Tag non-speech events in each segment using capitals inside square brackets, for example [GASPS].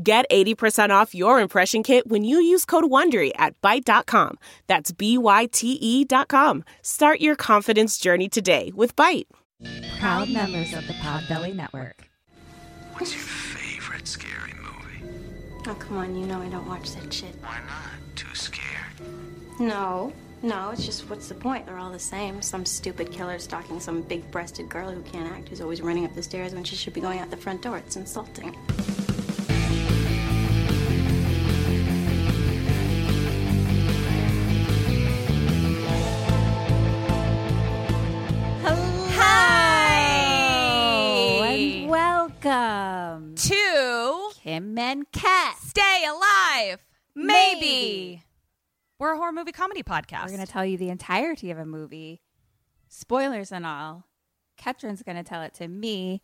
Get 80% off your impression kit when you use code WONDERY at Byte.com. That's B-Y-T-E dot com. Start your confidence journey today with Byte. Proud members of the Podbelly Network. What's your favorite scary movie? Oh, come on, you know I don't watch that shit. Why not? Too scared? No, no, it's just what's the point? They're all the same. Some stupid killer stalking some big breasted girl who can't act, who's always running up the stairs when she should be going out the front door. It's insulting. Welcome to Kim and Ket. Stay Alive. Maybe. Maybe. We're a horror movie comedy podcast. We're going to tell you the entirety of a movie, spoilers and all. Ketryn's going to tell it to me.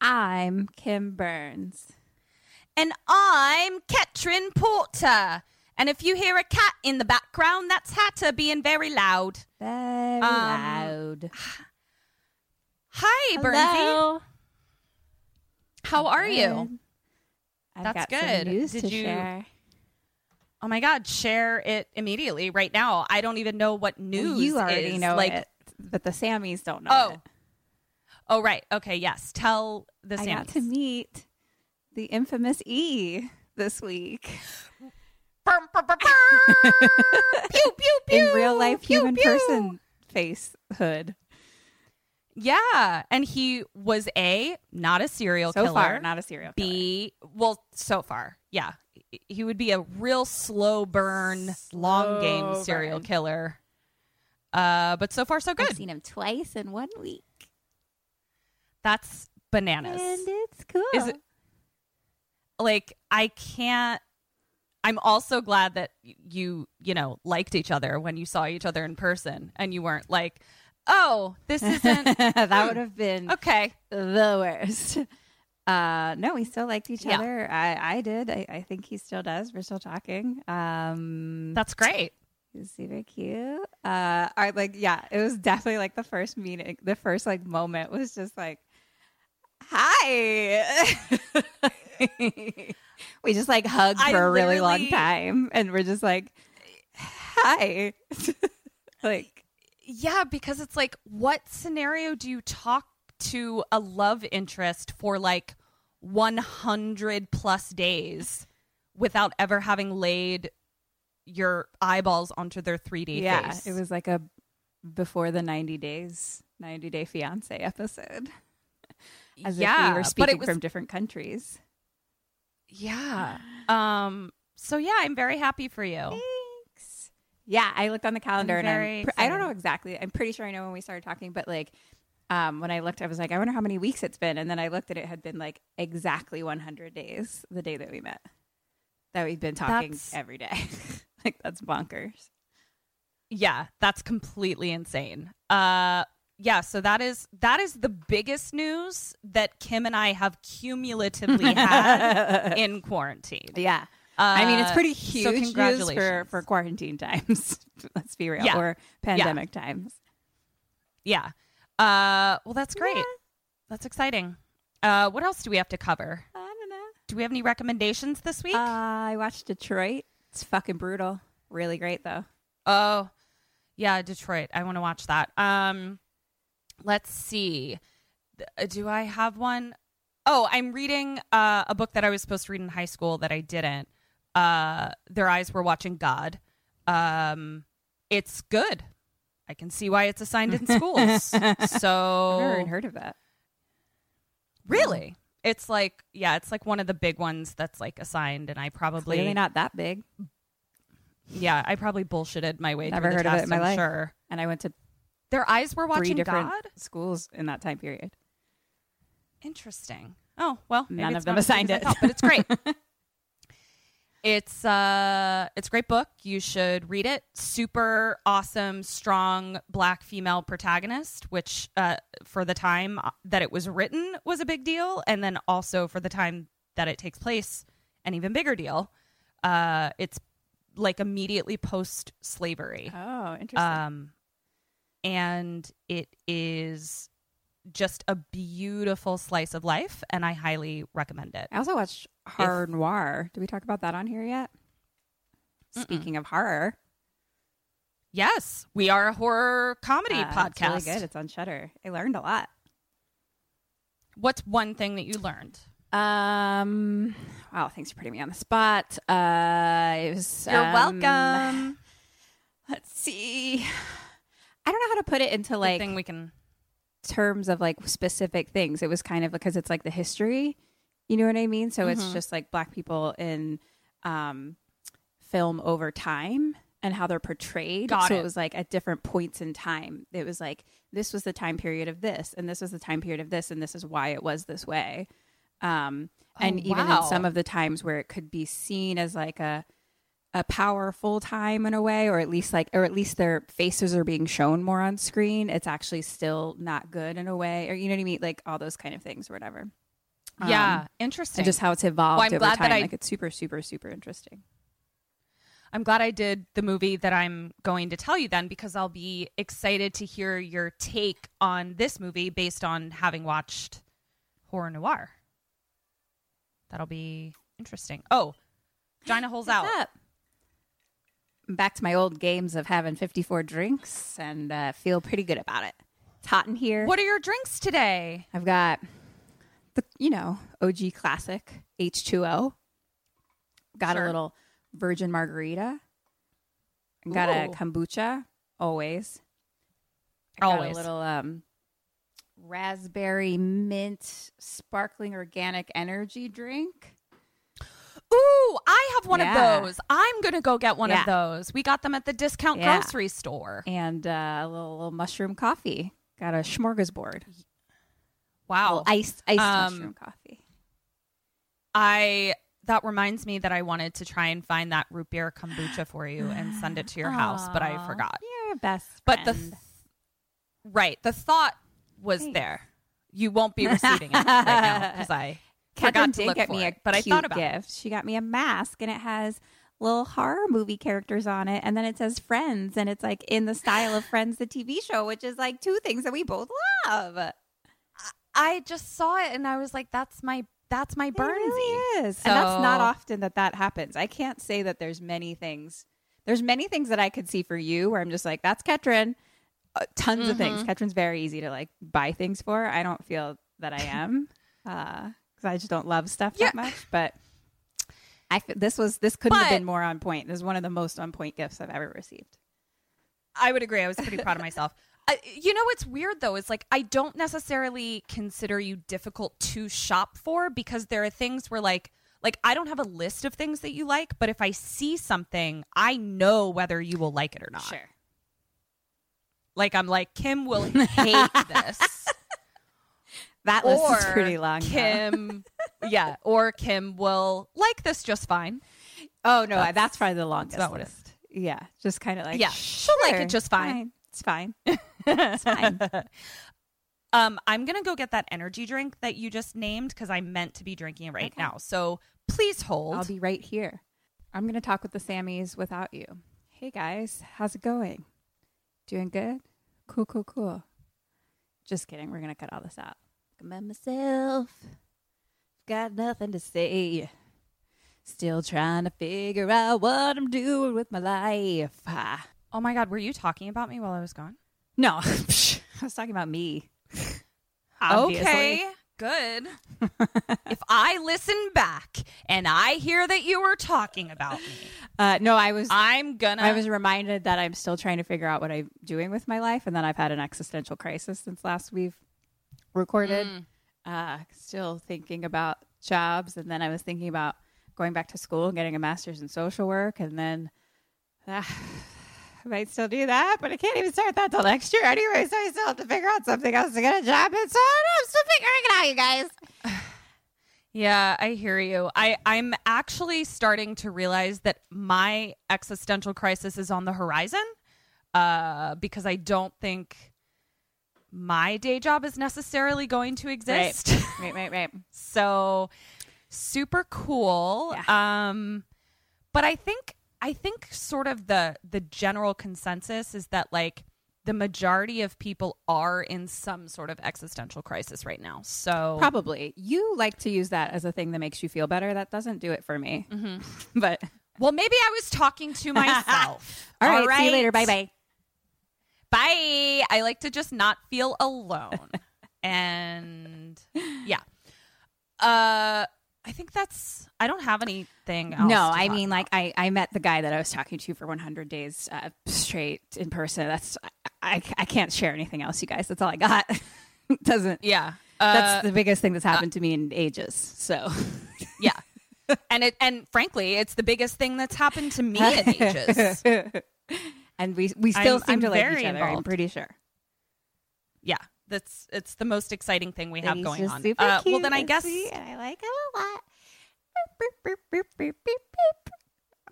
I'm Kim Burns. and I'm Ketrin Porter. And if you hear a cat in the background, that's Hatter being very loud. Very Um, loud. [SIGHS] Hi, Bernsey. How are you? I've That's good. News Did to you- share. Oh my God, share it immediately right now. I don't even know what news you already is. know like, it, but the Sammys don't know Oh. it. Oh, right. Okay, yes. Tell the I got Sammys. to meet the infamous E this week. Burr, burr, burr, burr. pew, [LAUGHS] pew, pew. in real life pew, human pew. person face hood. Yeah, and he was a not a serial So killer. far, not a serial killer. B well, so far, yeah, he would be a real slow burn, long game serial burn. killer. Uh, but so far so good. I've seen him twice in one week, That's bananas. and it's cool. Is it like I can't? I'm also glad that you you know liked each other when you saw each other in person, and you weren't like, oh, this isn't [LAUGHS] that would have been okay. the worst. Uh, no, we still liked each Yeah. other. I, I did. I, I think he still does. We're still talking. Um, That's great. He's super cute. Uh, I like, yeah, it was definitely like the first meeting. The first like moment was just like, "Hi." [LAUGHS] we just like hugged I for a really long time, and we're just like, "Hi." [LAUGHS] like, Yeah, because it's like, what scenario do you talk to a love interest for like 100 plus days without ever having laid your eyeballs onto their 3D yeah, face? it was like a before the ninety days, ninety day fiance episode. [LAUGHS] As yeah, if we were speaking was, from different countries. yeah. Um. So yeah, I'm very happy for you. Yeah, I looked on the calendar I'm and pr- I don't know exactly. I'm pretty sure I know when we started talking, but like um, when I looked, I was like, I wonder how many weeks it's been. And then I looked at it, it had been like exactly 100 days the day that we met. That we've been talking That's- every day. [LAUGHS] like, that's bonkers. Yeah, that's completely insane. Uh yeah, so that is that is the biggest news that Kim and I have cumulatively had [LAUGHS] in quarantine. Yeah. I mean, it's Uh, pretty huge for, congratulations. for quarantine times. [LAUGHS] Let's be real. Yeah. Or pandemic times. Yeah. Uh well that's great. That's exciting. Uh what else do we have to cover? I don't know. Do we have any recommendations this week? Uh, I watched Detroit. It's fucking brutal. Really great, though. Oh, yeah, Detroit. I want to watch that. Um, let's see. Uh, Do I have one? Oh, I'm reading uh, a book that I was supposed to read in high school that I didn't. Uh, Their eyes were watching God. Um, it's good. I can see why it's assigned in schools. [LAUGHS] So I've never even heard of that. really, it's like yeah, it's like one of the big ones that's like assigned, and I probably Clearly not that big. yeah, I probably bullshitted my way Never through the heard of it test. in my I'm life. sure. And I went to Their eyes were three watching different God. schools in that time period. Interesting. Oh well, maybe None it's of them not as big assigned as I it. thought, but it's great. [LAUGHS] it's uh, it's a great book. You should read it. Super awesome, strong black female protagonist, which uh, for the time that it was written was a big deal, and then also for the time that it takes place, an even bigger deal. Uh, it's like immediately post slavery. Oh, interesting. Um, and it is just a beautiful slice of life, and I highly recommend it. I also watched Horror Noir. Did we talk about that on here yet? Speaking of horror, Yes, we are a horror comedy uh, podcast. It's really good. It's on Shudder. I learned a lot. What's one thing that you learned? Um, wow, thanks for putting me on the spot. Uh, it was. You're um, welcome. [SIGHS] Let's see. [SIGHS] I don't know how to put it into Like, like thing we can. Terms of like specific things. It was kind of because it's like the history, you know what I mean? So Mm-hmm. it's just like black people in um, film over time and how they're portrayed. Got so it. it was like at different points in time. It was like this was the time period of this, and this was the time period of this, and this is why it was this way. Um, and Oh, even wow. in some of the times where it could be seen as like a a powerful time in a way or at least like or at least their faces are being shown more on screen it's actually still not good in a way or you know what i mean like all those kind of things or whatever yeah, Um, interesting. and just how it's evolved Well, I'm over glad time that I- like it's super super super interesting I'm glad I did the movie that I'm going to tell you then because I'll be excited to hear your take on this movie based on having watched horror noir. That'll be interesting. Oh, Gina Holes Out. Up? Back to my old games of having 54 drinks and uh, feel pretty good about it. It's hot in here. What are your drinks today? i've got the you know og classic h2o got Sure. a little virgin margarita. Got a kombucha always. I got Always. a little um raspberry mint sparkling organic energy drink Ooh, I have one Yeah. of those. I'm going to go get one Yeah. of those. We got them at the discount Yeah. grocery store. and uh, a little, little mushroom coffee got a smorgasbord Wow. little iced iced Um, mushroom coffee I that reminds me that I wanted to try and find that root beer kombucha for you and send it to your house, but I [GASPS] forgot. You're best But the th- right, the thought was Thanks. there. You won't be receiving it right now [LAUGHS] because I Ketryn did get me a it, but I thought about it. gift. She got me a mask, and it has little horror movie characters on it, and then it says Friends, and it's like in the style of [SIGHS] Friends, the TV show, which is like two things that we both love. I just saw it and I was like, "That's my that's my It Bernsey." really is, and that's not often that that happens. I can't say that there's many things. There's many things that I could see for you where I'm just like, that's Ketryn. Uh, tons of Mm-hmm. things. Ketryn's very easy to like buy things for. I don't feel that I am [LAUGHS] because I just don't love stuff Yeah. that much. But I this was this couldn't have been more on point. This is one of the most on point gifts I've ever received. I would agree. I was pretty proud of myself. [LAUGHS] Uh, you know what's weird though is like I don't necessarily consider you difficult to shop for because there are things where like like I don't have a list of things that you like, but if I see something, I know whether you will like it or not. Sure. Like I'm like Kim will [LAUGHS] hate this. That list or is pretty long. Kim, yeah, or Kim will like this just fine. Oh no, that's, probably the longest not what it- list. Yeah, just kind of like Yeah, she'll like it sure, just fine. It's fine. It's fine. [LAUGHS] [LAUGHS] Um, I'm gonna go get that energy drink that you just named because I meant to be drinking it right Okay. now. So please hold. I'll be right here. I'm going to talk with the Sammys without you. Hey guys, how's it going? Doing good? Cool, cool, cool. Just kidding. We're going to cut all this out. I'm at myself. Got nothing to say. Still trying to figure out what I'm doing with my life. Ah. oh my god, were you talking about me while I was gone? No, [LAUGHS] I was talking about me. Obviously. Okay, good. [LAUGHS] if I listen back and I hear that you were talking about me, Uh, no, I was. I'm gonna. I was reminded that I'm still trying to figure out what I'm doing with my life, and then I've had an existential crisis since last we've recorded. Uh, still thinking about jobs, and then I was thinking about going back to school and getting a master's in social work, and then uh, [SIGHS] I might still do that, but I can't even start that till next year anyway. So I still have to figure out something else to get a job in. So I'm still figuring it out, you guys. [SIGHS] Yeah, I hear you. I, I'm actually starting to realize that my existential crisis is on the horizon uh, because I don't think my day job is necessarily going to exist. Right, [LAUGHS] right, right. so super cool. Um, but I think I think sort of the the general consensus is that like the majority of people are in some sort of existential crisis right now. So Probably. You like to use that as a thing that makes you feel better. That doesn't do it for me. [LAUGHS] But Well, maybe I was talking to [LAUGHS] myself. all right, see you later. Bye bye. Bye. I like to just not feel alone. [LAUGHS] and yeah. Uh I think that's I don't have anything else. No, I mean, about. like, I, I met the guy that I was talking to for 100 days uh, straight in person. That's, I, I, I can't share anything else, you guys. That's all I got. [LAUGHS] Doesn't, yeah. Uh, that's the biggest thing that's happened to me in ages. So, [LAUGHS] yeah. and it and frankly, it's the biggest thing that's happened to me in ages. And we, we still I'm- seem I'm to like each other. I'm pretty sure. Yeah. That's it's the most exciting thing we have He's going on. Uh, well then I guess and I like him a lot. Beep, beep, beep.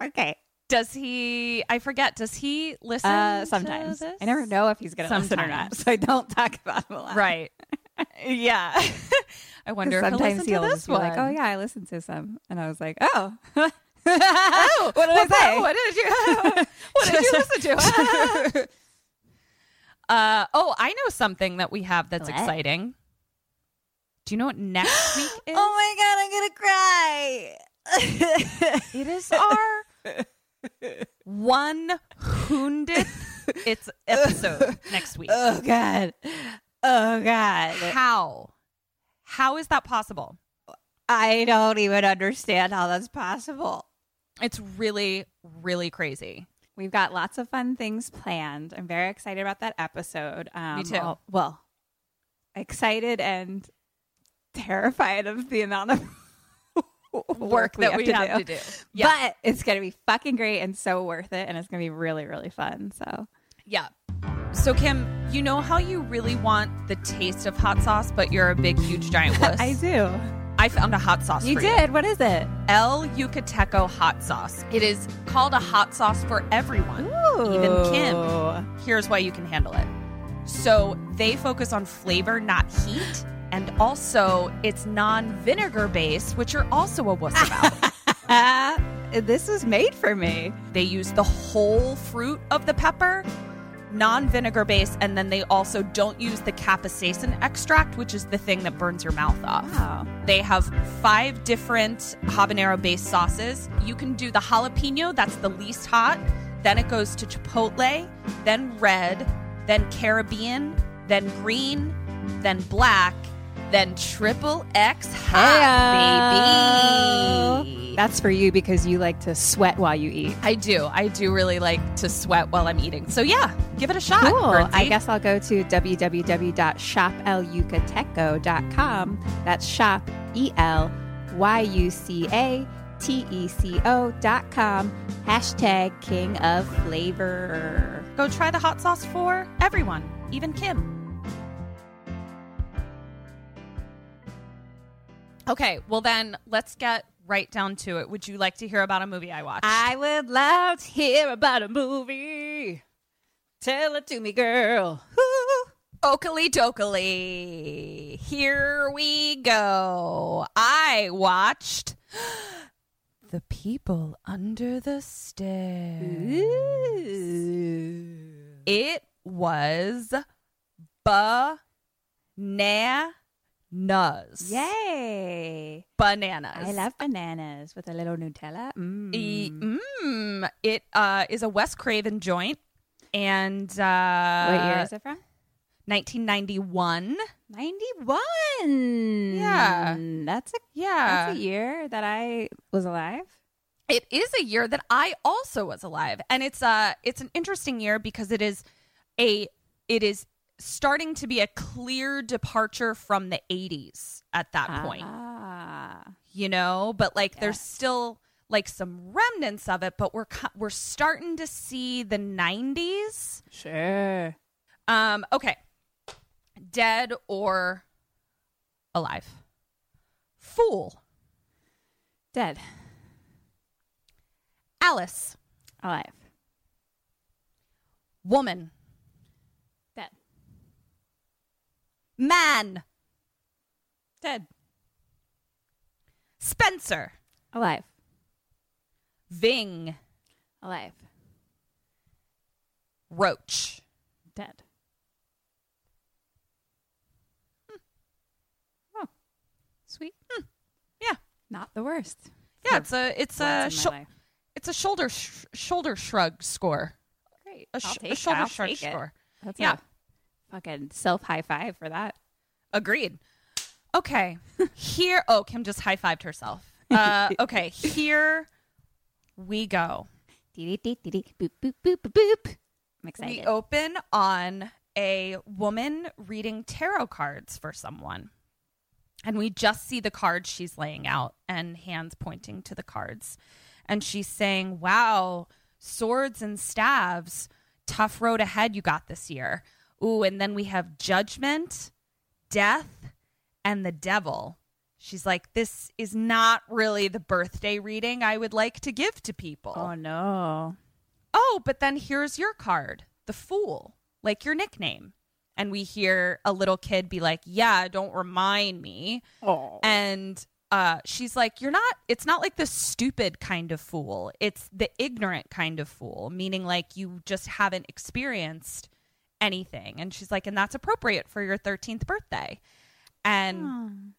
Okay. does he I forget, does he listen Uh, sometimes this? I never know if he's going to listen or not, [LAUGHS] so I don't talk about him a lot. Right. [LAUGHS] yeah. [LAUGHS] I wonder if he'll sometimes he'll to just be like, "Oh yeah, I listened to some," and I was like, "Oh, oh, [LAUGHS] what did I say? What did you [LAUGHS] What did you listen to? [LAUGHS] uh oh, I know something that we have that's What? exciting. Do you know what next [GASPS] week is? oh my god, I'm gonna cry." It is our one hundredth it's episode next week. oh god, oh god, How? How is that possible? I don't even understand how that's possible. It's really, really crazy. We've got lots of fun things planned. I'm very excited about that episode. Um, Me too. Well, well, excited and terrified of the amount of [LAUGHS] work, that we have to do. Yeah. But it's going to be fucking great and so worth it. And it's going to be really, really fun. So, Yeah. So Kim, you know how you really want the taste of hot sauce, but you're a big, huge, giant [LAUGHS] wuss. I do. I found a hot sauce. You did. What is it? El Yucateco hot sauce. It is called a hot sauce for everyone, even Kim. Here's why you can handle it. So they focus on flavor, not heat, and also it's non-vinegar based, which you're also a wuss about. Uh, [LAUGHS] this was made for me. they use the whole fruit of the pepper, non-vinegar based, and then they also don't use the capsaicin extract, which is the thing that burns your mouth off. Wow. They have five different habanero based sauces. You can do the jalapeno, that's the least hot. Then it goes to chipotle, then red, then Caribbean, then green, then black, then triple X hot, baby. That's for you because you like to sweat while you eat. I do. I do really like to sweat while I'm eating. So yeah, give it a shot. Cool. Bernsey. I guess I'll go to www.shopelyucateco.com. That's shop, E L Y U C A T E C O dot com. Hashtag king of flavor. go try the hot sauce for everyone, even Kim. Okay, well then let's get right down to it. Would you like to hear about a movie I watched? I would love to hear about a movie. Tell it to me, girl. Oakley dokley. Here we go. I watched [GASPS] The People Under the Stairs. It was bananas. Yay! Bananas. I love bananas with a little Nutella. Mm. E- mm, it uh, is a Wes Craven joint, and uh, what year is it from? 1991. 91. Yeah. That's a Yeah, that's a year that I was alive. it is a year that I also was alive, and it's uh it's an interesting year because it is a it is starting to be a clear departure from the 80s at that point. Ah. you know but like there's still like some remnants of it but we're we're starting to see the 90s Sure. um okay dead or alive fool Dead. alice Alive. woman Dead. Man Dead. spencer Alive. ving Alive. roach Dead. Oh. Sweet. Hmm. yeah Not the worst. yeah it's a it's a Once in shou- my life. it's a shoulder sh- shoulder shrug score Great. a, I'll sh- take a shoulder I'll shrug take it. score That's Yeah. a fucking self high five for that. Agreed. Okay. Here, oh, Kim just high fived herself. Uh, okay, [LAUGHS] here we go. Boop boop boop boop. I'm excited. We open on a woman reading tarot cards for someone. And we just see the cards she's laying out and hands pointing to the cards. And she's saying, Wow, swords and staves, tough road ahead you got this year. Ooh, and then we have judgment, death, and the devil. She's like, This is not really the birthday reading I would like to give to people oh no. oh, but then here's your card, the fool, like your nickname. And we hear a little kid be like, yeah, don't remind me. Oh. And uh, she's like, you're not, it's not like the stupid kind of fool. It's the ignorant kind of fool, meaning like you just haven't experienced anything. And she's like, and that's appropriate for your 13th birthday. And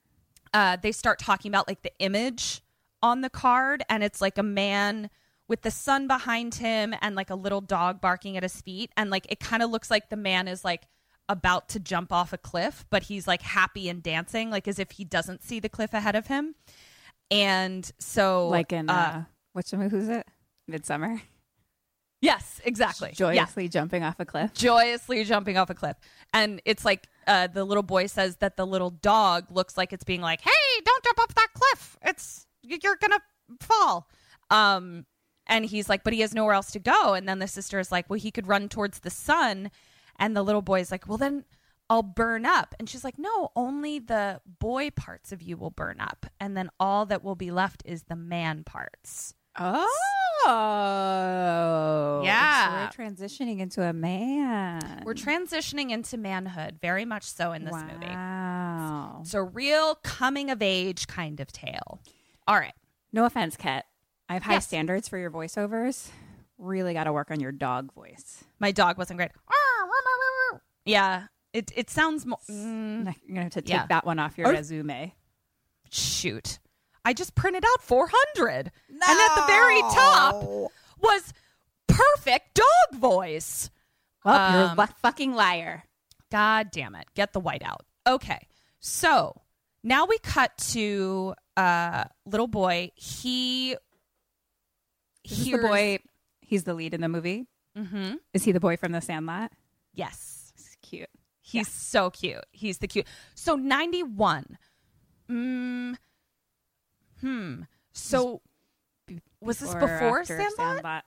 uh, they start talking about like the image on the card, and it's like a man with the sun behind him and like a little dog barking at his feet. And like it kind of looks like the man is like about to jump off a cliff, but he's like happy and dancing, like as if he doesn't see the cliff ahead of him. And so, like in uh, uh, which movie was it? Midsummer. Yes, exactly. Yeah. Joyously jumping off a cliff. joyously jumping off a cliff. And it's like uh, the little boy says that the little dog looks like it's being like, "Hey, don't jump off that cliff. It's you're gonna fall." Um, and he's like, "But he has nowhere else to go." And then the sister is like, "Well, he could run towards the sun." And the little boy is like, "Well, then." I'll burn up. And she's like, No, only the boy parts of you will burn up. And then all that will be left is the man parts. Oh. Yeah. We're transitioning into a man. We're transitioning into manhood, very much so in this movie. Wow. It's a real coming of age kind of tale. All right. No offense, Ket. I have high Yes. standards for your voiceovers. Really got to work on your dog voice. My dog wasn't great. [LAUGHS] Yeah. It it sounds more mm. You're gonna have to take Yeah. that one off your Or- resume. shoot. I just printed out 400. And at the very top was perfect dog voice. Well, you're a Um, fucking liar. God damn it. Get the white out. Okay. So now we cut to uh little boy. He Is this the boy? He's the lead in the movie. Mhm. Is he the boy from The Sandlot? Yes. He's cute. He's so cute. He's the cute. So 91. Mm, hmm. So was this Or before after Sandlot?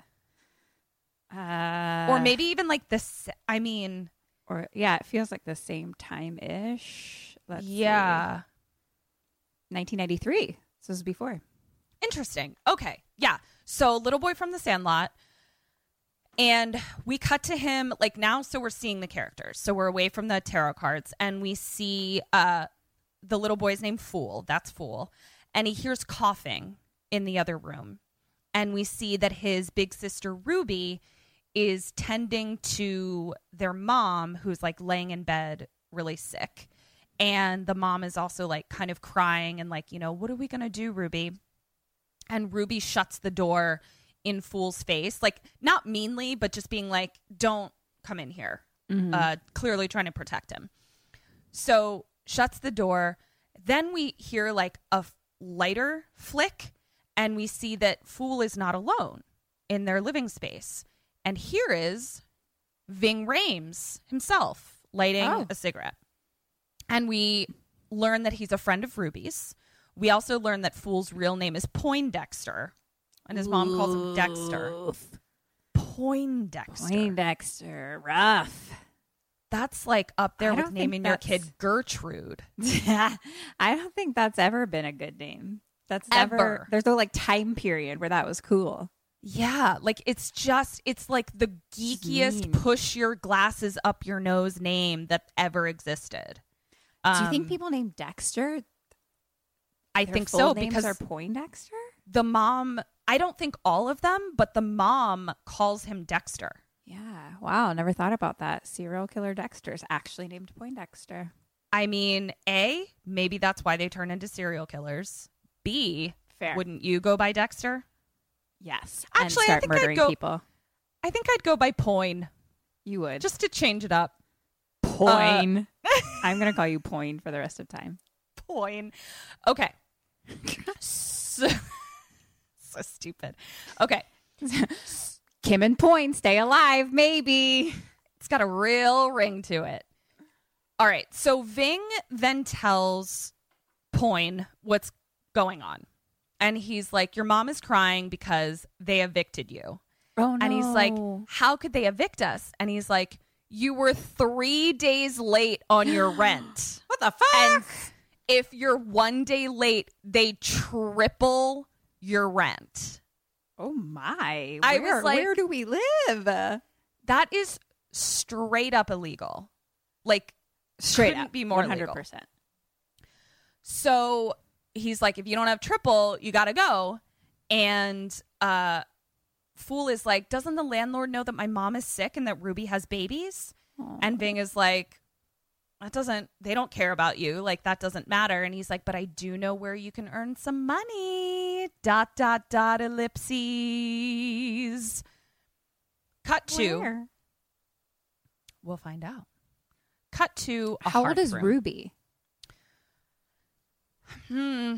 Uh, or maybe even like this I mean, or yeah, it feels like the same time ish. Let's see. yeah. 1993. This was before. Interesting. Okay. Yeah. So little boy from the Sandlot. And we cut to him like now, so we're seeing the characters. So we're away from the tarot cards and we see uh the little boy's name Fool. That's Fool. And he hears coughing in the other room. And we see that his big sister Ruby is tending to their mom who's like laying in bed really sick. And the mom is also like kind of crying and like, you know, what are we going to do, Ruby? And Ruby shuts the door in Fool's face, like not meanly, but just being like, don't come in here. Uh, clearly trying to protect him. So shuts the door. Then we hear like a f- lighter flick, and we see that Fool is not alone in their living space. And here is Ving Rhames himself lighting Oh. a cigarette. And we learn that he's a friend of Ruby's. We also learn that Fool's real name is Poindexter, and his mom calls him Dexter. Poindexter. Poindexter, rough. That's like up there with naming your kid Gertrude. [LAUGHS] I don't think that's ever been a good name. That's Ever. never. There's no like time period where that was cool. Yeah, like it's just it's like the geekiest mean. push your glasses up your nose name that ever existed. Do you think Um, people named Dexter? I their think full so names because are Poindexter. the mom I don't think all of them, but the mom calls him Dexter. Yeah. Wow. Never thought about that. Serial killer Dexter is actually named Poindexter. I mean, A, maybe that's why they turn into serial killers. B, Fair. wouldn't you go by Dexter? Yes. Actually, I think I'd go- people. I think I'd go by Poin, You would just to change it up. Poin. Uh, [LAUGHS] I'm gonna call you Poin for the rest of time. Poin. Okay. [LAUGHS] so, [LAUGHS] so stupid. Okay. Kim and Poin stay alive, maybe. It's got a real ring to it. All right. So Ving then tells Poin what's going on. And he's like, Your mom is crying because they evicted you. Oh no. And he's like, How could they evict us? And he's like, You were three days late on your [GASPS] rent. "What the fuck?" and if you're one day late, they triple your rent. oh my! I Where, was like- "Where do we live?" That is straight up illegal. Like, Straight up, be more one hundred legal. percent. So he's like, if you don't have triple, you got to go. And uh, Fool is like, doesn't the landlord know that my mom is sick and that Ruby has babies? And Ving is like, that doesn't, they don't care about you. Like, that doesn't matter. And he's like, but I do know where you can earn some money. Dot, dot, dot, ellipses. Cut to, Where? we'll find out. Cut to a How old is room. Ruby? Hmm.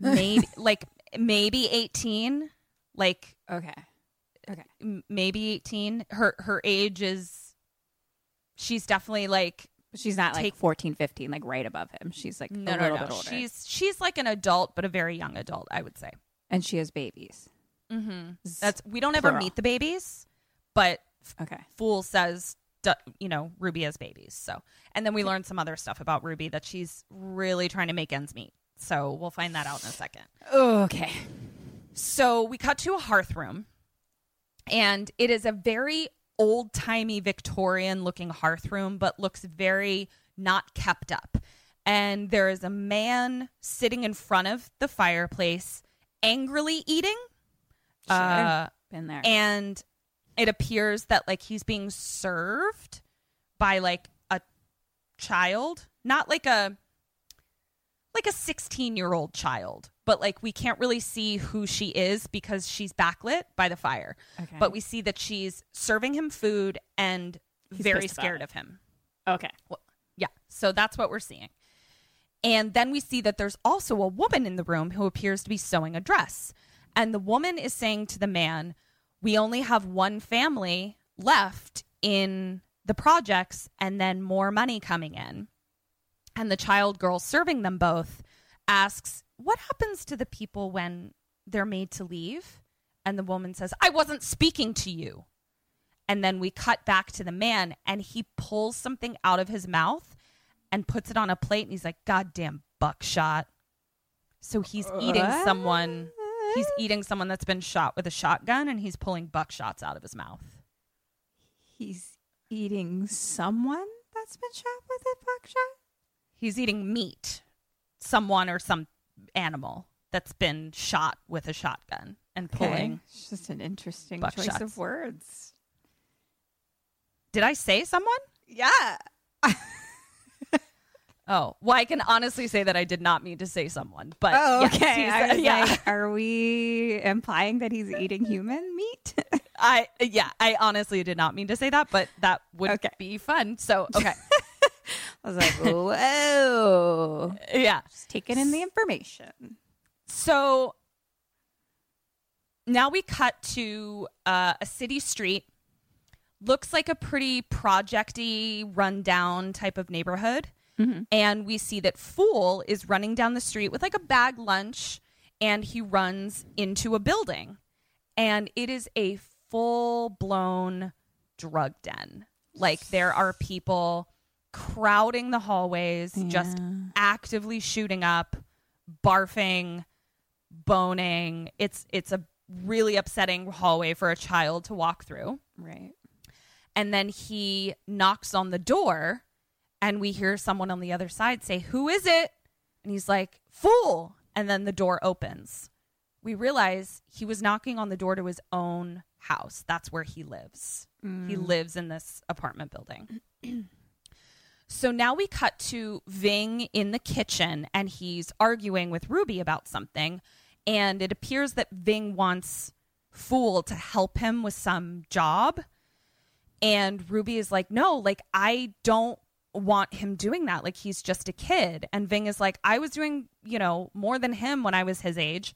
Maybe [LAUGHS] like maybe 18. Like Okay. Okay. m- maybe 18. Her her age is she's definitely like She's not like Take- 14, 15, like right above him. She's like no a no little no. bit older. She's she's like an adult but a very young adult, I would say. and she has babies. Mm-hmm. That's we don't ever Plural. meet the babies, but Okay. Fool says you know, Ruby has babies. So, and then we learned some other stuff about Ruby that she's really trying to make ends meet. So, we'll find that out in a second. Okay. So we cut to a hearth room, and it is a very old timey Victorian looking hearth room, but looks very not kept up. And there is a man sitting in front of the fireplace, angrily eating. Sure. Uh, Been there. and it appears that like he's being served by like a child, not like a like a 16 year old child, but like we can't really see who she is because she's backlit by the fire. Okay. But we see that she's serving him food and He's very scared of him. okay. Yeah. So that's what we're seeing. And then we see that there's also a woman in the room who appears to be sewing a dress. And the woman is saying to the man, We only have one family left in the projects and then more money coming in. And the child girl serving them both asks, What happens to the people when they're made to leave? And the woman says, I wasn't speaking to you. And then we cut back to the man and he pulls something out of his mouth and puts it on a plate and he's like, goddamn buckshot. So he's eating someone. He's eating someone that's been shot with a shotgun and he's pulling buckshots out of his mouth. He's eating someone that's been shot with a buckshot. He's eating meat, someone or some animal that's been shot with a shotgun and pulling. It's just an interesting choice of words. Did I say someone? Yeah. [LAUGHS] Oh, well, I can honestly say that I did not mean to say someone, but Oh, okay. he's- I was yeah, like, [LAUGHS] are we implying that he's eating human meat? [LAUGHS] I yeah, I honestly did not mean to say that, but that would Okay. be fun. So okay, [LAUGHS] I was like, whoa. yeah. Just taking in the information. So now we cut to uh, a city street. Looks like a pretty projecty, rundown type of neighborhood. Mm-hmm. And we see that Fool is running down the street with like a bag lunch and he runs into a building. And it is a full blown drug den. Like there are people crowding the hallways, just actively shooting up, barfing, boning. It's it's a really upsetting hallway for a child to walk through. Right. And then he knocks on the door and we hear someone on the other side say, "Who is it?" And he's like, "Fool." And then the door opens. We realize he was knocking on the door to his own house. That's where he lives. He mm. lives in this apartment building. [CLEARS THROAT] So now we cut to Ving in the kitchen and he's arguing with Ruby about something. And it appears that Ving wants Fool to help him with some job. And Ruby is like, no, like, I don't want him doing that. Like, he's just a kid. And Ving is like, I was doing, you know, more than him when I was his age.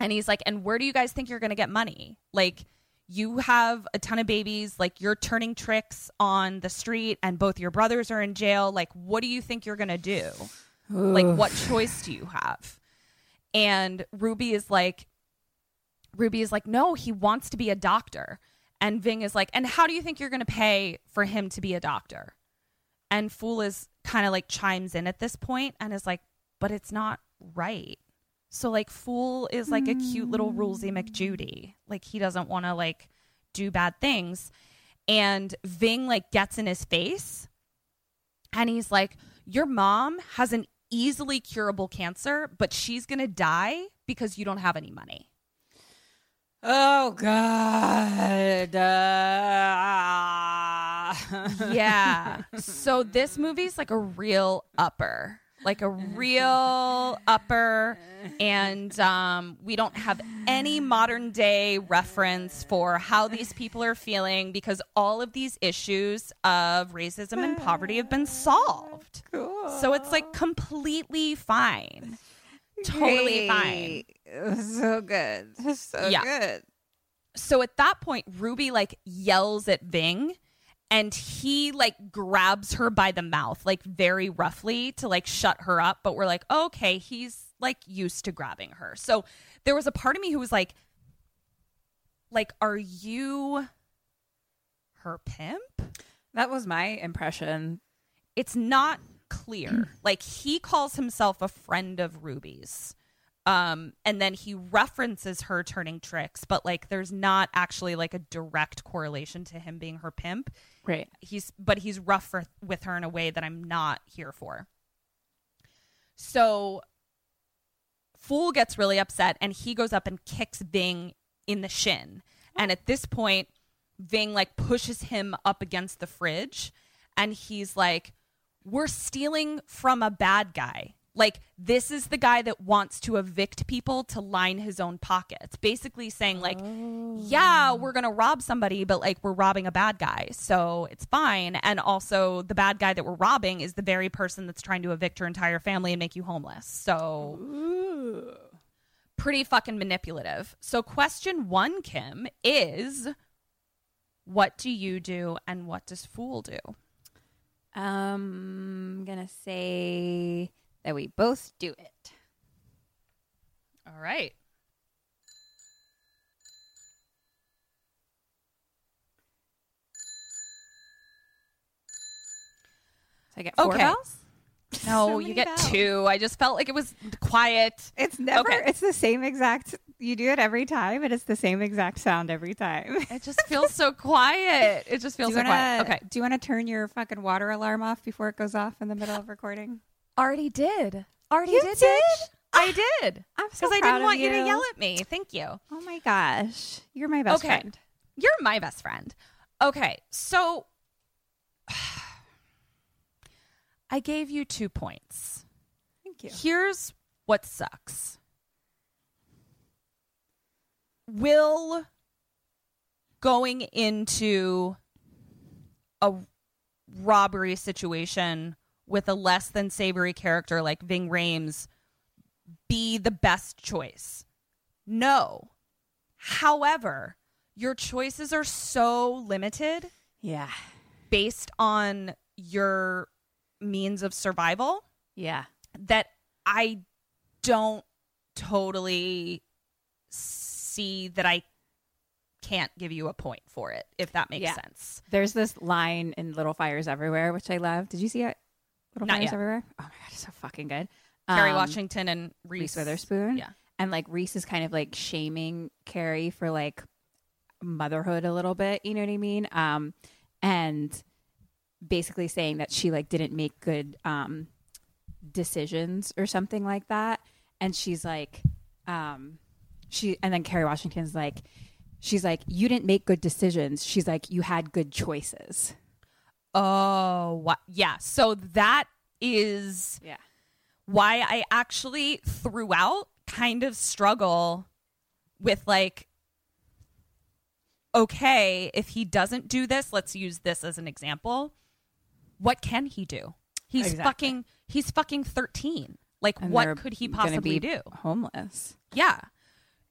And he's like, and where do you guys think you're going to get money? Like, you have a ton of babies, like, you're turning tricks on the street, and both your brothers are in jail. Like, what do you think you're going to do? Like, what choice do you have? And Ruby is like, Ruby is like, no, he wants to be a doctor. And Ving is like, and how do you think you're going to pay for him to be a doctor? And Fool is kind of like chimes in at this point and is like, but it's not right. So like Fool is like a cute little rulesy McJudy. Like he doesn't want to like do bad things. And Ving like gets in his face and he's like, Your mom has an easily curable cancer, but she's to die because you don't have any money. Oh God. Uh, [LAUGHS] yeah. So this movie's like a real upper. Like a real upper and um, we don't have any modern day reference for how these people are feeling because all of these issues of racism and poverty have been solved. Cool. So it's like completely fine. Totally fine. So good. So Yeah. good. so at that point ruby like yells at ving and he like grabs her by the mouth like very roughly to like shut her up but we're like okay he's like used to grabbing her so there was a part of me who was like like are you her pimp That was my impression. it's not clear. [CLEARS THROAT] like he calls himself a friend of Ruby's. Um, and then he references her turning tricks, but like there's not actually like a direct correlation to him being her pimp. Right. He's but he's rough for, with her in a way that I'm not here for. So Fool gets really upset and he goes up and kicks Ving in the shin. And at this point, Ving like pushes him up against the fridge and he's like, We're stealing from a bad guy. Like, this is the guy that wants to evict people to line his own pockets. Basically saying, like, yeah, we're going to rob somebody, but like, we're robbing a bad guy. So it's fine. And also, the bad guy that we're robbing is the very person that's trying to evict your entire family and make you homeless. So pretty fucking manipulative. So, question one, Kim, is what do you do and what does Fool do? Um, I'm gonna say that we both do it. All right. So I get four Okay. bells. [LAUGHS] No, So you get bells. two. I just felt like it was quiet. It's never. Okay. It's the same exact. You do it every time, and it's the same exact sound every time. It [LAUGHS] just feels so quiet. It just feels so wanna, quiet. Okay. Do you want to turn your fucking water alarm off before it goes off in the middle of recording? Already did. Already You did. did? I did. [SIGHS] I'm so Because I didn't want you. to yell at me. Thank you. Oh my gosh, you're my best Okay. friend. You're my best friend. Okay, so [SIGHS] I gave you two points. Thank you. Here's what sucks. Will going into a robbery situation with a less than savory character like Ving Rhames be the best choice? No. However, your choices are so limited Yeah. based on your means of survival Yeah. that I don't totally see that I can't give you a point for it, if that makes Yeah. sense. There's this line in Little Fires Everywhere, which I love. Did you see it? Little Not Fires yet. Everywhere. Oh my god, it's so fucking good. Kerry Um, Washington and Reese, Reese Witherspoon. Yeah. And like Reese is kind of like shaming Kerry for like motherhood a little bit, you know what I mean? Um and basically saying that she like didn't make good um decisions or something like that. And she's like um she and then Kerry Washington's like she's like you didn't make good decisions. She's like you had good choices. Oh, what? Yeah. So that is Yeah. why I actually throughout kind of struggle with like okay, if he doesn't do this, let's use this as an example. What can he do? He's Exactly. fucking he's fucking 13. Like And what could he possibly be do? Homeless. Yeah.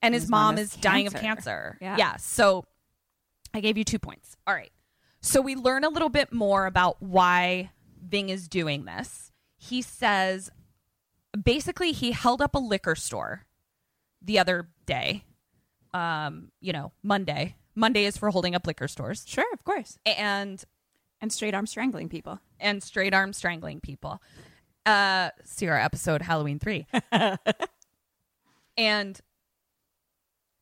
And his, His mom, mom is dying of cancer. cancer. Yeah. Yeah. So I gave you two points. All right. So we learn a little bit more about why Ving is doing this. He says basically he held up a liquor store the other day. Um, you know, Monday. Monday is for holding up liquor stores. Sure, of course. And And straight arm strangling people. and straight arm strangling people. Uh, see our episode Halloween 3. [LAUGHS] and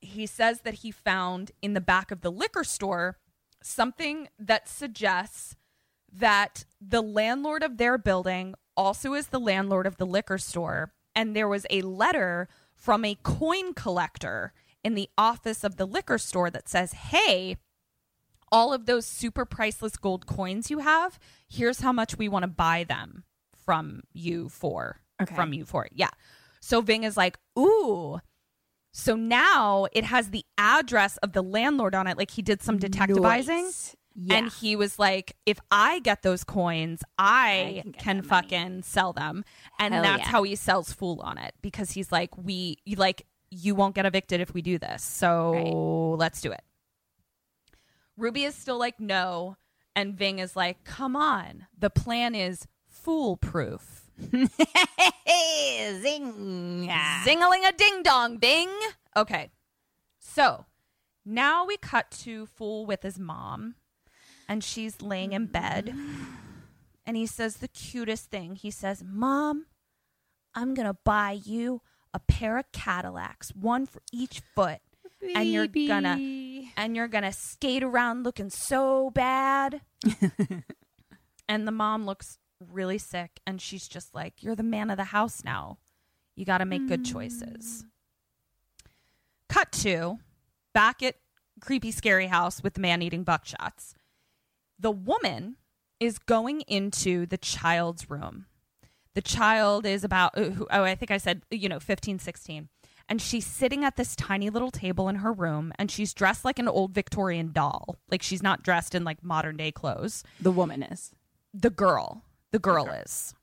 he says that he found in the back of the liquor store something that suggests that the landlord of their building also is the landlord of the liquor store. And there was a letter from a coin collector in the office of the liquor store that says, Hey, all of those super priceless gold coins you have, here's how much we want to buy them from you for. Okay. From you for. Yeah. So Ving is like, ooh. So now it has the address of the landlord on it. Like he did some detectivizing. Nice. Yeah. And he was like, if I get those coins, I, I can can, that money. fucking sell them. And Hell that's yeah. how he sells Fool on it because he's like, we, like, you won't get evicted if we do this. So Right. let's do it. Ruby is still like, no. And Ving is like, come on. The plan is foolproof. [LAUGHS] Zing. Zingling a ding dong, Bing. Okay. So now we cut to Fool with his mom, and she's laying in bed. And he says the cutest thing. He says, Mom, I'm going to buy you a pair of Cadillacs, one for each foot. And you're gonna and you're gonna skate around looking so bad. [LAUGHS] and the mom looks really sick and she's just like, You're the man of the house now. You gotta make good choices. Cut to back at creepy scary house with the man eating buckshots. The woman is going into the child's room. The child is about uh, oh I think I said you know 15 16 and she's sitting at this tiny little table in her room and she's dressed like an old Victorian doll. Like she's not dressed in like modern day clothes. The woman is. The girl, the girl is.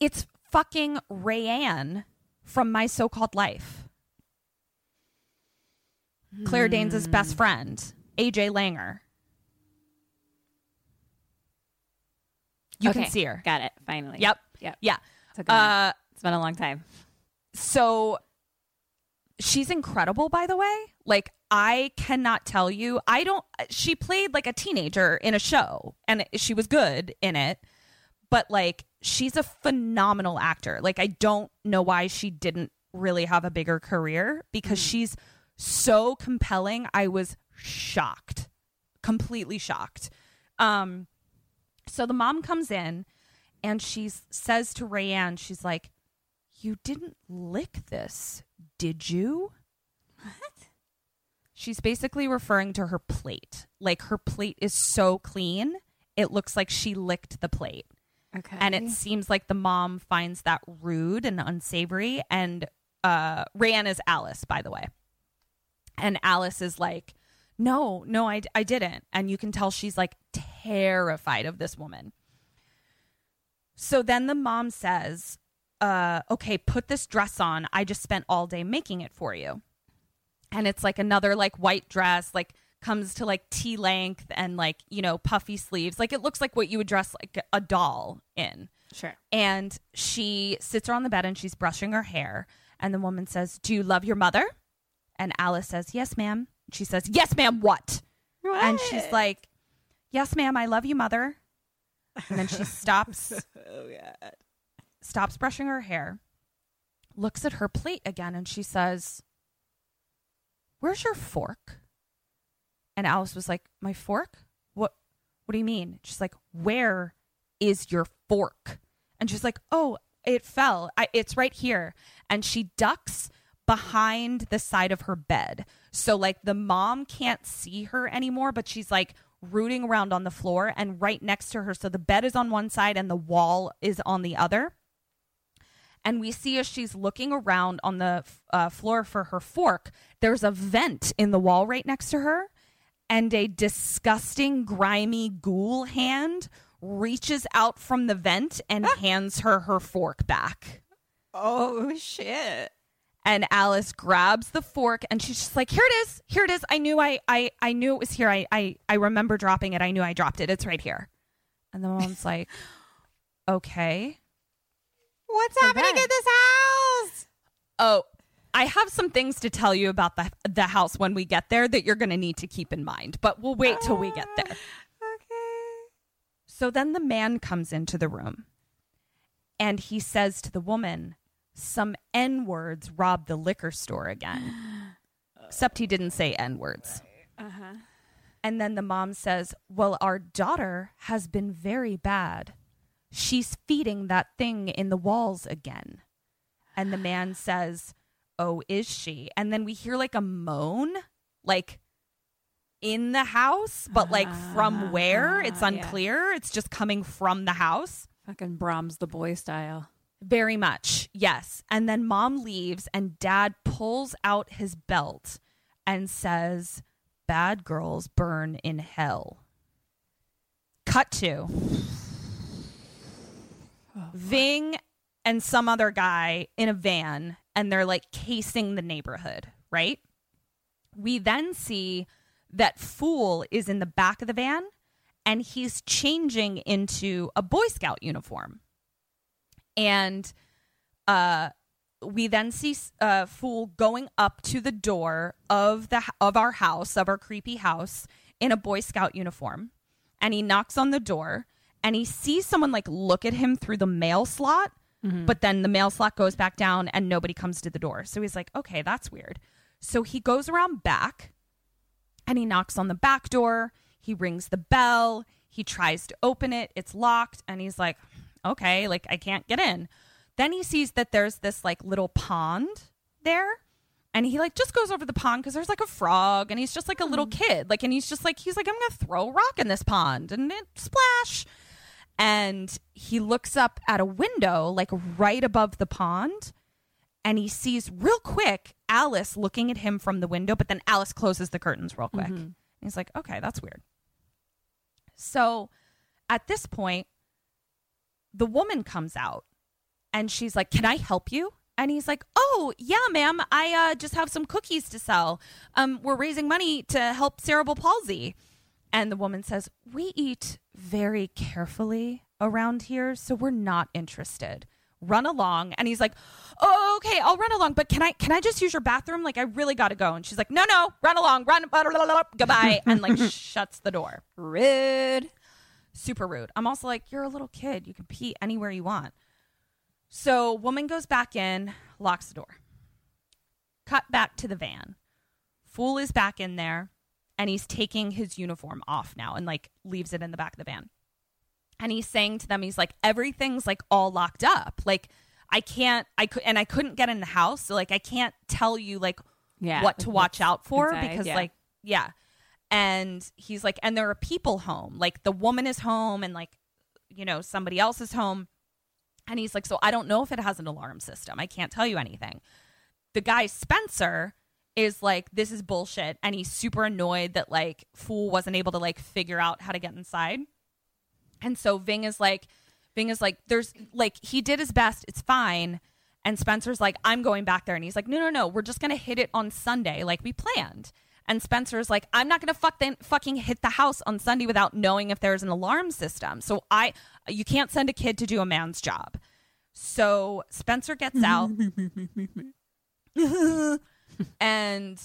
It's fucking Rayanne from My So-Called Life. Claire Danes' best friend, AJ Langer. You Okay, can see her. Got it. Finally. Yep. Yep. Yeah. A. Uh, it's been a long time. so she's incredible by the way like i cannot tell you i don't she played like a teenager in a show and she was good in it but like she's a phenomenal actor. Like I don't know why she didn't really have a bigger career because she's so compelling. I was shocked. Completely shocked. Um so the mom comes in and she says to Rayanne, she's like, "You didn't lick this, did you?" What? She's basically referring to her plate. Like her plate is so clean, it looks like she licked the plate. Okay. And it seems like the mom finds that rude and unsavory. And uh, Rayanne is Alice, by the way. And Alice is like, no, no, I, I didn't. And you can tell she's like terrified of this woman. So then the mom says, uh, okay, put this dress on. I just spent all day making it for you. And it's like another like white dress, like comes to like T length and like, you know, puffy sleeves. Like it looks like what you would dress like a doll in. Sure. And she sits her on the bed and she's brushing her hair. And the woman says, Do you love your mother? And Alice says, Yes, ma'am. She says, Yes, ma'am, what? And she's like, Yes, ma'am, I love you, mother. And then she stops. [LAUGHS] oh yeah. stops brushing her hair, looks at her plate again, and she says, Where's your fork? And Alice was like, My fork? What what do you mean? She's like, Where is your fork? And she's like, Oh, it fell. I, it's right here. And she ducks behind the side of her bed. So like the mom can't see her anymore, but she's like rooting around on the floor and right next to her. So the bed is on one side and the wall is on the other. And we see as she's looking around on the uh, floor for her fork, there's a vent in the wall right next to her. And a disgusting, grimy ghoul hand reaches out from the vent and hands her her fork back. Oh shit. And Alice grabs the fork and she's just like, "Here it is. Here it is. I knew I I I knew it was here. I I I remember dropping it. I knew I dropped it. It's right here." And the mom's [LAUGHS] like, "Okay." What's happening in this house? Oh, I have some things to tell you about the the house when we get there that you're going to need to keep in mind, but we'll wait till we get there. Okay. So then the man comes into the room and he says to the woman, Some N words robbed the liquor store again. [GASPS] Except he didn't say N words. Uh-huh. And then the mom says, Well, our daughter has been very bad. She's feeding that thing in the walls again. And the man says, Oh, is she? And then we hear like a moan, like in the house, but like from where? It's Ah, yeah. unclear. It's just coming from the house. Fucking Brahms the boy style. Very much, yes. And then mom leaves, and dad pulls out his belt and says, Bad girls burn in hell. Cut to Ving and some other guy in a van, and they're like casing the neighborhood, right? We then see that Fool is in the back of the van and he's changing into a Boy Scout uniform and uh we then see uh fool going up to the door of the of our house of our creepy house in a boy scout uniform and he knocks on the door and he sees someone like look at him through the mail slot mm-hmm. but then the mail slot goes back down and nobody comes to the door so he's like okay that's weird so he goes around back and he knocks on the back door. He rings the bell. He tries to open it. It's locked. And he's like, okay, like I can't get in. Then he sees that there's this like little pond there. And he like just goes over the pond because there's like a frog and he's just like a little mm. kid. Like, and he's just like, he's like, I'm going to throw a rock in this pond and it splash. And he looks up at a window, like right above the pond and he sees real quick Alice looking at him from the window, but then Alice closes the curtains real quick. And he's like, okay, that's weird. So at this point, the woman comes out and she's like, Can I help you? And he's like, Oh, yeah, ma'am. I uh, just have some cookies to sell. Um, we're raising money to help cerebral palsy. And the woman says, We eat very carefully around here, so we're not interested. Run along. And he's like, Oh, okay, I'll run along, but can I can I just use your bathroom? Like I really gotta go. And she's like, No, no, run along, run blah, blah, blah, goodbye, and like [LAUGHS] shuts the door. Rude. Super rude. I'm also like, you're a little kid. You can pee anywhere you want. So, woman goes back in, locks the door. Cut back to the van. Fool is back in there and he's taking his uniform off now and like leaves it in the back of the van. And he's saying to them, he's like, everything's like all locked up. Like, I can't, I could, and I couldn't get in the house. So, like, I can't tell you like Yeah, what to watch out for inside, because, yeah. like, yeah. And he's like, and there are people home. Like, the woman is home and like, you know, somebody else is home. And he's like, so I don't know if it has an alarm system. I can't tell you anything. The guy, Spencer, is like, this is bullshit. And he's super annoyed that like Fool wasn't able to like figure out how to get inside. And so Ving is like, Ving is like, there's like, he did his best. It's fine. And Spencer's like, I'm going back there. And he's like, no, no, no. We're just going to hit it on Sunday like we planned. And Spencer's like, I'm not going to fuck then fucking hit the house on Sunday without knowing if there's an alarm system. So I, you can't send a kid to do a man's job. So Spencer gets out [LAUGHS] [LAUGHS] [LAUGHS] and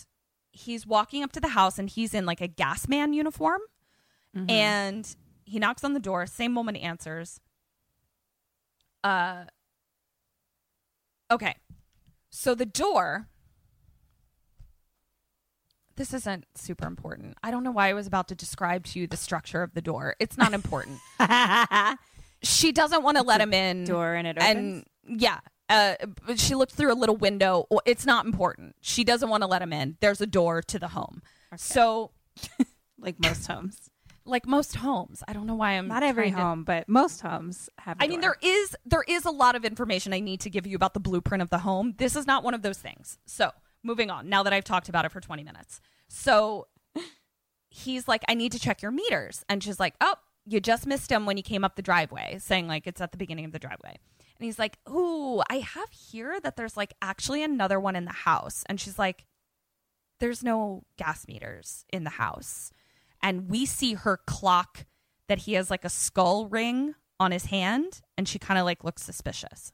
he's walking up to the house and he's in like a gas man uniform. And he knocks on the door same woman answers. Uh okay. So the door this isn't super important. I don't know why i was about to describe to you the structure of the door. It's not important. [LAUGHS] She doesn't want to let him in. Door and it and yeah uh, she looked through a little window it's not important she doesn't want to let him in there's a door to the home so [LAUGHS] like most homes. like most homes i don't know why i'm Not every trying to- home, but most homes have. I mean, there is there is a lot of information I need to give you about the blueprint of the home. This is not one of those things. So moving on. Now that I've talked about it for twenty minutes, so [LAUGHS] he's like, "I need to check your meters," and she's like, "Oh, you just missed him when you came up the driveway," saying like it's at the beginning of the driveway. And he's like, "Ooh, I have here that there's like actually another one in the house," and she's like, "There's no gas meters in the house," and we see her clock that he has like a skull ring on his hand and she kind of like looks suspicious.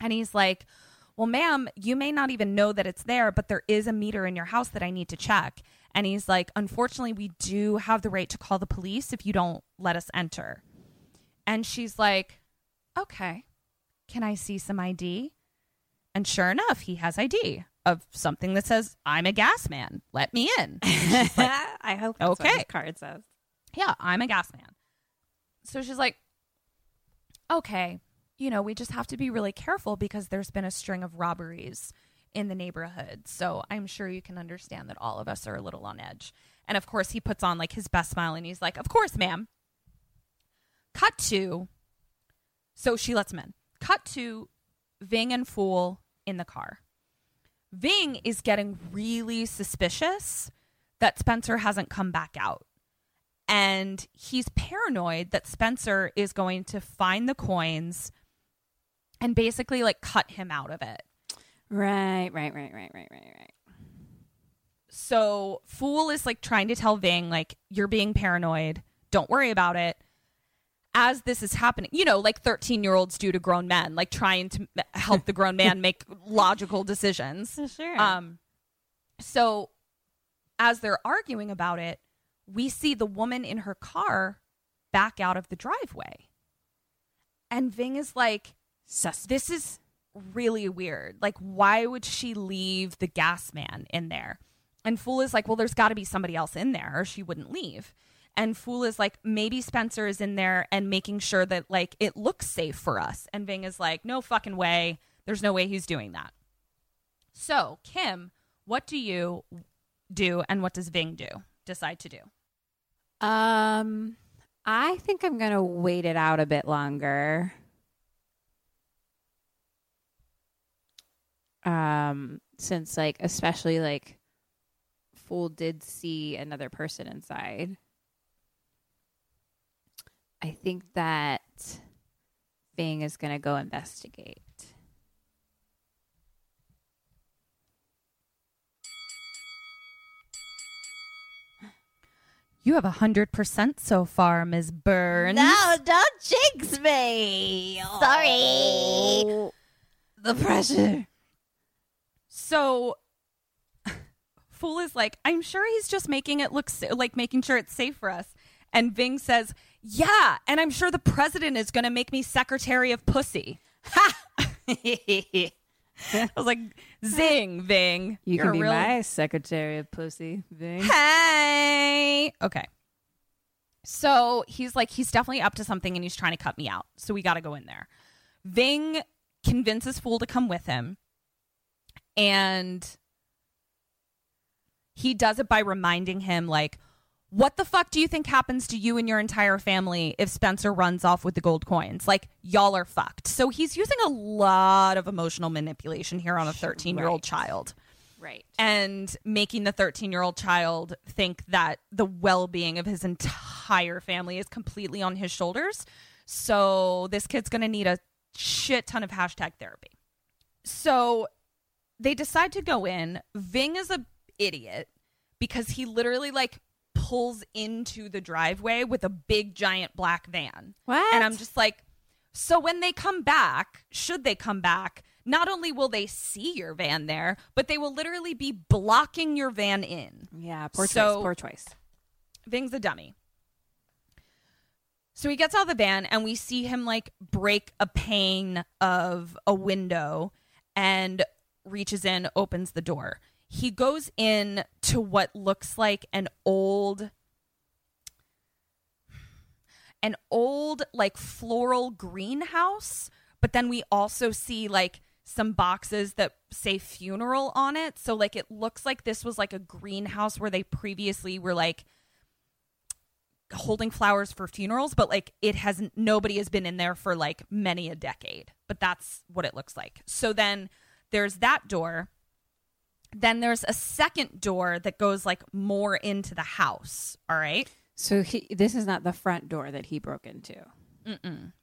And he's like, "Well, ma'am, you may not even know that it's there, but there is a meter in your house that I need to check." And he's like, "Unfortunately, we do have the right to call the police if you don't let us enter." And she's like, "Okay. Can I see some ID?" And sure enough, he has ID of something that says, "I'm a gas man. Let me in." [LAUGHS] I hope that's what Okay. card says. yeah, I'm a gas man. So she's like, okay, you know, we just have to be really careful because there's been a string of robberies in the neighborhood. So I'm sure you can understand that all of us are a little on edge. And of course, he puts on like his best smile and he's like, of course, ma'am. Cut to, so she lets him in. Cut to Ving and Fool in the car. Ving is getting really suspicious that Spencer hasn't come back out and he's paranoid that Spencer is going to find the coins and basically like cut him out of it. Right, right, right, right, right, right, right. So Fool is like trying to tell Ving like you're being paranoid. Don't worry about it. As this is happening, you know, like 13 year olds do to grown men, like trying to help the grown man [LAUGHS] make logical decisions. Sure. Um, so as they're arguing about it, we see the woman in her car back out of the driveway. And Ving is like, Sus. this is really weird. Like, why would she leave the gas man in there? And Fool is like, well, there's got to be somebody else in there, or she wouldn't leave. And Fool is like, maybe Spencer is in there and making sure that like it looks safe for us. And Ving is like, no fucking way. There's no way he's doing that. So, Kim, what do you do and what does Ving do? Decide to do? Um, I think I'm gonna wait it out a bit longer. Um, since like especially like Fool did see another person inside. I think that Ving is gonna go investigate. You have a hundred percent so far, Ms. Burns. No, don't jinx me. Sorry. The pressure. So [LAUGHS] Fool is like, I'm sure he's just making it look sa- like making sure it's safe for us. And Ving says, Yeah, and I'm sure the president is going to make me secretary of pussy. Ha! [LAUGHS] I was like, zing, Ving. You can be real- my secretary of pussy. Ving. Hey. Okay. So he's like, he's definitely up to something and he's trying to cut me out. So we got to go in there. Ving convinces Fool to come with him. And he does it by reminding him, like, what the fuck do you think happens to you and your entire family if Spencer runs off with the gold coins? Like, y'all are fucked. So he's using a lot of emotional manipulation here on a 13 year old Right. child Right. and making the 13 year old child think that the well being of his entire family is completely on his shoulders. So this kid's going to need a shit ton of hashtag therapy. So they decide to go in. Ving is a idiot because he literally like pulls into the driveway with a big giant black van. What? And I'm just like, so when they come back, should they come back, not only will they see your van there, but they will literally be blocking your van in. Yeah, poor So- choice. Poor choice. Ving's a dummy. So he gets out of the van and we see him like break a pane of a window and reaches in, opens the door. He goes in to what looks like an old an old like floral greenhouse, but then we also see like some boxes that say funeral on it. So like it looks like this was like a greenhouse where they previously were like holding flowers for funerals, but like it has nobody has been in there for like many a decade. But that's what it looks like. So then there's that door. Then there's a second door that goes like more into the house. All right. So he, this is not the front door that he broke into.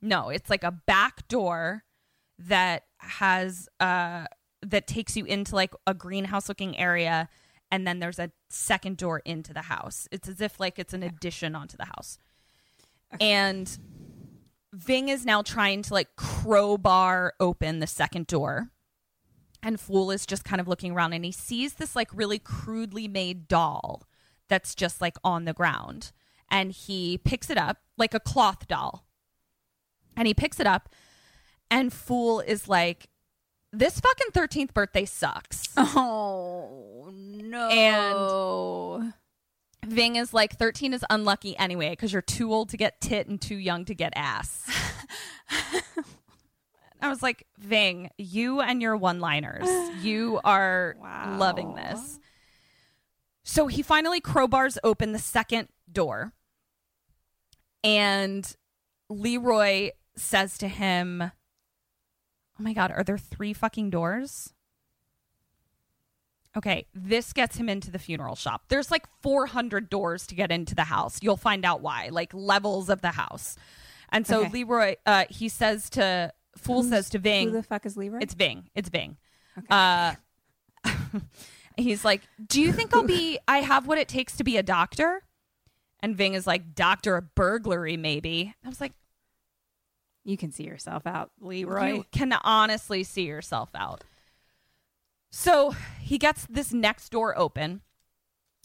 No, it's like a back door that has uh that takes you into like a greenhouse looking area and then there's a second door into the house. It's as if like it's an addition onto the house. And Ving is now trying to like crowbar open the second door. And Fool is just kind of looking around and he sees this like really crudely made doll that's just like on the ground. And he picks it up like a cloth doll. And he picks it up and Fool is like, this fucking 13th birthday sucks. [LAUGHS] Oh no! And- Ving is like 13 is unlucky anyway because you're too old to get tit and too young to get ass. [LAUGHS] I was like, Ving, you and your one liners, [SIGHS] you are Wow. loving this. So he finally crowbars open the second door. And Leroy says to him, Oh my God, are there three fucking doors? Okay, this gets him into the funeral shop. There's like 400 doors to get into the house. You'll find out why, like levels of the house. And so Okay. Leroy, uh, he says to, Fool Who's- says to Ving, Who the fuck is Leroy? it's Ving. It's Ving. Okay. Uh, [LAUGHS] he's like, "Do you think I'll be? I have what it takes to be a doctor." And Ving is like, "Doctor of burglary, maybe." I was like, you can see yourself out, Leroy. "You can honestly see yourself out." So he gets this next door open,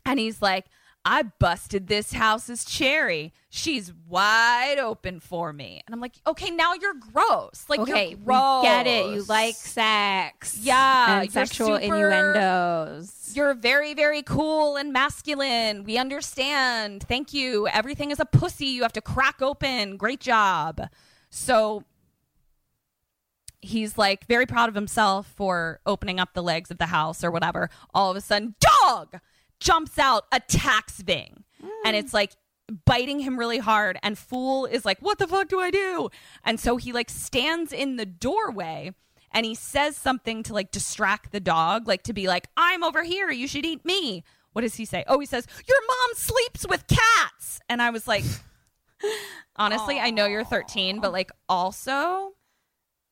and he's like, "I busted this house's cherry. She's wide open for me." And I'm like, "Okay, now you're gross. Like, okay, you're we gross. get it. You like sex, Yeah, and sexual super- innuendos. You're very, very cool and masculine. We understand. Thank you. Everything is a pussy. You have to crack open. Great job. So he's like very proud of himself for opening up the legs of the house or whatever. All of a sudden, dog jumps out, attacks Ving. And mm. it's like biting him really hard. And Fool is like, What the fuck do I do? And so he like stands in the doorway and he says something to like distract the dog, like to be like, I'm over here. You should eat me. What does he say? Oh, he says, Your mom sleeps with cats. And I was like, [LAUGHS] Honestly, I know you're 13, but like also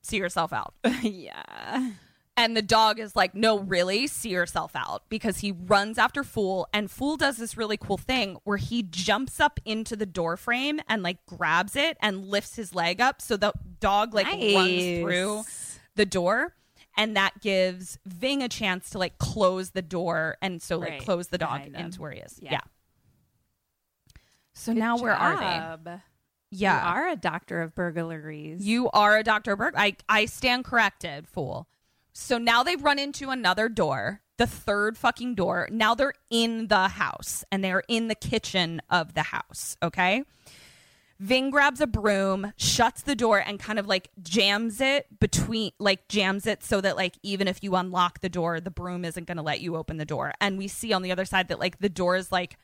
see yourself out. [LAUGHS] yeah. And the dog is like, no, really, see yourself out because he runs after Fool. And Fool does this really cool thing where he jumps up into the door frame and like grabs it and lifts his leg up. So the dog like runs through the door. And that gives Ving a chance to like close the door and so like Right, close the dog into where he is. Yeah. Yeah. So now where are they? Yeah. You are a doctor of burglaries. You are a Dr. Burke. I, I stand corrected, fool. So now they've run into another door, the third fucking door. Now they're in the house and they're in the kitchen of the house. Okay. Ving grabs a broom, shuts the door, and kind of like jams it between, like jams it so that like even if you unlock the door, the broom isn't going to let you open the door. And we see on the other side that like the door is like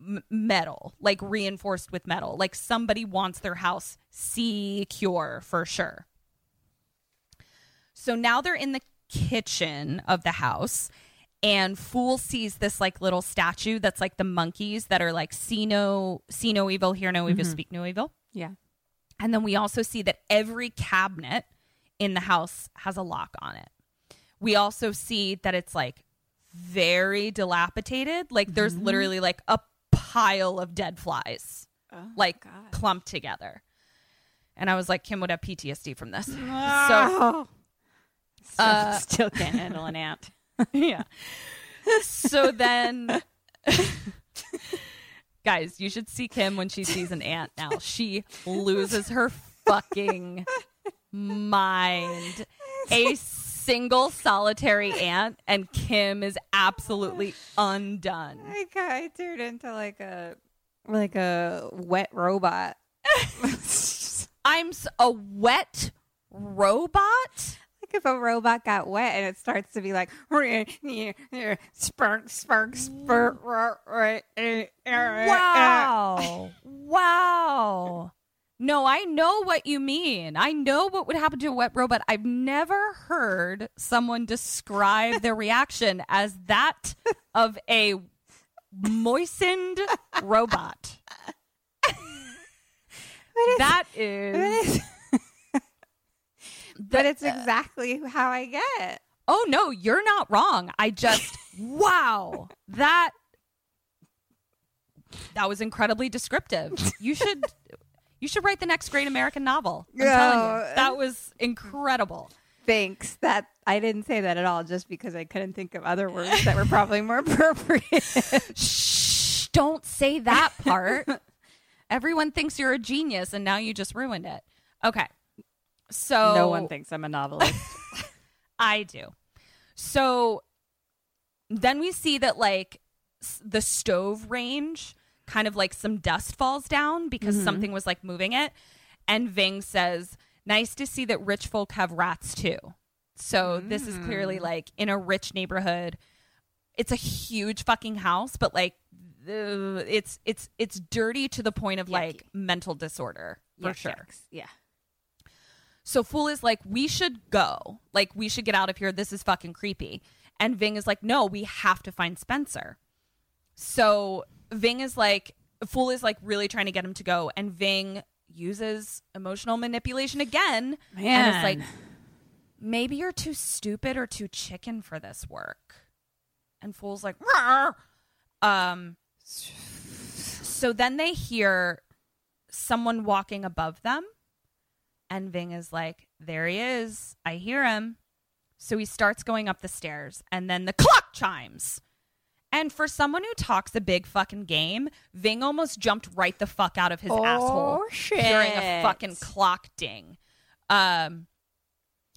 m- metal, like reinforced with metal. Like somebody wants their house secure for sure. So now they're in the kitchen of the house and Fool sees this like little statue that's like the monkeys that are like see no see no evil, hear no evil, mm-hmm. speak no evil. yeah. And then we also see that every cabinet in the house has a lock on it. We also see that it's like very dilapidated. Like there's mm-hmm. literally like a pile of dead flies, oh like clumped together. And I was like, Kim would have PTSD from this. So, uh, [LAUGHS] Still can't handle an ant. [LAUGHS] yeah. So then, [LAUGHS] guys, you should see Kim when she sees an ant now. She loses her fucking mind. A single solitary ant, and Kim is absolutely undone. I I turned into like a like a wet robot. I'm a wet robot. If a robot got wet and it starts to be like spark, spark, right? Wow. wow. No, I know what you mean. I know what would happen to a wet robot. I've never heard someone describe their reaction as that of a moistened robot. that is. But it's uh, exactly how I get. Oh no, you're not wrong. I just [LAUGHS] wow. That that was incredibly descriptive. You should you should write the next great American novel. I'm telling you. No. That was incredible. Thanks. That I didn't say that at all, just because I couldn't think of other words that were probably more [LAUGHS] appropriate. Shh, don't say that part. [LAUGHS] Everyone thinks you're a genius and now you just ruined it. Okay. So no one thinks I'm a novelist. [LAUGHS] I do. So then we see that like s- the stove range kind of like some dust falls down because mm-hmm. something was like moving it and Ving says, "Nice to see that rich folk have rats too." So this is clearly mm. like in a rich neighborhood. It's a huge fucking house, but like it's it's it's dirty to the point of like mental disorder for Yuck, sure. yucks. Yeah. So Fool is like, we should go. Like, we should get out of here. This is fucking creepy. And Ving is like, no, we have to find Spencer. So Ving is like, Fool is like really trying to get him to go. And Ving uses emotional manipulation again. And it's like, maybe you're too stupid or too chicken for this work. And Fool's like, "Rawr." um, so then they hear someone walking above them. And Ving is like, there he is. I hear him. So he starts going up the stairs, and then the clock chimes. And for someone who talks a big fucking game, Ving almost jumped right the fuck out of his asshole hearing a fucking clock ding. Um,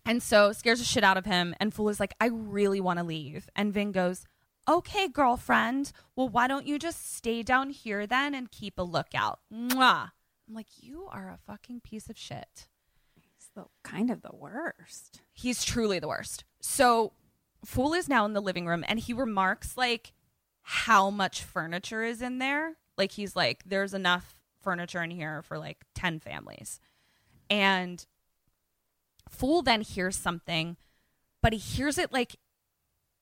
and so scares the shit out of him. And Fool is like, I really want to leave. And Ving goes, Okay, girlfriend. Well, why don't you just stay down here then and keep a lookout? Mwah. I'm like, you are a fucking piece of shit. The, kind of the worst. He's truly the worst. So Fool is now in the living room and he remarks like how much furniture is in there. Like he's like, there's enough furniture in here for like 10 families. And Fool then hears something, but he hears it like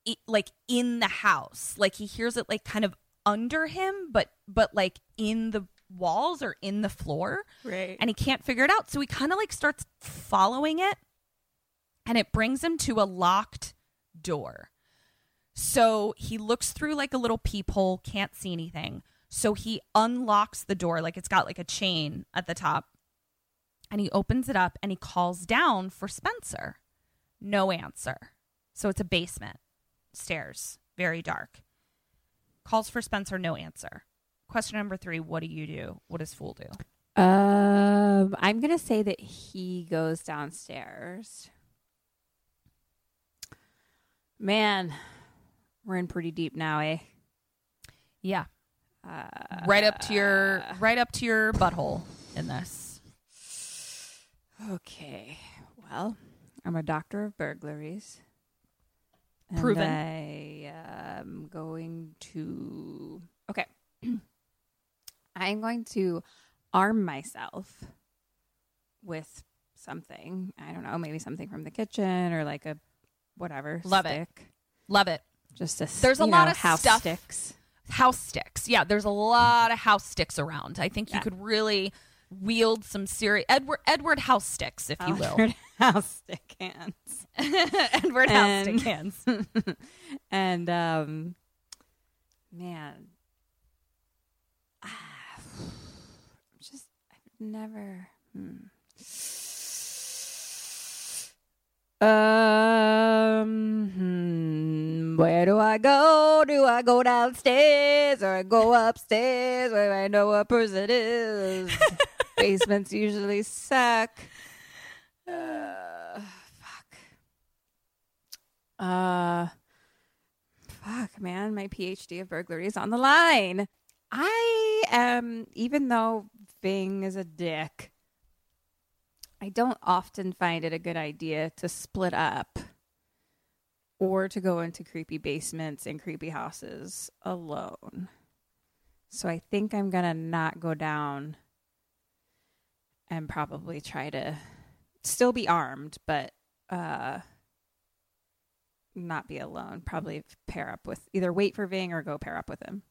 i- like in the house. Like he hears it like kind of under him, but but like in the walls or in the floor Right. and he can't figure it out. So he kind of like starts following it and it brings him to a locked door. So he looks through like a little peephole, can't see anything. So he unlocks the door, like it's got like a chain at the top. And he opens it up and he calls down for Spencer. No answer. So it's a basement, stairs, very dark. Calls for Spencer, no answer. Question number three What do you do? What does Fool do? Um, I'm gonna say that he goes downstairs. Man, we're in pretty deep now, eh? Yeah. right up to your right up to your butthole in this. Okay. Well, I'm a doctor of burglaries. And Proven. I am going to. I'm going to arm myself with something. I don't know, maybe something from the kitchen or like a whatever. Love it. Love it. Just a There's a you lot know, of house stuff. sticks. House sticks. Yeah, there's a lot of house sticks around. I think you could really wield some serious Edward Edward house sticks, if you will. Edward [LAUGHS] house stick hands. [LAUGHS] Edward house And- stick hands. [LAUGHS] and um man ah, just i've never. Hmm. um hmm, where do i go? Do i go downstairs or I go upstairs? Where i know a person is? [LAUGHS] Basements usually suck. Uh, fuck. Uh fuck man. My phd of burglary is on the line. I am even though ving is a dick i don't often find it a good idea to split up or to go into creepy basements and creepy houses alone so i think i'm gonna not go down and probably try to still be armed but uh not be alone. Probably pair up with either wait for Ving or go pair up with him.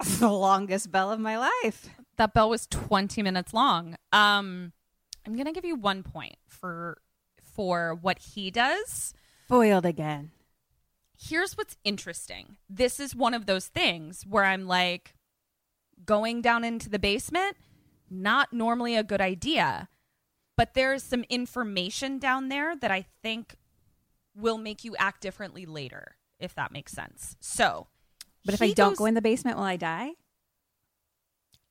[LAUGHS] the longest bell of my life. That bell was 20 minutes long. Um I'm going to give you 1 point for for what he does. Foiled again. here's what's interesting. This is one of those things where I'm like, going down into the basement, not normally a good idea. But there's some information down there that I think will make you act differently later, if that makes sense. So, But if I don't goes- go in the basement, will I die?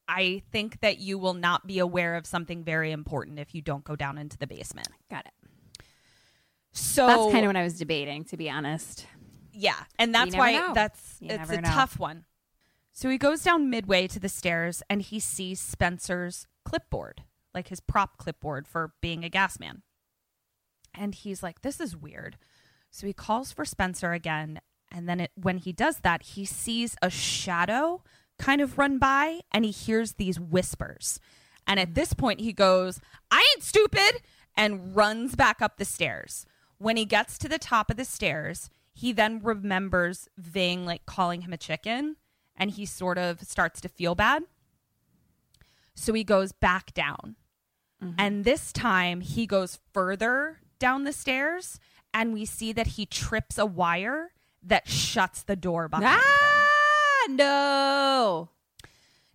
I think that you will not be aware of something very important if you don't go down into the basement. Got it. So That's kind of what I was debating, to be honest. Yeah, and that's why know. that's You it's a know. tough one. So he goes down midway to the stairs and he sees Spencer's clipboard, like his prop clipboard for being a gas man. And he's like, "This is weird." So he calls for Spencer again, and then it, when he does that, he sees a shadow kind of run by and he hears these whispers. And at this point he goes, "I ain't stupid." and runs back up the stairs. When he gets to the top of the stairs, he then remembers Ving like calling him a chicken and he sort of starts to feel bad. So he goes back down. Mm-hmm. And this time he goes further down the stairs and we see that he trips a wire that shuts the door behind him. Ah, no.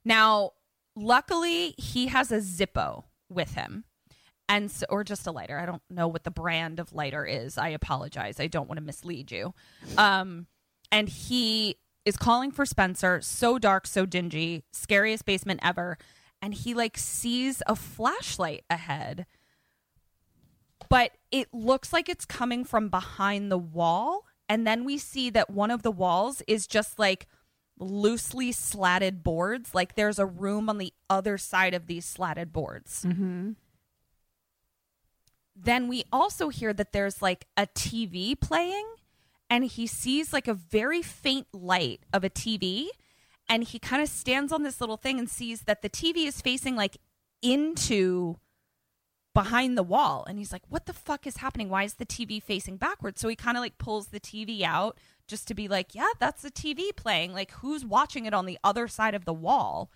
Now, luckily, he has a Zippo with him. And so, or just a lighter. I don't know what the brand of lighter is. I apologize. I don't want to mislead you. Um, and he is calling for Spencer. So dark, so dingy, scariest basement ever. And he like sees a flashlight ahead, but it looks like it's coming from behind the wall. And then we see that one of the walls is just like loosely slatted boards. Like there's a room on the other side of these slatted boards. Mm-hmm. Then we also hear that there's like a TV playing, and he sees like a very faint light of a TV. And he kind of stands on this little thing and sees that the TV is facing like into behind the wall. And he's like what the fuck is happening? Why is the tv facing backwards? So he kind of like pulls the tv out just to be like yeah that's the tv playing. Like who's watching it on the other side of the wall?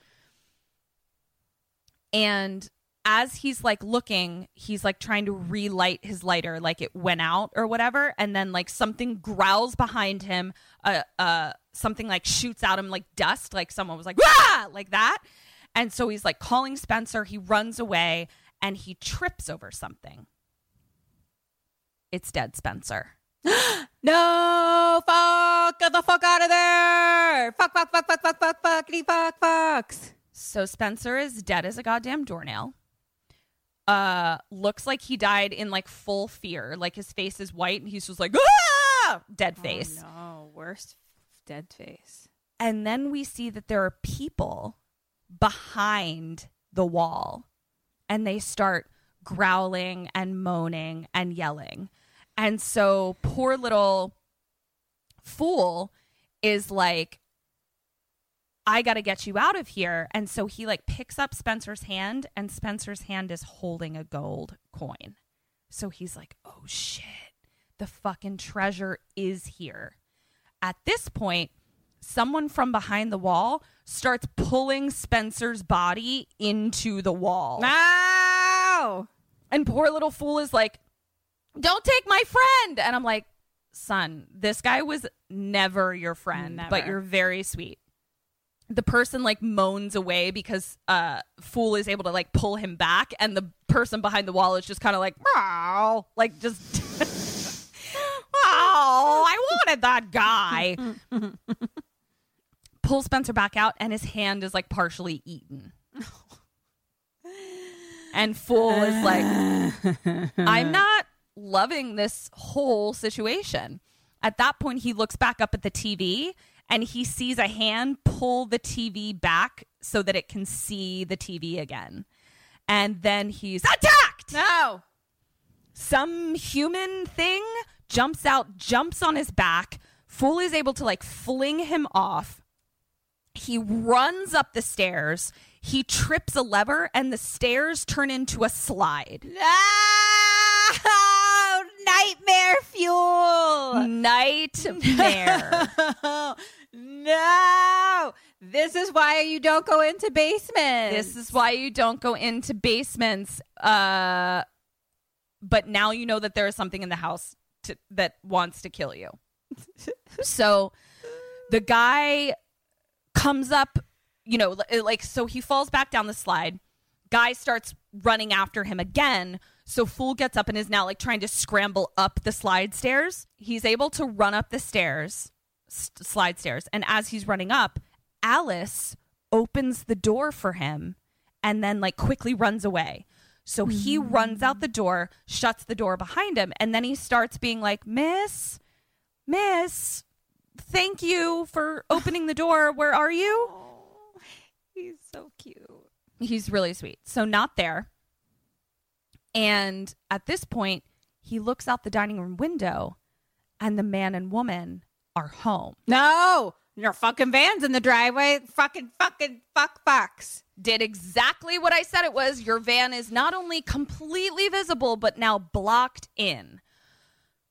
And as he's like looking he's like trying to relight his lighter like it went out or whatever. And then like something growls behind him uh uh something like shoots out him like dust like someone was like ah! Like that. And so he's like calling spencer. He runs away and he trips over something it's dead spencer [GASPS] No, fuck, get the fuck out of there. Fuck, fuck, fuck, fuck, fuck, fuck, fuckity fuck, fucks. So Spencer is dead as a goddamn doornail. Uh, looks like he died in like full fear. Like his face is white and he's just like, ah! dead face. Oh, no, worst dead face. And then we see that there are people behind the wall and they start growling and moaning and yelling. And so poor little fool is like, I got to get you out of here. And so he like picks up Spencer's hand and Spencer's hand is holding a gold coin. So he's like, oh shit, the fucking treasure is here. At this point, someone from behind the wall starts pulling Spencer's body into the wall. No. And poor little fool is like, don't take my friend. And I'm like, son, this guy was never your friend, but you're very sweet. The person like moans away because uh fool is able to like pull him back and the person behind the wall is just kind of like wow like just Oh, I wanted that guy pull Spencer back out and his hand is like partially eaten and fool is like I'm not loving this whole situation. At that point, he looks back up at the TV and he sees a hand pull the TV back so that it can see the TV again. And then he's attacked. No. Some human thing jumps out, jumps on his back. Fool is able to like fling him off. He runs up the stairs. He trips a lever and the stairs turn into a slide. No. Nightmare fuel. Nightmare. [LAUGHS] no. This is why you don't go into basements. This is why you don't go into basements. Uh, but now you know that there is something in the house to, that wants to kill you. so the guy comes up, you know, like, so he falls back down the slide. Guy starts running after him again. So Fool gets up and is now like trying to scramble up the slide stairs. He's able to run up the stairs, s- slide stairs. And as he's running up, Alice opens the door for him and then like quickly runs away. So he runs out the mm. door, shuts the door behind him, and then he starts being like, Miss, Miss, thank you for [LAUGHS] opening the door. Where are you? He's so cute. He's really sweet. So not there. And at this point, he looks out the dining room window and the man and woman are home. No. Your fucking van's in the driveway. Fucking fucking fuck fucks. Did exactly what I said it was. Your van is not only completely visible, but now blocked in.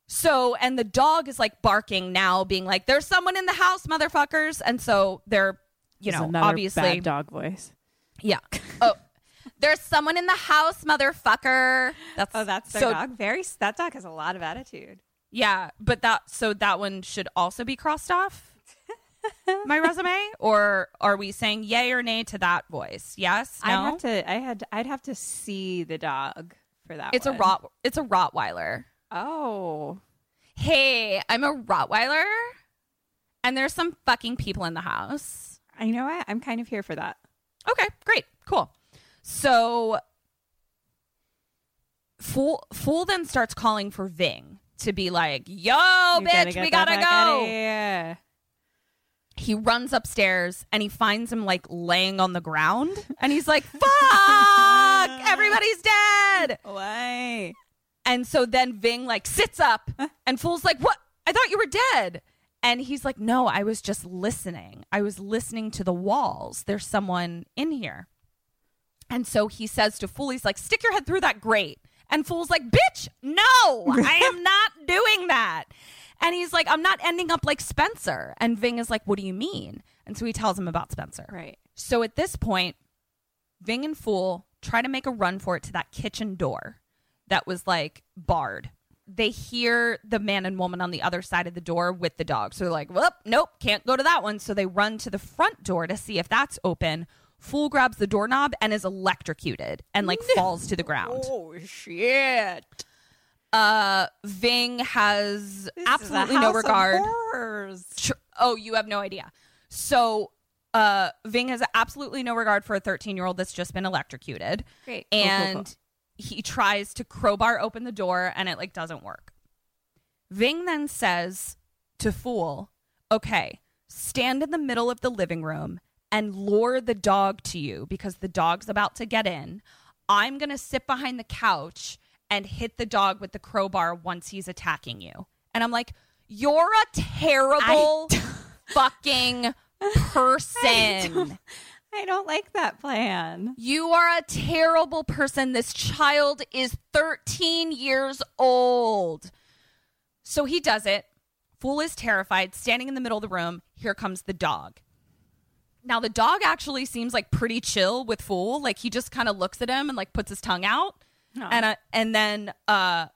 So, and the dog is like barking now, being like, there's someone in the house, motherfuckers. And so they're, you know, obviously. bad dog voice. Yeah. Oh, there's someone in the house, motherfucker. That's Oh, that's their so, dog. Very. That dog has a lot of attitude. Yeah, but that so that one should also be crossed off my resume, or are we saying yay or nay to that voice? Yes, no. I'd have to. I had. I'd have to see the dog for that. it's one. a rot. It's a Rottweiler. Oh. Hey, I'm a Rottweiler, and there's some fucking people in the house. I know. What? I'm kind of here for that. Okay, great, cool. So, Fool Fool then starts calling for Ving to be like, "Yo, You bitch, we gotta go." He runs upstairs and he finds him like laying on the ground. And he's like fuck! [LAUGHS] Everybody's dead! Why? and so then ving like sits up and fool's like what? I thought you were dead. And he's like no i was just listening. I was listening to the walls. There's someone in here. And so he says to fool he's like stick your head through that grate. And fool's like bitch no i am [LAUGHS] not doing that and he's like i'm not ending up like spencer and ving is like what do you mean and so he tells him about spencer Right. so at this point, Ving and Fool try to make a run for it to that kitchen door that was like barred. They hear the man and woman on the other side of the door with the dog. So they're like, whoop, nope, can't go to that one. So they run to the front door to see if that's open. Fool grabs the doorknob and is electrocuted and like [LAUGHS] falls to the ground. Oh shit! Uh, Ving has absolutely no regard. Tr- oh, you have no idea. So, uh, Ving has absolutely no regard for a 13 year old that's just been electrocuted. Great. Cool, cool, And cool. he tries to crowbar open the door and it like doesn't work. Ving then says to Fool, okay, stand in the middle of the living room and lure the dog to you because the dog's about to get in. I'm going to sit behind the couch and hit the dog with the crowbar once he's attacking you. And I'm like, you're a terrible [LAUGHS] fucking person. I don't like that plan. You are a terrible person. This child is 13 years old. So he does it. Fool is terrified, standing in the middle of the room. Here comes the dog. Now, the dog actually seems like pretty chill with Fool. Like he just kind of looks at him and like puts his tongue out. And, uh, and then uh,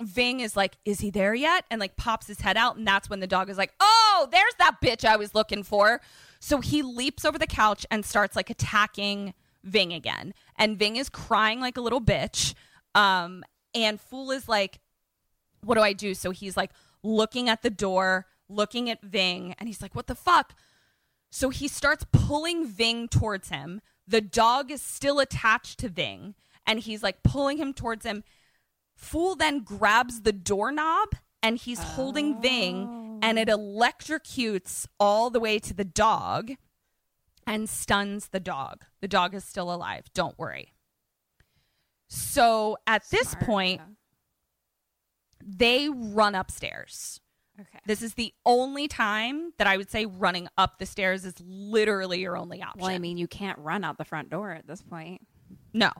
Ving is like, Is he there yet? And like pops his head out. And that's when the dog is like, Oh, there's that bitch I was looking for. So he leaps over the couch and starts like attacking Ving again. And Ving is crying like a little bitch. Um, and Fool is like, What do I do? So he's like looking at the door, looking at Ving, and he's like, What the fuck? So he starts pulling Ving towards him. The dog is still attached to Ving, and he's like pulling him towards him. Fool then grabs the doorknob and he's holding Ving, and it electrocutes all the way to the dog and stuns the dog. The dog is still alive. Don't worry. So at this Smart, point, they run upstairs. Okay. This is the only time that I would say running up the stairs is literally your only option. Well, I mean, you can't run out the front door at this point. no.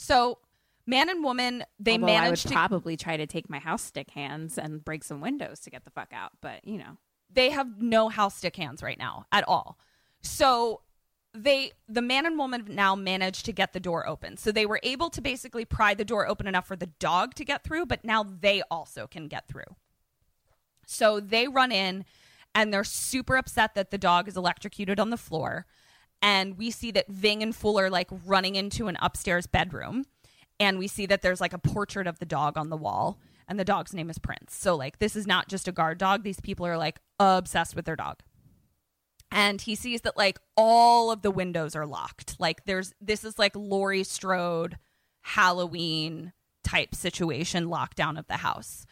So, man and woman, they Although I would managed to probably try to take my house stick hands and break some windows to get the fuck out. But you know, they have no house stick hands right now at all. So they the man and woman now managed to get the door open. So they were able to basically pry the door open enough for the dog to get through, but now they also can get through. So they run in and they're super upset that the dog is electrocuted on the floor. And we see that Ving and are like running into an upstairs bedroom. And we see that there's like a portrait of the dog on the wall. And the dog's name is Prince. So, like, this is not just a guard dog. These people are like obsessed with their dog. And he sees that like all of the windows are locked. Like, there's this is like Laurie Strode Halloween type situation lockdown of the house.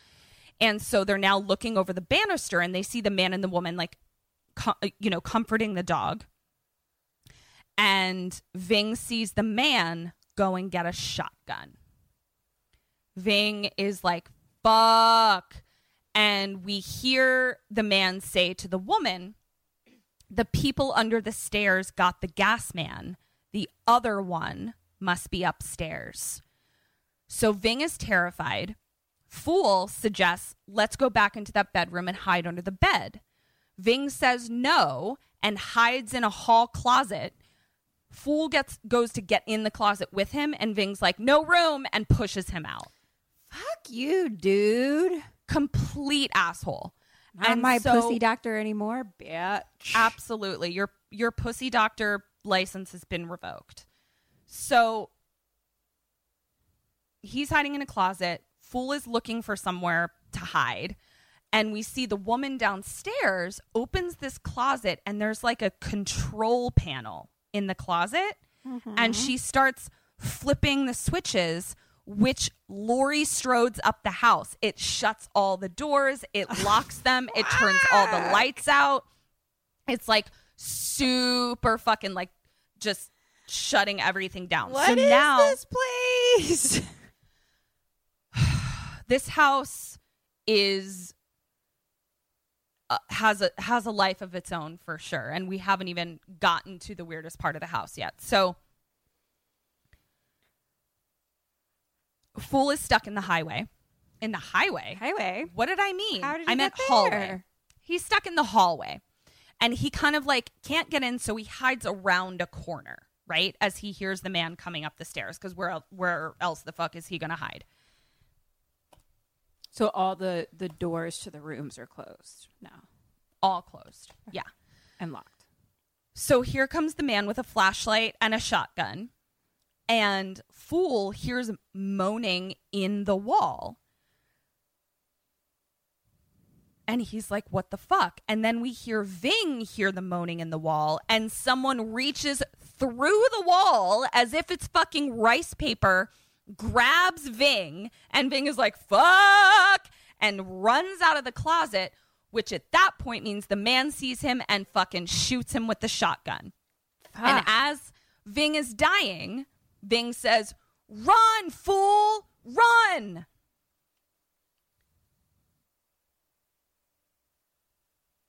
And so they're now looking over the banister and they see the man and the woman like co- you know comforting the dog. And Ving sees the man go and get a shotgun. Ving is like fuck and we hear the man say to the woman the people under the stairs got the gas man. The other one must be upstairs. So Ving is terrified. Fool suggests, let's go back into that bedroom and hide under the bed. Ving says no and hides in a hall closet. Fool gets goes to get in the closet with him, and Ving's like, no room, and pushes him out. fuck you, dude. Complete asshole. Not And my so- pussy doctor anymore, bitch. Absolutely. Your your pussy doctor license has been revoked. So he's hiding in a closet. Fool is looking for somewhere to hide. And we see the woman downstairs opens this closet and there's like a control panel in the closet. And mm-hmm. she starts flipping the switches, which Laurie Strode's up the house. It shuts all the doors, it [LAUGHS] locks them, it turns all the lights out. It's like super fucking like just shutting everything down. What so is now this place? [SIGHS] this house is uh, has a has a life of its own for sure. And we haven't even gotten to the weirdest part of the house yet. So fool is stuck in the highway. In the highway? Highway. what did i mean? How did i meant hallway. He's stuck in the hallway. And he kind of like can't get in so he hides around a corner right as he hears the man coming up the stairs because where where else the fuck is he gonna hide So all the the doors to the rooms are closed now all closed yeah and locked. So here comes the man with a flashlight and a shotgun. and Fool hears moaning in the wall. And he's like, what the fuck? And then we hear Ving hear the moaning in the wall, and someone reaches through the wall as if it's fucking rice paper, grabs Ving, and Ving is like, fuck, and runs out of the closet, which at that point means the man sees him and fucking shoots him with the shotgun. And as Ving is dying, Ving says, Run, fool, run.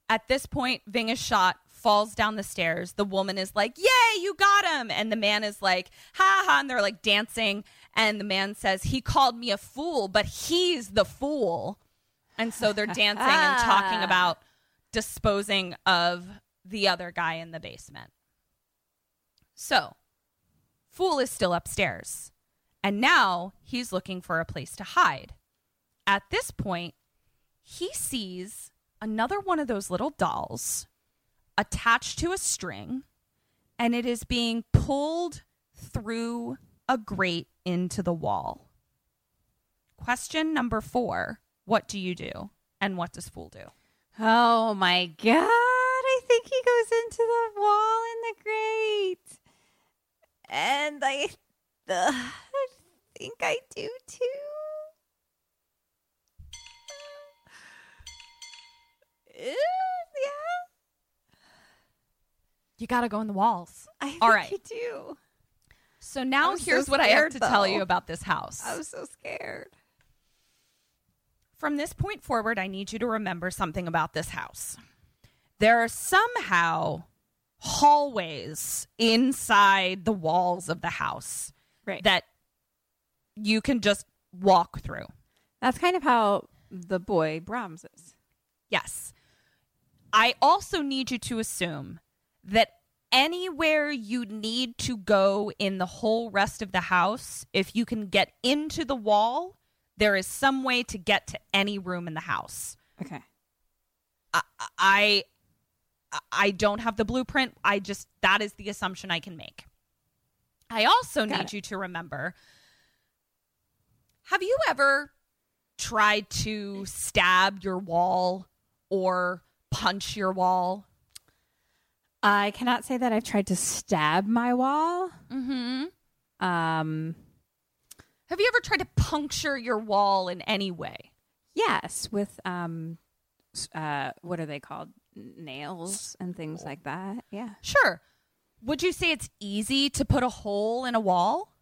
At this point, Ving is shot, falls down the stairs. The woman is like, Yay, you got him. And the man is like, Ha ha. And they're like dancing. And the man says, He called me a fool, but he's the fool. And so they're [LAUGHS] dancing and talking about disposing of the other guy in the basement. So, Fool is still upstairs. And now he's looking for a place to hide. At this point, he sees another one of those little dolls attached to a string, and it is being pulled through a grate into the wall. Question number four What do you do? And what does Fool do? Oh my god! I think he goes into the wall in the grate, and I, uh, I think I do too. Uh, yeah, You got to go in the walls. I think All right. I do. So now I'm so here's what I have to tell you about this house. I was so scared. From this point forward, I need you to remember something about this house. There are somehow hallways inside the walls of the house Right. that you can just walk through. That's kind of how the boy Brahms is. Yes. I also need you to assume that anywhere you need to go in the whole rest of the house, if you can get into the wall, there is some way to get to any room in the house. Okay. I I don't have the blueprint. I just that is the assumption I can make. I also Got need it. you to remember Have you ever tried to stab your wall or punch your wall? I cannot say that I've tried to stab my wall. Mhm. Um, Have you ever tried to puncture your wall in any way? yes, with um, uh, what are they called? Nails and things like that. Yeah. Sure. Would you say it's easy to put a hole in a wall?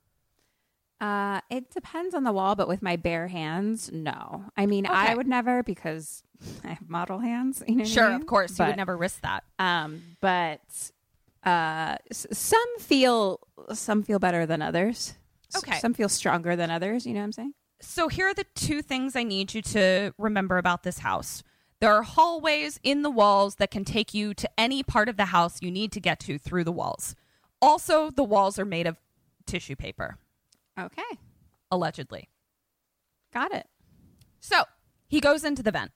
Uh, it depends on the wall, but with my bare hands, no. I mean, Okay. I would never because [LAUGHS] I have model hands. You know what I Sure, mean? of course. you would never risk that. Um, but uh, s- some feel some feel better than others. S- Okay. Some feel stronger than others. You know what I'm saying? So here are the two things I need you to remember about this house. There are hallways in the walls that can take you to any part of the house you need to get to through the walls. Also, the walls are made of tissue paper, Okay. allegedly. Got it. So he goes into the vent.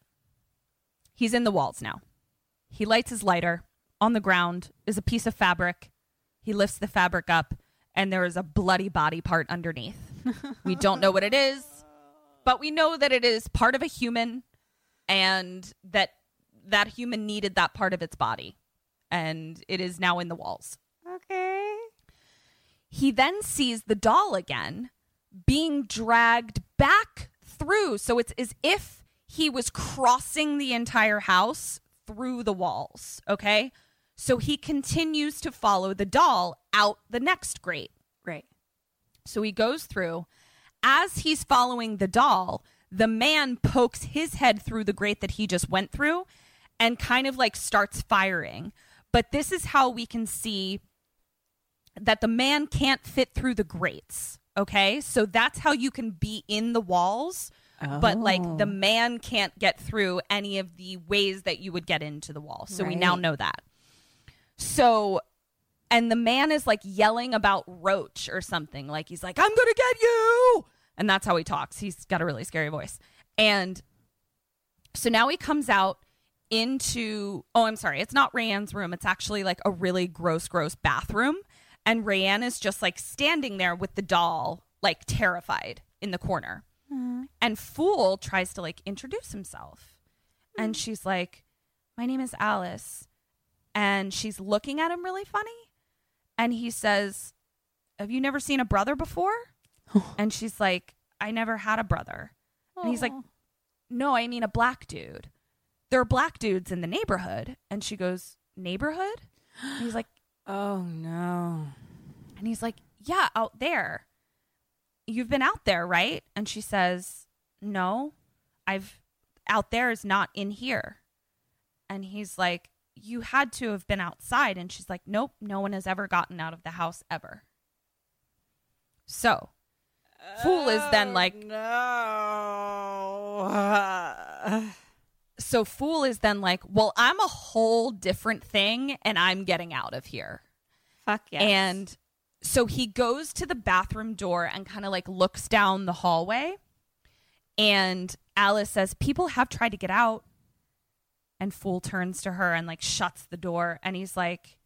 He's in the walls now. He lights his lighter. On the ground is a piece of fabric. He lifts the fabric up, and there is a bloody body part underneath. [LAUGHS] we don't know what it is, but we know that it is part of a human, and that that human needed that part of its body, and it is now in the walls. Okay. He then sees the doll again being dragged back through. So it's as if he was crossing the entire house through the walls. Okay. So he continues to follow the doll out the next grate. Right. So he goes through. As he's following the doll, the man pokes his head through the grate that he just went through and kind of like starts firing. But this is how we can see that the man can't fit through the grates. Okay. So that's how you can be in the walls, but like the oh. man can't get through any of the ways that you would get into the wall. So we now know that. So and the man is like yelling about roach or something like he's like i'm gonna get you and that's how he talks he's got a really scary voice and so now he comes out into oh i'm sorry it's not rayanne's room it's actually like a really gross gross bathroom And Rayanne is just like standing there with the doll, like terrified in the corner. And Fool tries to like introduce himself. And hmm. she's like, My name is Alice. And she's looking at him really funny. And he says, Have you never seen a brother before? [SIGHS] and she's like, I never had a brother. And he's like, No, I mean a black dude. There are black dudes in the neighborhood. And she goes, Neighborhood? And he's like, Oh no. and he's like, Yeah, out there. You've been out there, right? And she says, No, I've out there is not in here. And he's like, You had to have been outside. And she's like, Nope, no one has ever gotten out of the house ever. So, Fool is then oh, like, No. [LAUGHS] So, Fool is then like, Well, I'm a whole different thing and I'm getting out of here. Fuck yes. And so he goes to the bathroom door and kind of like looks down the hallway. And Alice says, People have tried to get out. And Fool turns to her and like shuts the door. And he's like,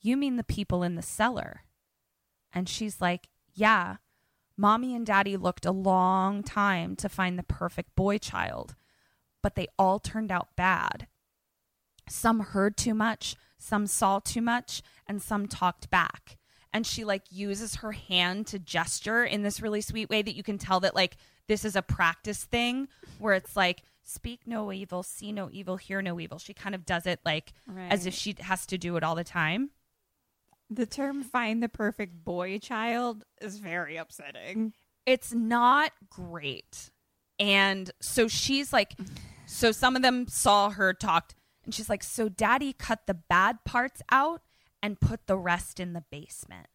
You mean the people in the cellar? And she's like, Yeah. Mommy and daddy looked a long time to find the perfect boy child, but they all turned out bad. Some heard too much, some saw too much, and some talked back. And she like uses her hand to gesture in this really sweet way that you can tell that like this is a practice thing where it's like speak no evil, see no evil, hear no evil. She kind of does it like as if she has to do it all the time. the term find the perfect boy child is very upsetting. it's not great. And so she's like, so some of them saw her talked, and she's like, so daddy cut the bad parts out and put the rest in the basement.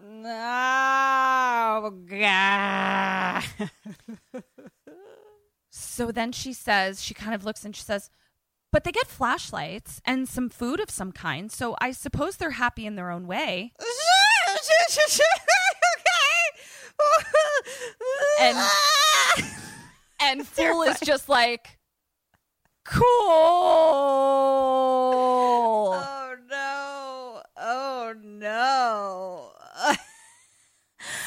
No, God. So then she says, she kind of looks and she says, but they get flashlights and some food of some kind. So I suppose they're happy in their own way. [LAUGHS] Okay. and and [LAUGHS] Fool is just like, cool. Oh no! Oh no! [LAUGHS]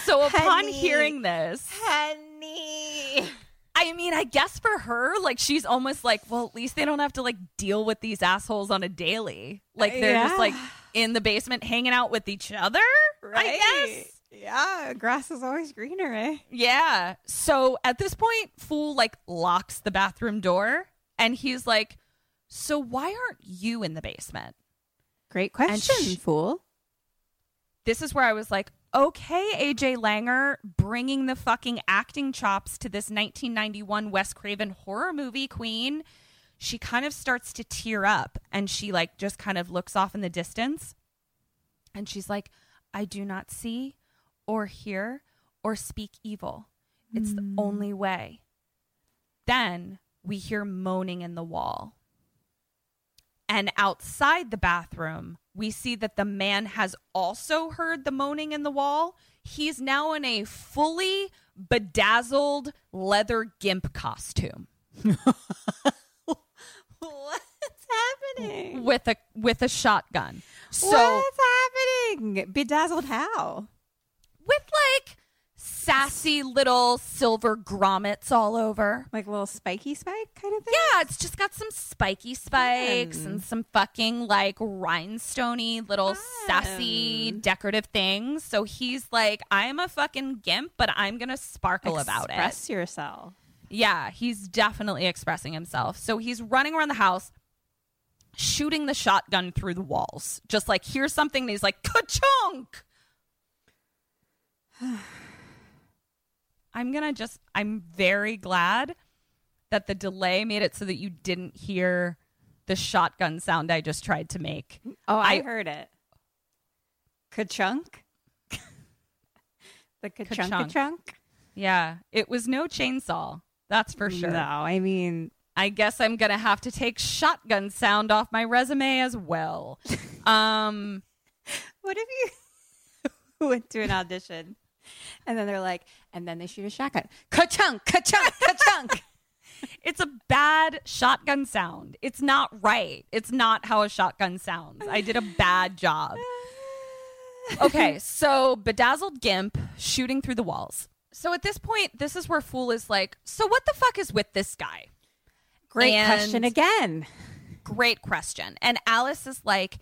So upon Honey. hearing this, Honey. I mean, I guess for her, like she's almost like, well, at least they don't have to like deal with these assholes on a daily. Like they're just like in the basement hanging out with each other. Right. I guess. Yeah, grass is always greener, eh? Yeah. So at this point, Fool like locks the bathroom door and he's like, So why aren't you in the basement? Great question, fool. This is where I was like, Okay, AJ Langer bringing the fucking acting chops to this 1991 Wes Craven horror movie queen. She kind of starts to tear up and she like just kind of looks off in the distance and she's like, I do not see or hear or speak evil. It's the mm. only way. Then we hear moaning in the wall. And outside the bathroom, we see that the man has also heard the moaning in the wall. He's now in a fully bedazzled leather gimp costume [LAUGHS] What's happening? with a with a shotgun. So What's happening? Bedazzled how? With like sassy little silver grommets all over. Like a little spiky spike kind of thing? Yeah, it's just got some spiky spikes Fun. and some fucking like rhinestoney little sassy hmm. decorative things. So he's like, I'm a fucking gimp, but I'm gonna sparkle about it. Express yourself. Yeah, he's definitely expressing himself. So he's running around the house, shooting the shotgun through the walls. Just like here's something, and he's like, ka-chunk. [SIGHS] I'm gonna just. I'm very glad that the delay made it so that you didn't hear the shotgun sound I just tried to make. Oh, I, I- heard it. Ka-chunk? [LAUGHS] the ka-chunk Ka-chunk. chunk? Yeah, it was no chainsaw. That's for sure. No, I mean, I guess I'm gonna have to take shotgun sound off my resume as well. [LAUGHS] um, what if you [LAUGHS] went to an audition and then they're like, and then they shoot a shotgun. Ka-chunk, ka-chunk, [LAUGHS] ka-chunk. it's a bad shotgun sound. It's not right. It's not how a shotgun sounds. I did a bad job. [LAUGHS] okay, so bedazzled gimp shooting through the walls. So at this point, this is where Fool is like, so what the fuck is with this guy? Great And- question again. Great question. And Alice is like,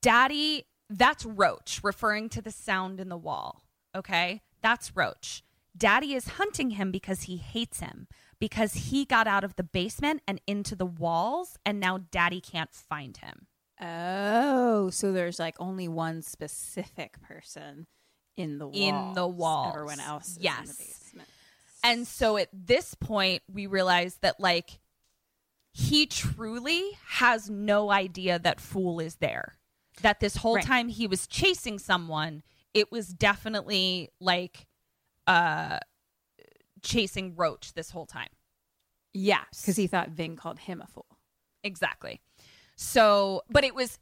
Daddy, that's Roach, referring to the sound in the wall. Okay? That's Roach. Daddy is hunting him because he hates him, because he got out of the basement and into the walls, and now Daddy can't find him. Oh, so there's like only one specific person in the walls. In the walls. Everyone else is in Yes. the basement. And so at this point, we realize that, like, he truly has no idea that Fool is there. That this whole Right. time he was chasing someone, it was definitely like uh chasing Roach this whole time. Yeah, because he thought Ving called him a fool. Exactly. So, but it was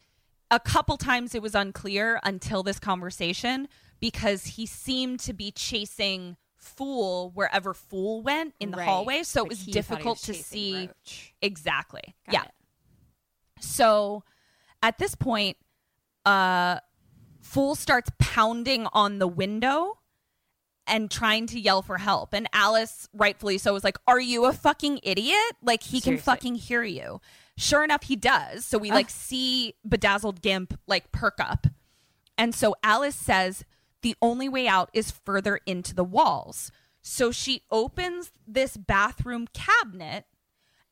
a couple times it was unclear until this conversation because he seemed to be chasing Fool wherever Fool went in the Right, hallway. So it was he thought he difficult was to see Roach. exactly. Got yeah. it. So at this point, uh, Fool starts pounding on the window and trying to yell for help. And Alice, rightfully so, was like, Are you a fucking idiot? Like, he can fucking hear you. Sure enough, he does. So we like see Bedazzled Gimp like perk up. And so Alice says the only way out is further into the walls. So she opens this bathroom cabinet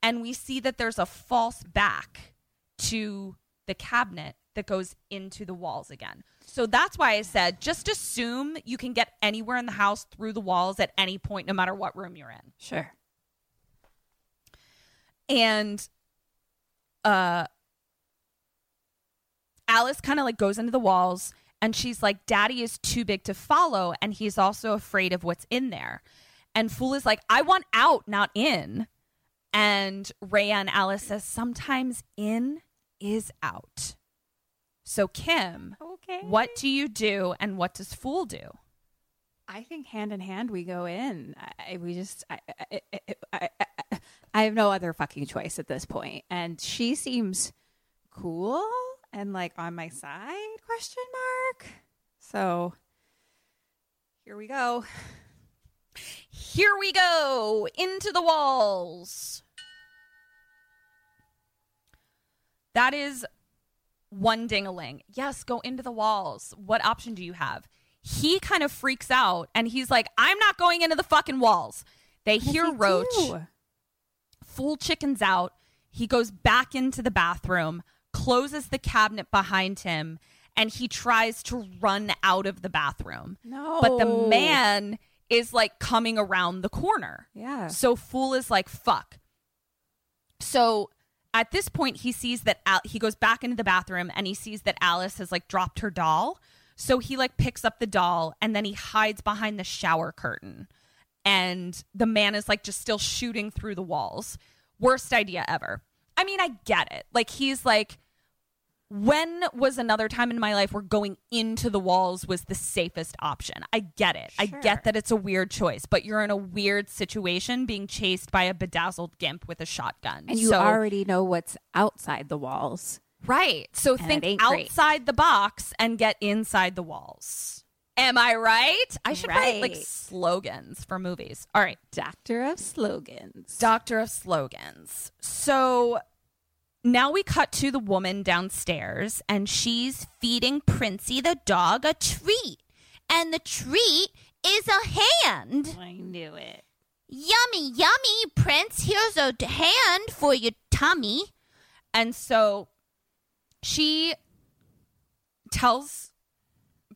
and we see that there's a false back to the cabinet that goes into the walls again. So that's why I said just assume you can get anywhere in the house through the walls at any point, no matter what room you're in. Sure. And uh Alice kind of like goes into the walls and she's like, Daddy is too big to follow, and he's also afraid of what's in there. And Fool is like, I want out, not in. And Rhea and Alice says, sometimes in is out. So Kim, Okay. what do you do and what does Fool do? I think hand in hand we go in. I, we just, I, I, I, I, I, I have no other fucking choice at this point. And she seems cool and like on my side? Question mark. So here we go. Here we go into the walls. That is one ding-a-ling. Yes, go into the walls. What option do you have? He kind of freaks out and he's like, I'm not going into the fucking walls. They hear he Roach. do? Fool chickens out. He goes back into the bathroom, closes the cabinet behind him, and he tries to run out of the bathroom. No. But the man is like coming around the corner. Yeah. So Fool is like, fuck. So at this point, he sees that Al- he goes back into the bathroom and he sees that Alice has like dropped her doll. So he like picks up the doll and then he hides behind the shower curtain. And the man is like just still shooting through the walls. Worst idea ever. I mean, I get it. Like, he's like, when was another time in my life where going into the walls was the safest option? I get it. I get that it's a weird choice, but you're in a weird situation being chased by a bedazzled gimp with a shotgun. And you So- already know what's outside the walls. right. So And think ain't great. outside the box and get inside the walls. Am I right? I should write like slogans for movies. All right. Doctor of slogans. Doctor of slogans. So now we cut to the woman downstairs and she's feeding Princey the dog a treat. And the treat is a hand. Oh, I knew it. Yummy, yummy, Prince. Here's a hand for your tummy. And so she tells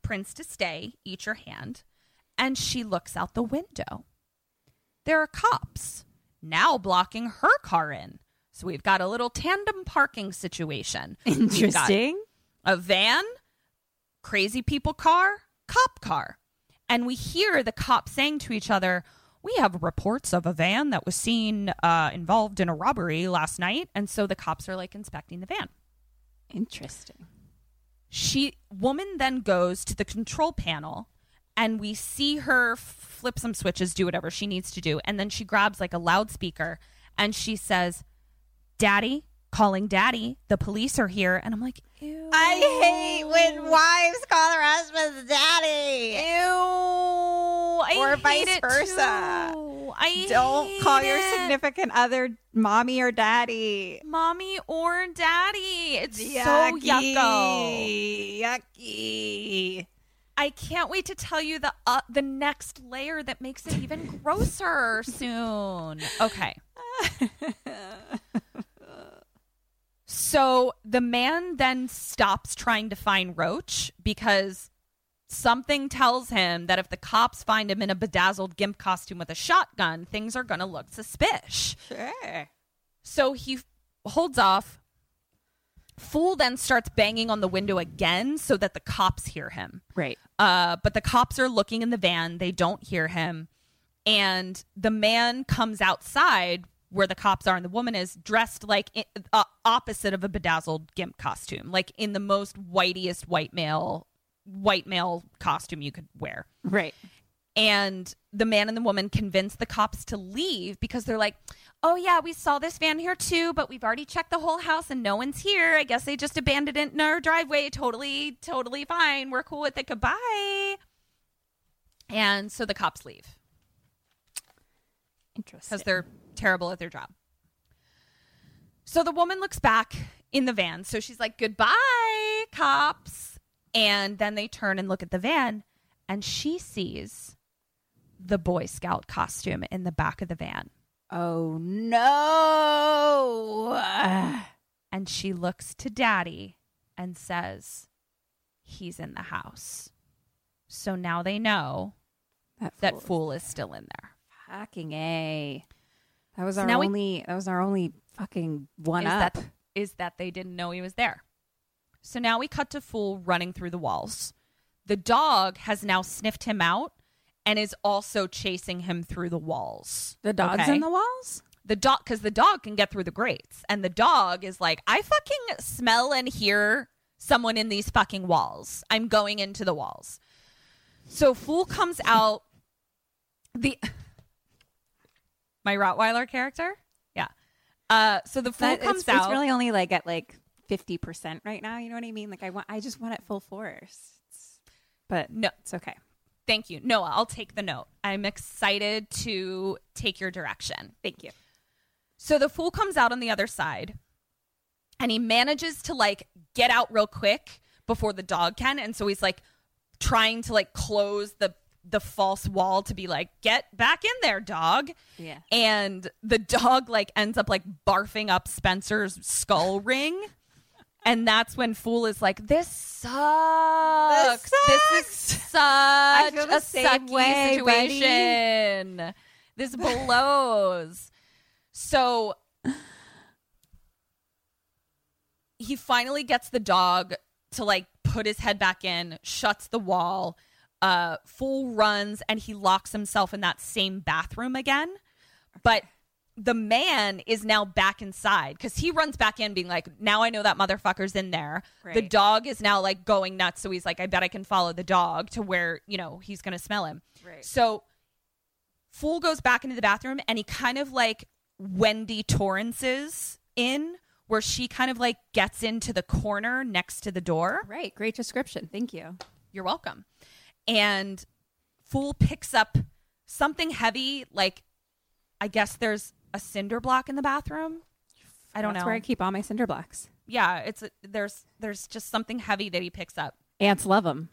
Prince to stay, eat your hand, and she looks out the window. There are cops now blocking her car in. So we've got a little tandem parking situation. Interesting. a van, crazy people car, cop car. And we hear the cops saying to each other, We have reports of a van that was seen uh, involved in a robbery last night. And so the cops are like inspecting the van. Interesting. She woman then goes to the control panel and we see her flip some switches, do whatever she needs to do. And then she grabs like a loudspeaker and she says, Daddy, calling daddy. The police are here. And I'm like, ew. I hate when wives call their husbands daddy. Ew. I Or hate vice it versa. I Don't call hate your significant other mommy or daddy. mommy or daddy. It's so yucko. Yucky. I can't wait to tell you the uh, the next layer that makes it even [LAUGHS] grosser soon. Okay. [LAUGHS] so the man then stops trying to find Roach because something tells him that if the cops find him in a bedazzled gimp costume with a shotgun, things are going to look suspicious. Sure. So he holds off. Fool then starts banging on the window again so that the cops hear him. Right. Uh, but the cops are looking in the van. They don't hear him. And the man comes outside where the cops are and the woman is dressed like uh, opposite of a bedazzled gimp costume, like in the most whiteiest white male white male costume you could wear. Right. And the man and the woman convince the cops to leave because they're like, oh, yeah, we saw this van here too, but we've already checked the whole house and no one's here. I guess they just abandoned it in our driveway. Totally, totally fine. We're cool with it. Goodbye. And so the cops leave Interesting. because they're terrible at their job. So the woman looks back in the van. So she's like, goodbye, cops. And then they turn and look at the van, and she sees the Boy Scout costume in the back of the van. Oh no. And she looks to daddy and says, He's in the house. So now they know That that fool. fool is still in there. Fucking A. That was So our now we- only that was our only fucking one is up. that is that they didn't know he was there. So now we cut to Fool running through the walls. The dog has now sniffed him out and is also chasing him through the walls. the dogs Okay? in the walls? the dog because the dog can get through the grates and the dog is like i fucking smell and hear someone in these fucking walls i'm going into the walls so fool comes out the my rottweiler character yeah uh so the fool That- comes it's, out it's really only like at like fifty percent right now. You know what I mean? Like I want I just want it full force. It's, but no it's okay. thank you noah i'll take the note i'm excited to take your direction Thank you. So the fool comes out on the other side and he manages to like get out real quick before the dog can. And so he's like trying to like close the the false wall to be like, get back in there, dog. Yeah. And the dog like ends up like barfing up Spencer's skull ring. And that's when Fool is like, this sucks. This, is such feel the a sucky way, buddy." situation. This blows. So he finally gets the dog to like put his head back in, shuts the wall. Uh, Fool runs and he locks himself in that same bathroom again. But the man is now back inside because he runs back in, being like, "Now I know that motherfucker's in there." The dog is now like going nuts, so he's like, "I bet I can follow the dog to where you know he's gonna smell him." Right. So Fool goes back into the bathroom and he kind of like Wendy Torrance's in where she kind of like gets into the corner next to the door. Right. Great description. Thank you. You're welcome. And Fool picks up something heavy, like I guess there's a cinder block in the bathroom. I don't know. That's know. where I keep all my cinder blocks. yeah, it's a, there's there's just something heavy that he picks up. Ants love them.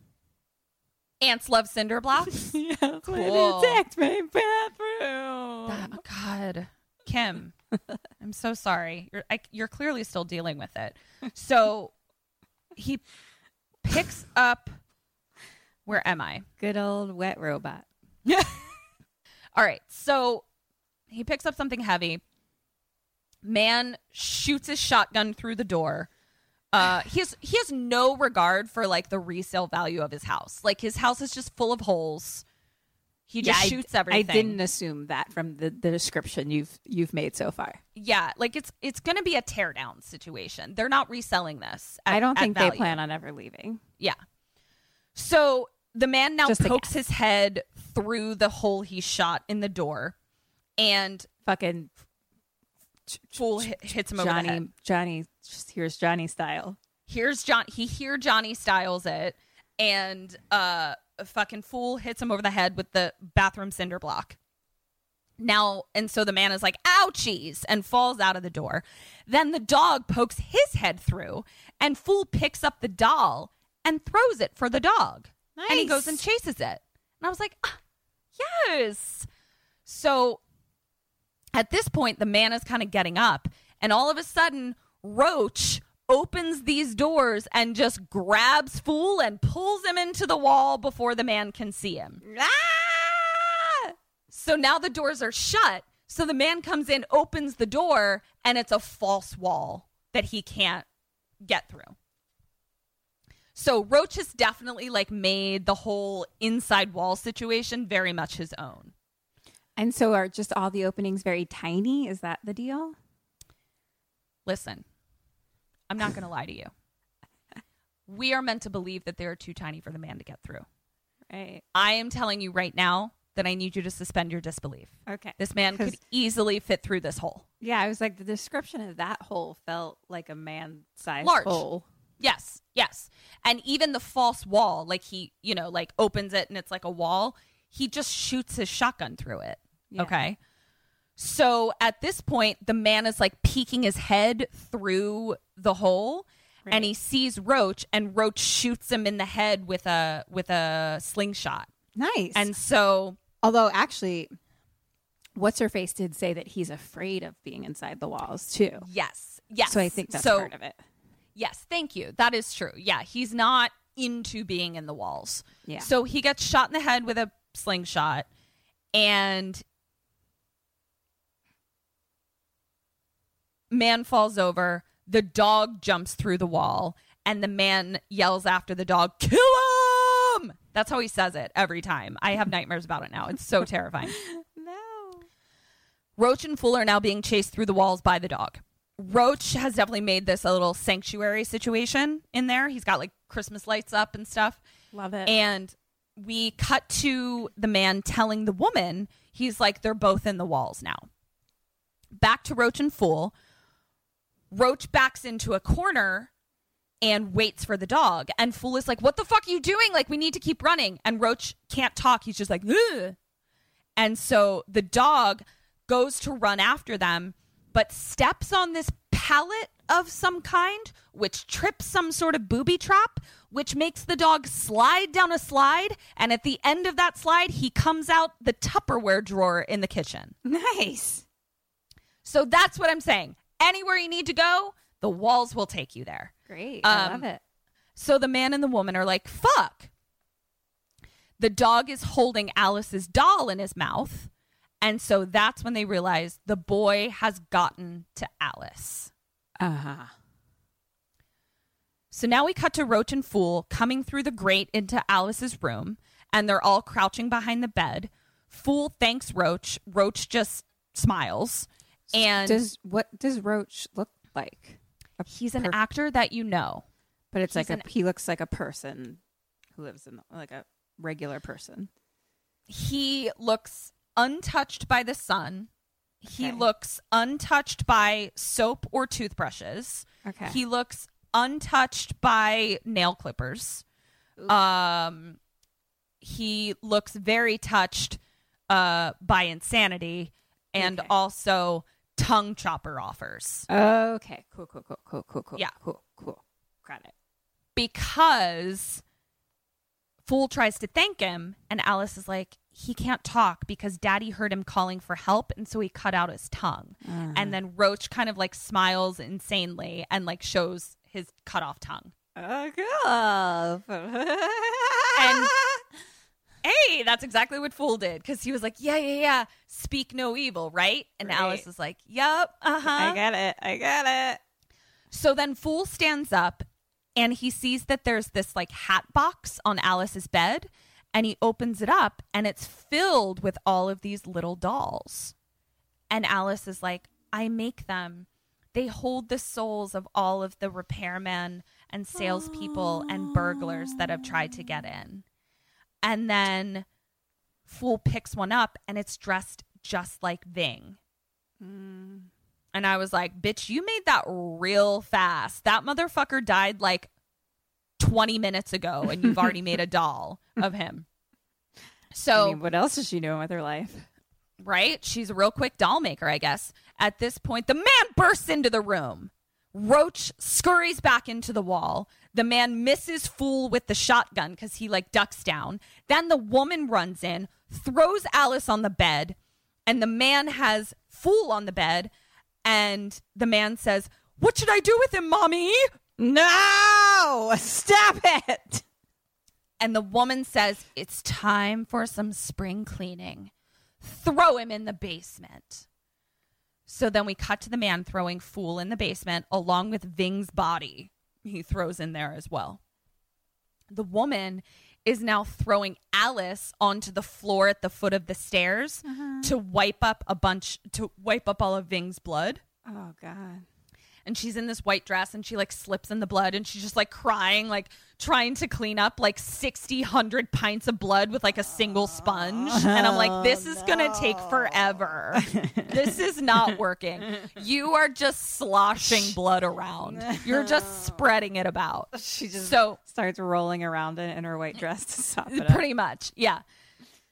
Ants love cinder blocks. [LAUGHS] Yeah, that's why they Cool. attacked my bathroom. Oh God, Kim, [LAUGHS] I'm so sorry. You're I, you're clearly still dealing with it. So he picks up. Where am I? Good old wet robot. [LAUGHS] All right, so he picks up something heavy. Man shoots his shotgun through the door. Uh, he has he has no regard for like the resale value of his house. Like his house is just full of holes. He just I- shoots everything. I didn't assume that from the, the description you've you've made so far. Yeah, like it's it's going to be a teardown situation. They're not reselling this. I don't think they plan on ever leaving. Yeah. So the man now Just pokes his head through the hole he shot in the door, and Fucking Fool hit, hits him over the head. Johnny, just here's Johnny style. Here's John. He hear Johnny Styles it, and uh, fucking fool hits him over the head with the bathroom cinder block. Now, and so the man is like, ouchies, and falls out of the door. Then the dog pokes his head through, and Fool picks up the doll and throws it for the dog. And he goes and chases it. And I was like, ah, yes. So at this point, the man is kind of getting up, and all of a sudden, Roach opens these doors and just grabs Fool and pulls him into the wall before the man can see him. Ah! So now the doors are shut. So the man comes in, opens the door, and it's a false wall that he can't get through. So Roach has definitely like made the whole inside wall situation very much his own. And so are just all the openings very tiny? Is that the deal? Listen, I'm not going to lie to you. [LAUGHS] We are meant to believe that they are too tiny for the man to get through. Right. I am telling you right now that I need you to suspend your disbelief. Okay. This man could easily fit through this hole. Yeah, I was like, the description of that hole felt like a man sized Large. hole. Yes, yes. And even the false wall, like he, you know, like opens it and it's like a wall, he just shoots his shotgun through it. Yeah. Okay. So at this point, the man is like peeking his head through the hole and he sees Roach and Roach shoots him in the head with a with a slingshot. Nice. And so although actually, what's her face did say that he's afraid of being inside the walls too. yes, yes. So I think that's so, part of it. Yes, thank you. That is true. Yeah, he's not into being in the walls. Yeah. So he gets shot in the head with a slingshot and man falls over, the dog jumps through the wall and the man yells after the dog, "Kill him!" That's how he says it every time. I have nightmares about it now. It's so [LAUGHS] terrifying. No. Roach and Fool are now being chased through the walls by the dog. Roach has definitely made this a little sanctuary situation in there. He's got like Christmas lights up and stuff. Love it. And we cut to the man telling the woman, he's like, they're both in the walls now. Back to Roach and Fool. Roach backs into a corner and waits for the dog. And Fool is like, what the fuck are you doing? Like, we need to keep running. And Roach can't talk. He's just like, Ugh. And so the dog goes to run after them, but steps on this pallet of some kind, which trips some sort of booby trap, which makes the dog slide down a slide. And at the end of that slide, he comes out the Tupperware drawer in the kitchen. nice. So that's what I'm saying. Anywhere you need to go, the walls will take you there. Great. I Um, love it. So the man and the woman are like, fuck. The dog is holding Alice's doll in his mouth. And so that's when they realize the boy has gotten to Alice. Uh huh. So now we cut to Roach and Fool coming through the grate into Alice's room, and they're all crouching behind the bed. Fool thanks Roach. Roach just smiles. And Does what does Roach look like? A he's an per- actor that you know. but it's he's like a an- he looks like a person who lives in like a regular person. he looks untouched by the sun. He Okay. looks untouched by soap or toothbrushes. Okay. He looks untouched by nail clippers. Um he looks very touched uh by insanity and Okay. also tongue chopper offers. Okay. Cool. Cool. Cool. Cool. Cool. Cool. Yeah. Cool. Cool. Got it. because Fool tries to thank him, and Alice is like, he can't talk because daddy heard him calling for help, and so he cut out his tongue. And then Roach kind of like smiles insanely and like shows his cut off tongue. Oh, God. And hey, that's exactly what Fool did because he was like, yeah, yeah, yeah, speak no evil, right? And Right. Alice is like, yep, uh huh. I get it. I get it. So then Fool stands up and he sees that there's this like hat box on Alice's bed and he opens it up and it's filled with all of these little dolls. And Alice is like, I make them. They hold the souls of all of the repairmen and salespeople and burglars that have tried to get in. And then Fool picks one up and it's dressed just like Ving. And And I was like, bitch, you made that real fast. That motherfucker died like 20 minutes ago and you've already made a [LAUGHS] doll of him. So, I mean, what else is she doing with her life? right? She's a real quick doll maker, I guess. At this point, the man bursts into the room. Roach scurries back into the wall. The man misses Fool with the shotgun because he like ducks down. Then the woman runs in, throws Alice on the bed, and the man has Fool on the bed. And the man says, What should I do with him, mommy? No! Stop it! And the woman says, It's time for some spring cleaning. Throw him in the basement. So then we cut to the man throwing Fool in the basement along with Ving's body. He throws in there as well. The woman is now throwing Alice onto the floor at the foot of the stairs uh-huh. to wipe up a bunch, to wipe up all of Ving's blood Oh, God. And she's in this white dress and she like slips in the blood and she's just like crying like trying to clean up like 60 100 pints of blood with like a single sponge. And i'm like this is gonna take forever. This is not [LAUGHS] working. You are just sloshing blood around. You're just [LAUGHS] spreading it about. She just so starts rolling around in, in her white dress to stop it. [LAUGHS] up. pretty much yeah.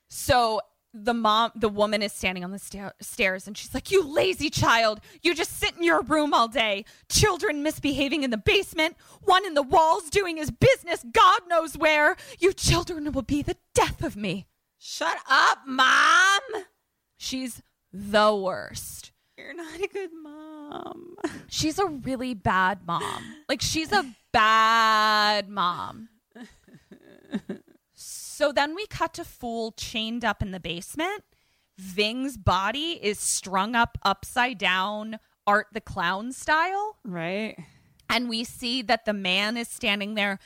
So the mom the woman is standing on the sta- stairs and she's like you lazy child. You just sit in your room all day. Children misbehaving in the basement. One in the walls doing his business. God knows where. You children will be the death of me. Shut up, mom! she's the worst. You're not a good mom. she's a really bad mom. Like she's a bad mom [LAUGHS] so then we cut to fool chained up in the basement ving's body is strung up upside down art the clown style Right? and we see that the man is standing there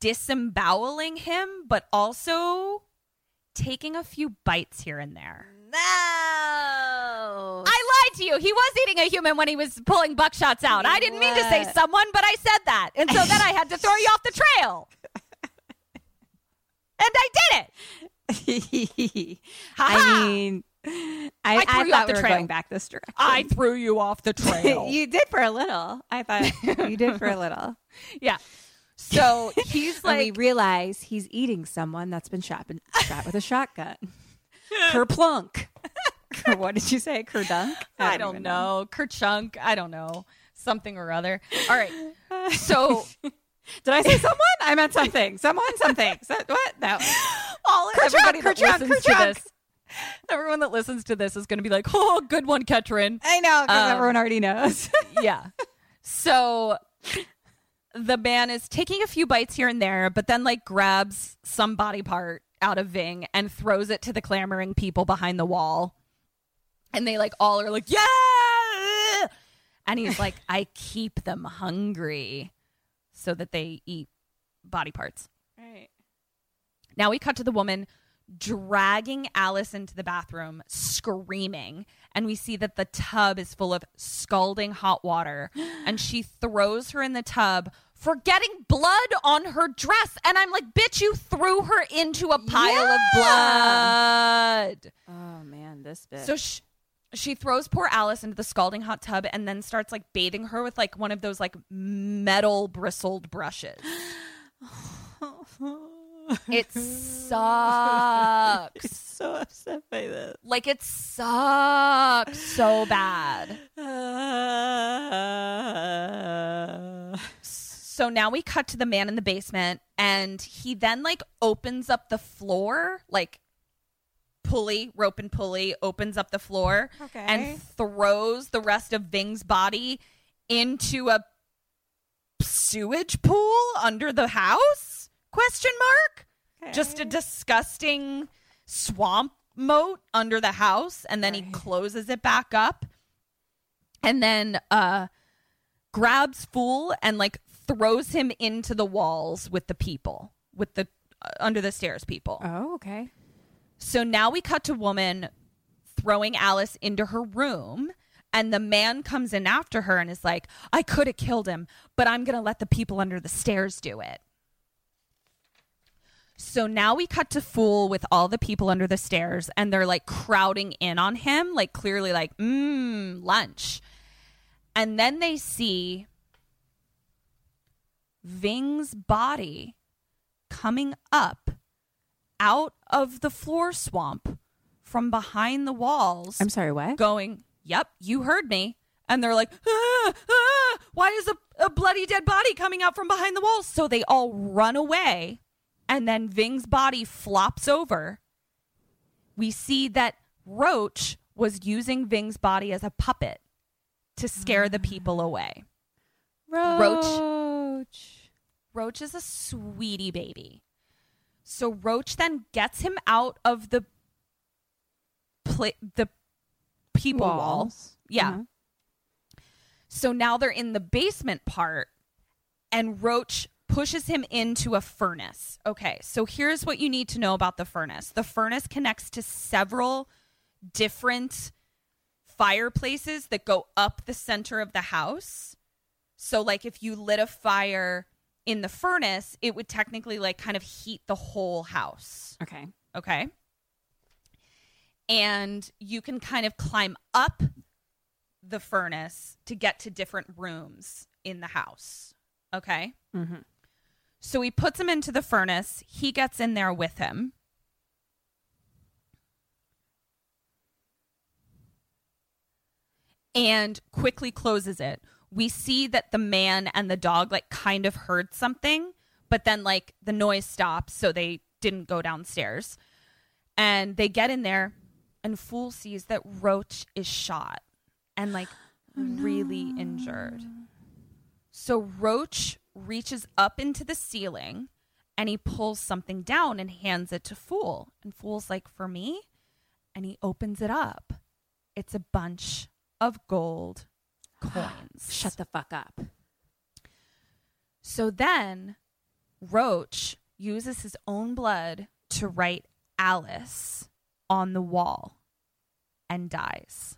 disemboweling him but also taking a few bites here and there No! I lied to you. He was eating a human when he was pulling buckshots out. I didn't mean to say someone, but I said that. And so then I had to throw you off the trail. And I did it. [LAUGHS] I mean, I, I I, threw you off thought the we were trail. going back this direction. I threw you off the [LAUGHS] trail. you did for a little. I thought you did for a [LAUGHS] little. yeah. So he's When we realize he's eating someone that's been shot, been shot with a shotgun. Kerplunk. Ker- what did you say? Kerdunk? I don't even know, Kerchunk, I don't know, something or other. All right. So Did I say someone? I meant something. Someone, something. So, what? No. all Kerchunk, everybody that listens to this, everyone that listens to this is going to be like, "Oh, good one, Ketryn." I know because Um, everyone already knows. [LAUGHS] yeah. So the man is taking a few bites here and there, but then like grabs some body part out of Ving and throws it to the clamoring people behind the wall. And they like all are like, yeah. And he's like, I keep them hungry so that they eat body parts. right. Now we cut to the woman dragging Alice into the bathroom, screaming. And we see that the tub is full of scalding hot water. And [GASPS] she throws her in the tub, forgetting blood on her dress. And I'm like, bitch, you threw her into a pile of blood. Oh man, this bitch. So she, she throws poor Alice into the scalding hot tub and then starts like bathing her with like one of those like metal bristled brushes. [LAUGHS] It sucks. [LAUGHS] so upset by this. Like it sucks so bad. [SIGHS] So now we cut to the man in the basement and he then like opens up the floor, like pulley, rope and pulley, opens up the floor Okay. and throws the rest of Ving's body into a sewage pool under the house? Question mark? Just a disgusting swamp moat under the house and then he closes it back up and then uh grabs fool and like throws him into the walls with the people with the uh, under the stairs people oh, okay. So now we cut to woman throwing alice into her room and the man comes in after her and is like i could have killed him but i'm gonna let the people under the stairs do it so now we cut to Fool with all the people under the stairs and they're like crowding in on him, like clearly like, mmm, lunch. And then they see Ving's body coming up out of the floor swamp from behind the walls. I'm sorry, what? going, Yep, you heard me. And they're like, ah, ah, Why is a, a bloody dead body coming out from behind the walls? So they all run away. And then Ving's body flops over. We see that Roach was using Ving's body as a puppet to scare the people away. Roach. Roach. Roach is a sweetie baby. So Roach then gets him out of the pla- the people wall. Walls. Yeah. Uh-huh. So now they're in the basement part and Roach pushes him into a furnace. Okay, so here's what you need to know about the furnace. The furnace connects to several different fireplaces that go up the center of the house. So like if you lit a fire in the furnace, it would technically like kind of heat the whole house. Okay. Okay. And you can kind of climb up the furnace to get to different rooms in the house. Okay. Mhm. So he puts him into the furnace. He gets in there with him. And quickly closes it. We see that the man and the dog like kind of heard something, but then like the noise stops, so they didn't go downstairs. And they get in there, and Fool sees that Roach is shot and like [GASPS] oh, really injured. So Roach reaches up into the ceiling and he pulls something down and hands it to Fool. And Fool's like, For me? And he opens it up. It's a bunch of gold coins. [GASPS] Shut the fuck up. So then Roach uses his own blood to write Alice on the wall and dies.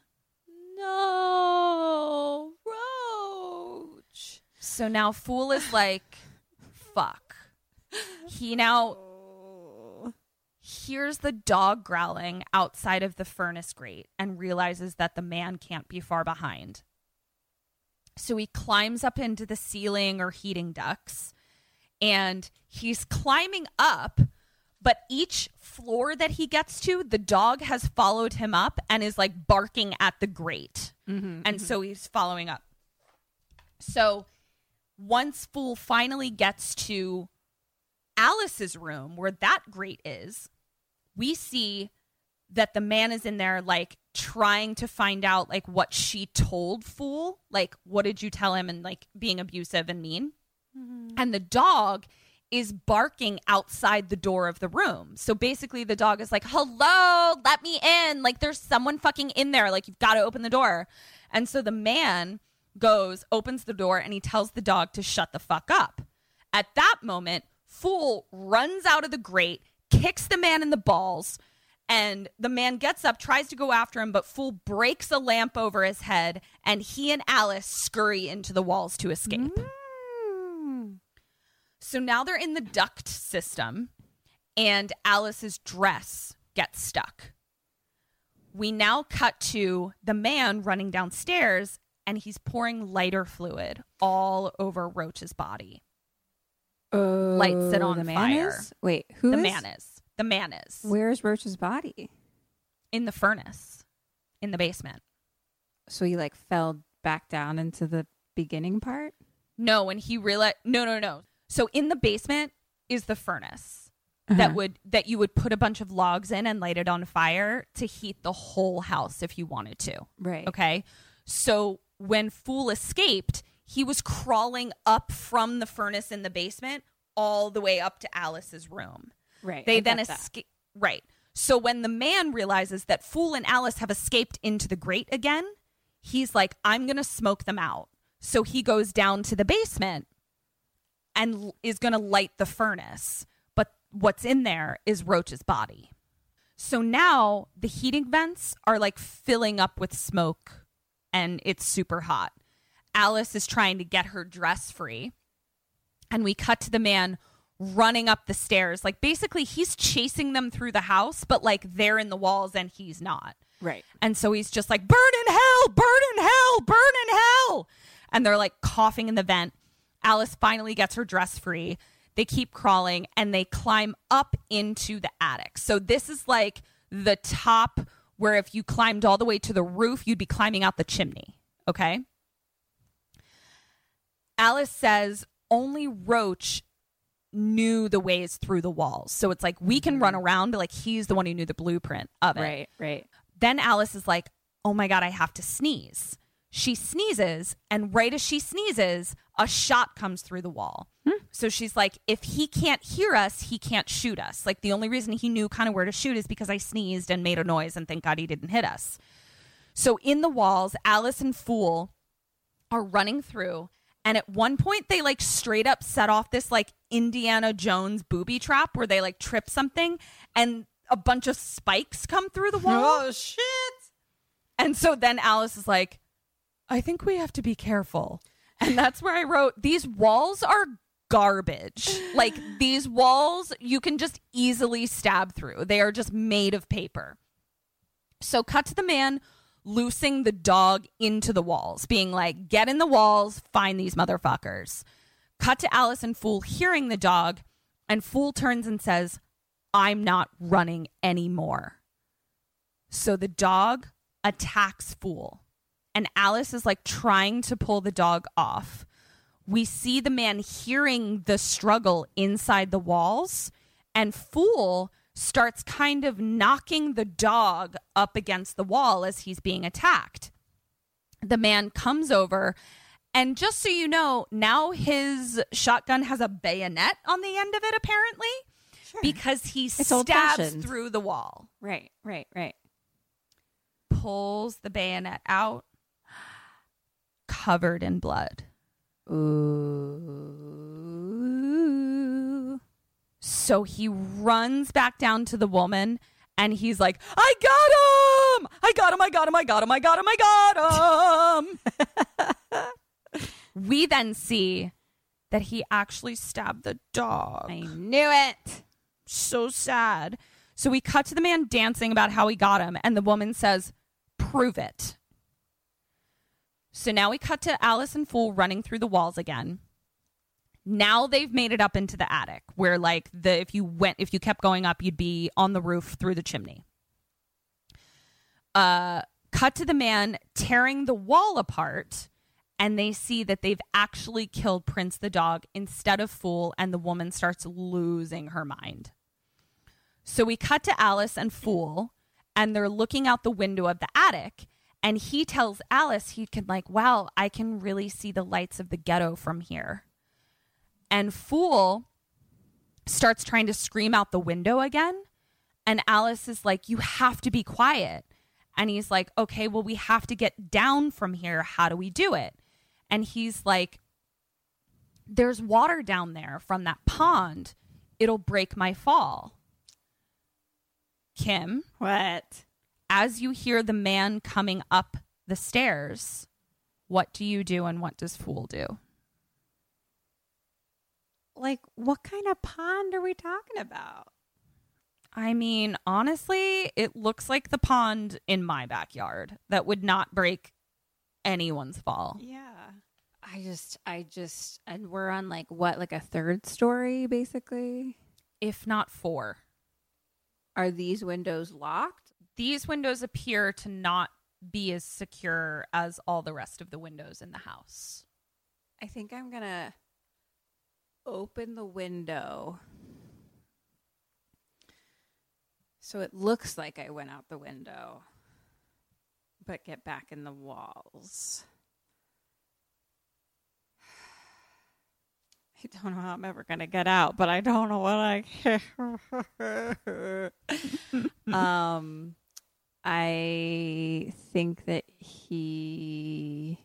No, Roach. So now Fool is like, fuck. He now hears the dog growling outside of the furnace grate and realizes that the man can't be far behind. So he climbs up into the ceiling or heating ducts and he's climbing up, but each floor that he gets to, the dog has followed him up and is like barking at the grate. Mm-hmm, and mm-hmm. so he's following up. So once Fool finally gets to Alice's room where that grate is, we see that the man is in there like trying to find out like what she told Fool, like what did you tell him and like being abusive and mean. Mm-hmm. And the dog is barking outside the door of the room. So basically the dog is like, "Hello, let me in. Like there's someone fucking in there. Like you've got to open the door." And so the man goes, opens the door and he tells the dog to shut the fuck up. At that moment, Fool runs out of the grate, kicks the man in the balls, and the man gets up, tries to go after him, but Fool breaks a lamp over his head, and he and Alice scurry into the walls to escape. Mm. So now they're in the duct system, and Alice's dress gets stuck. We now cut to the man running downstairs, and he's pouring lighter fluid all over Roach's body. Lights it oh, on the man fire. Is? Wait, who the is- man is. The man is Where's Roach's body? in the furnace in the basement. So he like fell back down into the beginning part. No, and he realized no, no, no. So in the basement is the furnace that Uh-huh. would that you would put a bunch of logs in and light it on fire to heat the whole house if you wanted to. Right. Okay. So when Fool escaped, he was crawling up from the furnace in the basement all the way up to Alice's room. Right. They I then escape. Right. So when the man realizes that Fool and Alice have escaped into the grate again, he's like, I'm going to smoke them out. So he goes down to the basement and is going to light the furnace. But what's in there is Roach's body. So now the heating vents are like filling up with smoke and it's super hot. Alice is trying to get her dress free. And we cut to the man running up the stairs. Like basically he's chasing them through the house, but like they're in the walls and he's not. Right. And so he's just like, burn in hell, burn in hell, burn in hell. And they're like coughing in the vent. Alice finally gets her dress free. They keep crawling and they climb up into the attic. So this is like the top where if you climbed all the way to the roof, you'd be climbing out the chimney. Okay. Alice says only Roach knew the ways through the walls. So it's like we can run mm-hmm. around, but like he's the one who knew the blueprint of it. Right. Right. Then Alice is like, oh my God, I have to sneeze. She sneezes, and right as she sneezes, a shot comes through the wall. Hmm. So she's like, if he can't hear us, he can't shoot us. Like the only reason he knew kind of where to shoot is because I sneezed and made a noise, and thank God he didn't hit us. So in the walls, Alice and Fool are running through. And at one point, they like straight up set off this like Indiana Jones booby trap where they like trip something and a bunch of spikes come through the [LAUGHS] wall. Oh shit. And so then Alice is like, I think we have to be careful. And that's where I wrote, these walls are garbage. Like [LAUGHS] these walls, you can just easily stab through. They are just made of paper. So cut to the man loosing the dog into the walls, being like, get in the walls, find these motherfuckers. Cut to Alice and Fool hearing the dog, and Fool turns and says, I'm not running anymore. So the dog attacks Fool, and Alice is like trying to pull the dog off. We see the man hearing the struggle inside the walls, and Fool starts kind of knocking the dog up against the wall as he's being attacked. The man comes over, and just so you know, now his shotgun has a bayonet on the end of it, apparently, because he It's stabs through the wall Right. Right. Right. pulls the bayonet out, covered in blood. Ooh. So he runs back down to the woman and he's like, I got him! I got him, I got him, I got him, I got him, I got him. [LAUGHS] we then see that he actually stabbed the dog. I knew it. so sad. So we cut to the man dancing about how he got him, and the woman says, Prove it. So now we cut to Alice and Fool running through the walls again. Now they've made it up into the attic where like the if you went if you kept going up, you'd be on the roof through the chimney. Uh cut to the man tearing the wall apart and they see that they've actually killed Prince the dog instead of Fool, and the woman starts losing her mind. So we cut to Alice and Fool, and they're looking out the window of the attic, and he tells Alice he can, like, wow, I can really see the lights of the ghetto from here. And Fool starts trying to scream out the window again, and Alice is like, You have to be quiet. And he's like, Okay, well, we have to get down from here. How do we do it? And he's like, There's water down there from that pond. It'll break my fall. Kim, What? as you hear the man coming up the stairs, what do you do and what does Fool do? Like, what kind of pond are we talking about? I mean, honestly, it looks like the pond in my backyard that would not break anyone's fall. Yeah. I just, I just, and we're on like what, like a third story, basically. if not four. Are these windows locked? These windows appear to not be as secure as all the rest of the windows in the house. I think I'm gonna open the window so it looks like I went out the window, but get back in the walls. [SIGHS] I don't know how I'm ever gonna get out, but I don't know what I [LAUGHS] um I think that he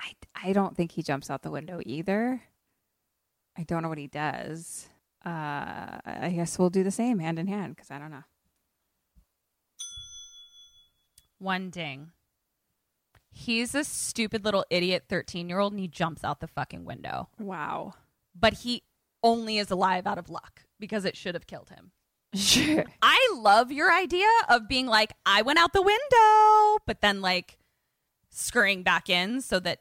I I don't think he jumps out the window either. I don't know what he does. Uh I guess we'll do the same hand in hand cuz I don't know. One ding. He's a stupid little idiot 13 year old and he jumps out the fucking window. Wow. But he only is alive out of luck because it should have killed him. Sure. I love your idea of being like, I went out the window, but then like scurrying back in so that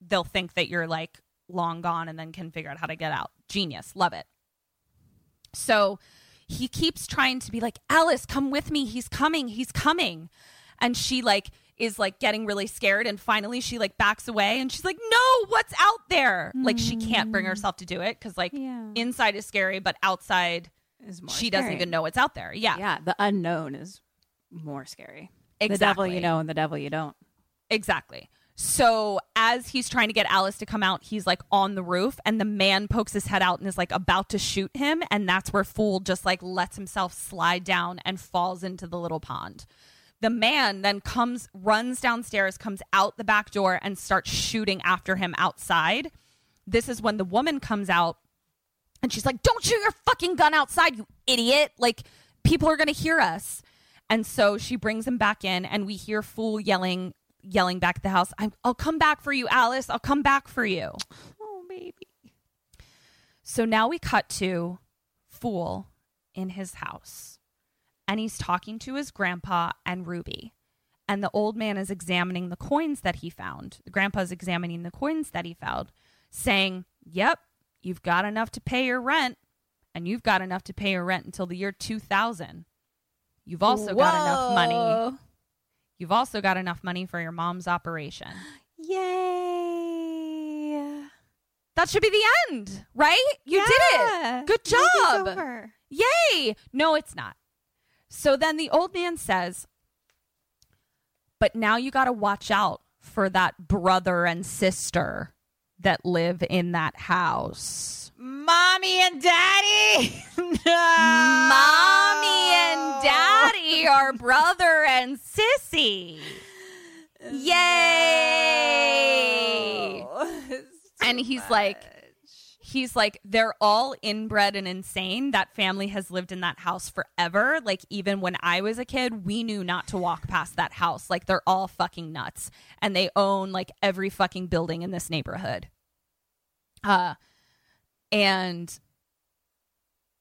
they'll think that you're like long gone and then can figure out how to get out. Genius. Love it. So he keeps trying to be like, Alice, come with me. He's coming. He's coming. And she like is like getting really scared and finally she like backs away and she's like, "No, what's out there?" Like she can't bring mm. herself to do it cuz like Yeah. inside is scary but outside Is more she doesn't even know what's out there. Yeah. Yeah, the unknown is more scary. The devil Exactly. you know and the devil you don't. Exactly. So as he's trying to get Alice to come out, he's like on the roof and the man pokes his head out and is like about to shoot him and that's where Fool just like lets himself slide down and falls into the little pond. The man then comes runs downstairs, comes out the back door and starts shooting after him outside. This is when the woman comes out and she's like, Don't shoot your fucking gun outside, you idiot. Like, people are going to hear us. And so she brings him back in, and we hear Fool yelling, yelling back at the house, I'm, I'll come back for you, Alice. I'll come back for you. Oh baby. So now we cut to Fool in his house, and he's talking to his grandpa and Ruby. And the old man is examining the coins that he found. The grandpa's examining the coins that he found, saying, Yep, you've got enough to pay your rent, and you've got enough to pay your rent until the year 2000. You've also got enough money. You've also got enough money for your mom's operation. [GASPS] Yay. That should be the end, right? You did it. Good job. Yay! No, it's not. So then the old man says, But now you got to watch out for that brother and sister that live in that house. Mommy and daddy. [LAUGHS] no. Mommy and daddy are brother and sissy. Yay! And he's like, he's like they're all inbred and insane that family has lived in that house forever like even when i was a kid we knew not to walk past that house like they're all fucking nuts and they own like every fucking building in this neighborhood uh and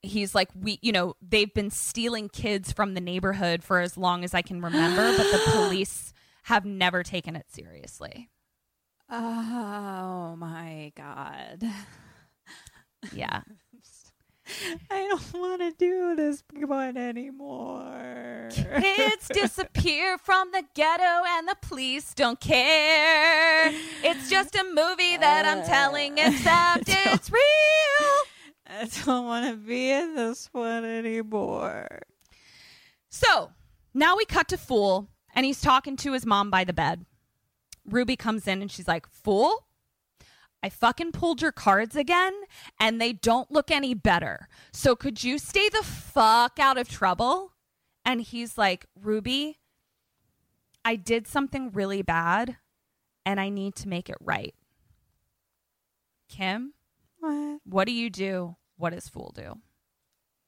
he's like we you know they've been stealing kids from the neighborhood for as long as i can remember but the [GASPS] police have never taken it seriously Oh my god. yeah [LAUGHS] I don't want to do this one anymore. Kids [LAUGHS] disappear from the ghetto and the police don't care. It's just a movie that I'm telling, uh, except [LAUGHS] it's real. I don't want to be in this one anymore. So now we cut to Fool, and he's talking to his mom by the bed. Ruby comes in and she's like, Fool, I fucking pulled your cards again, and they don't look any better. So could you stay the fuck out of trouble? And he's like, Ruby, I did something really bad, and I need to make it right. Kim, What? what do you do? What does Fool do?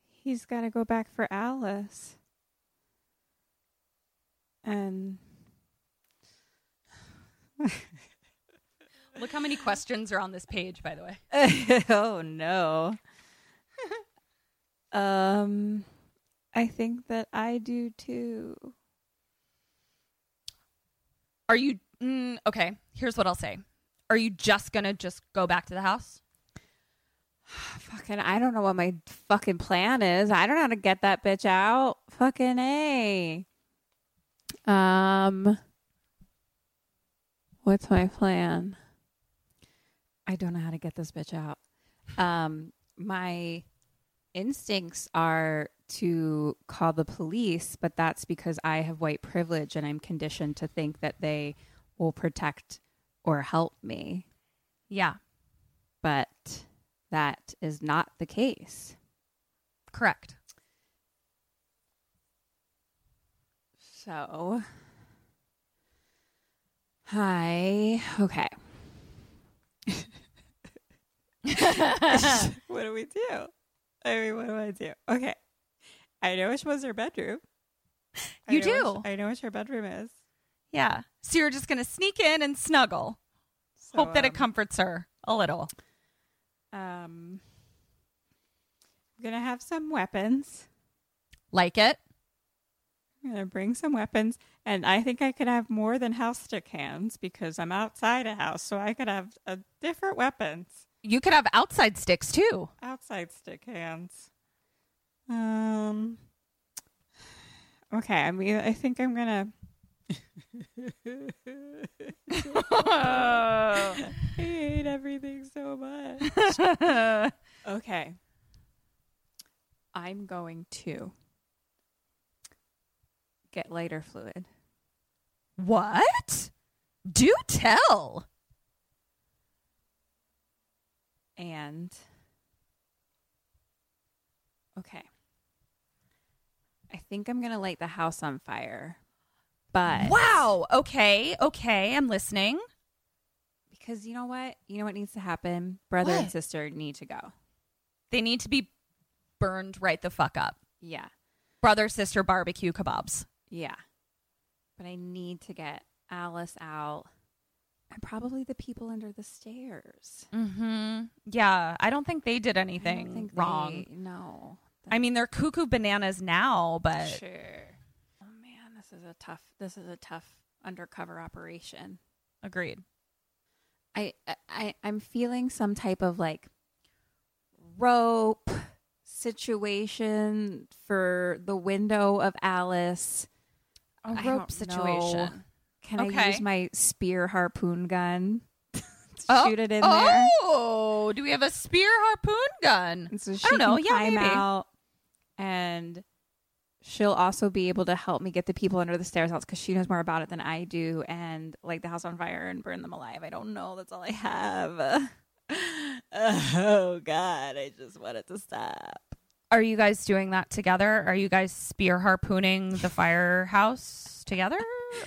He's got to go back for Alice. And Look how many questions are on this page, by the way. [LAUGHS] oh no. [LAUGHS] um I think that I do too. Are you mm, okay? Here's what I'll say. Are you just gonna just go back to the house? [SIGHS] Fucking I don't know what my fucking plan is. I don't know how to get that bitch out. Fucking A. Um What's my plan? I don't know how to get this bitch out. Um my instincts are to call the police, but that's because I have white privilege and I'm conditioned to think that they will protect or help me. Yeah, But that is not the case. correct. So, hi. Okay. [LAUGHS] [LAUGHS] [LAUGHS] what do we do? I mean, what do I do? Okay. I know which was her bedroom. I You do. Which, I know which her bedroom is. Yeah. So you're just gonna sneak in and snuggle. So, Hope that it um, comforts her a little. Um, I'm gonna have some weapons. Like it? I'm gonna bring some weapons, and I think I could have more than house stick hands because I'm outside a house, so I could have a different weapons. You could have outside sticks too. Outside stick hands. Um. Okay, I mean, I think I'm gonna. [LAUGHS] I hate everything so much. [LAUGHS] Okay. I'm going to get lighter fluid. What? Do tell. And okay. I think I'm going to light the house on fire. But Wow. Okay. Okay. I'm listening. because you know what? You know what needs to happen? Brother and sister need to go. They need to be burned right the fuck up. Yeah. Brother sister barbecue kebabs. Yeah. But I need to get Alice out and probably the people under the stairs. Mm-hmm. Yeah. I don't think they did anything think wrong. they- no. I mean, they're cuckoo bananas now, but sure. Oh man, this is a tough. This is a tough undercover operation. agreed. I I I'm feeling some type of like rope situation for the window of Alice. A I rope don't know. Can I use my spear harpoon gun [LAUGHS] Oh, shoot it in there? Oh, do we have a spear harpoon gun? And so she I don't know. can Yeah, maybe. out, and she'll also be able to help me get the people under the stairs out because she knows more about it than I do, and light the house on fire and burn them alive. I don't know. That's all I have. [LAUGHS] oh God, I just want it to stop. Are you guys doing that together? Are you guys spear harpooning the firehouse together?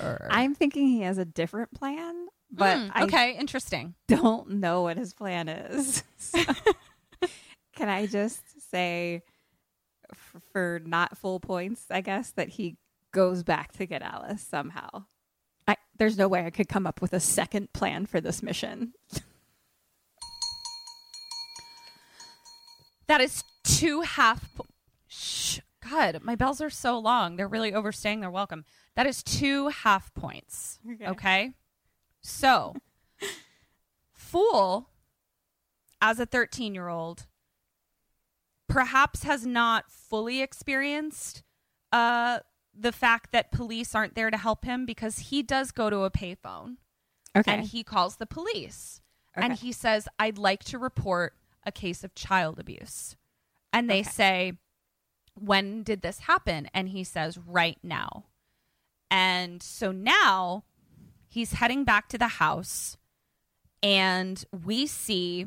Or? I'm thinking he has a different plan, but hmm, I okay, interesting. don't know what his plan is. [LAUGHS] So, can I just say, f- for not full points, I guess, that he goes back to get Alice somehow? I, there's no way I could come up with a second plan for this mission. That is two half. Po- Shh. God, my bells are so long. They're really overstaying their welcome. That is two half points. Okay. Okay. So, [LAUGHS] Fool, as a 13 year old, perhaps has not fully experienced uh, the fact that police aren't there to help him because he does go to a payphone Okay. and he calls the police and he says, I'd like to report a case of child abuse. And they Okay. say, When did this happen? And he says, Right now. And so now he's heading back to the house, and we see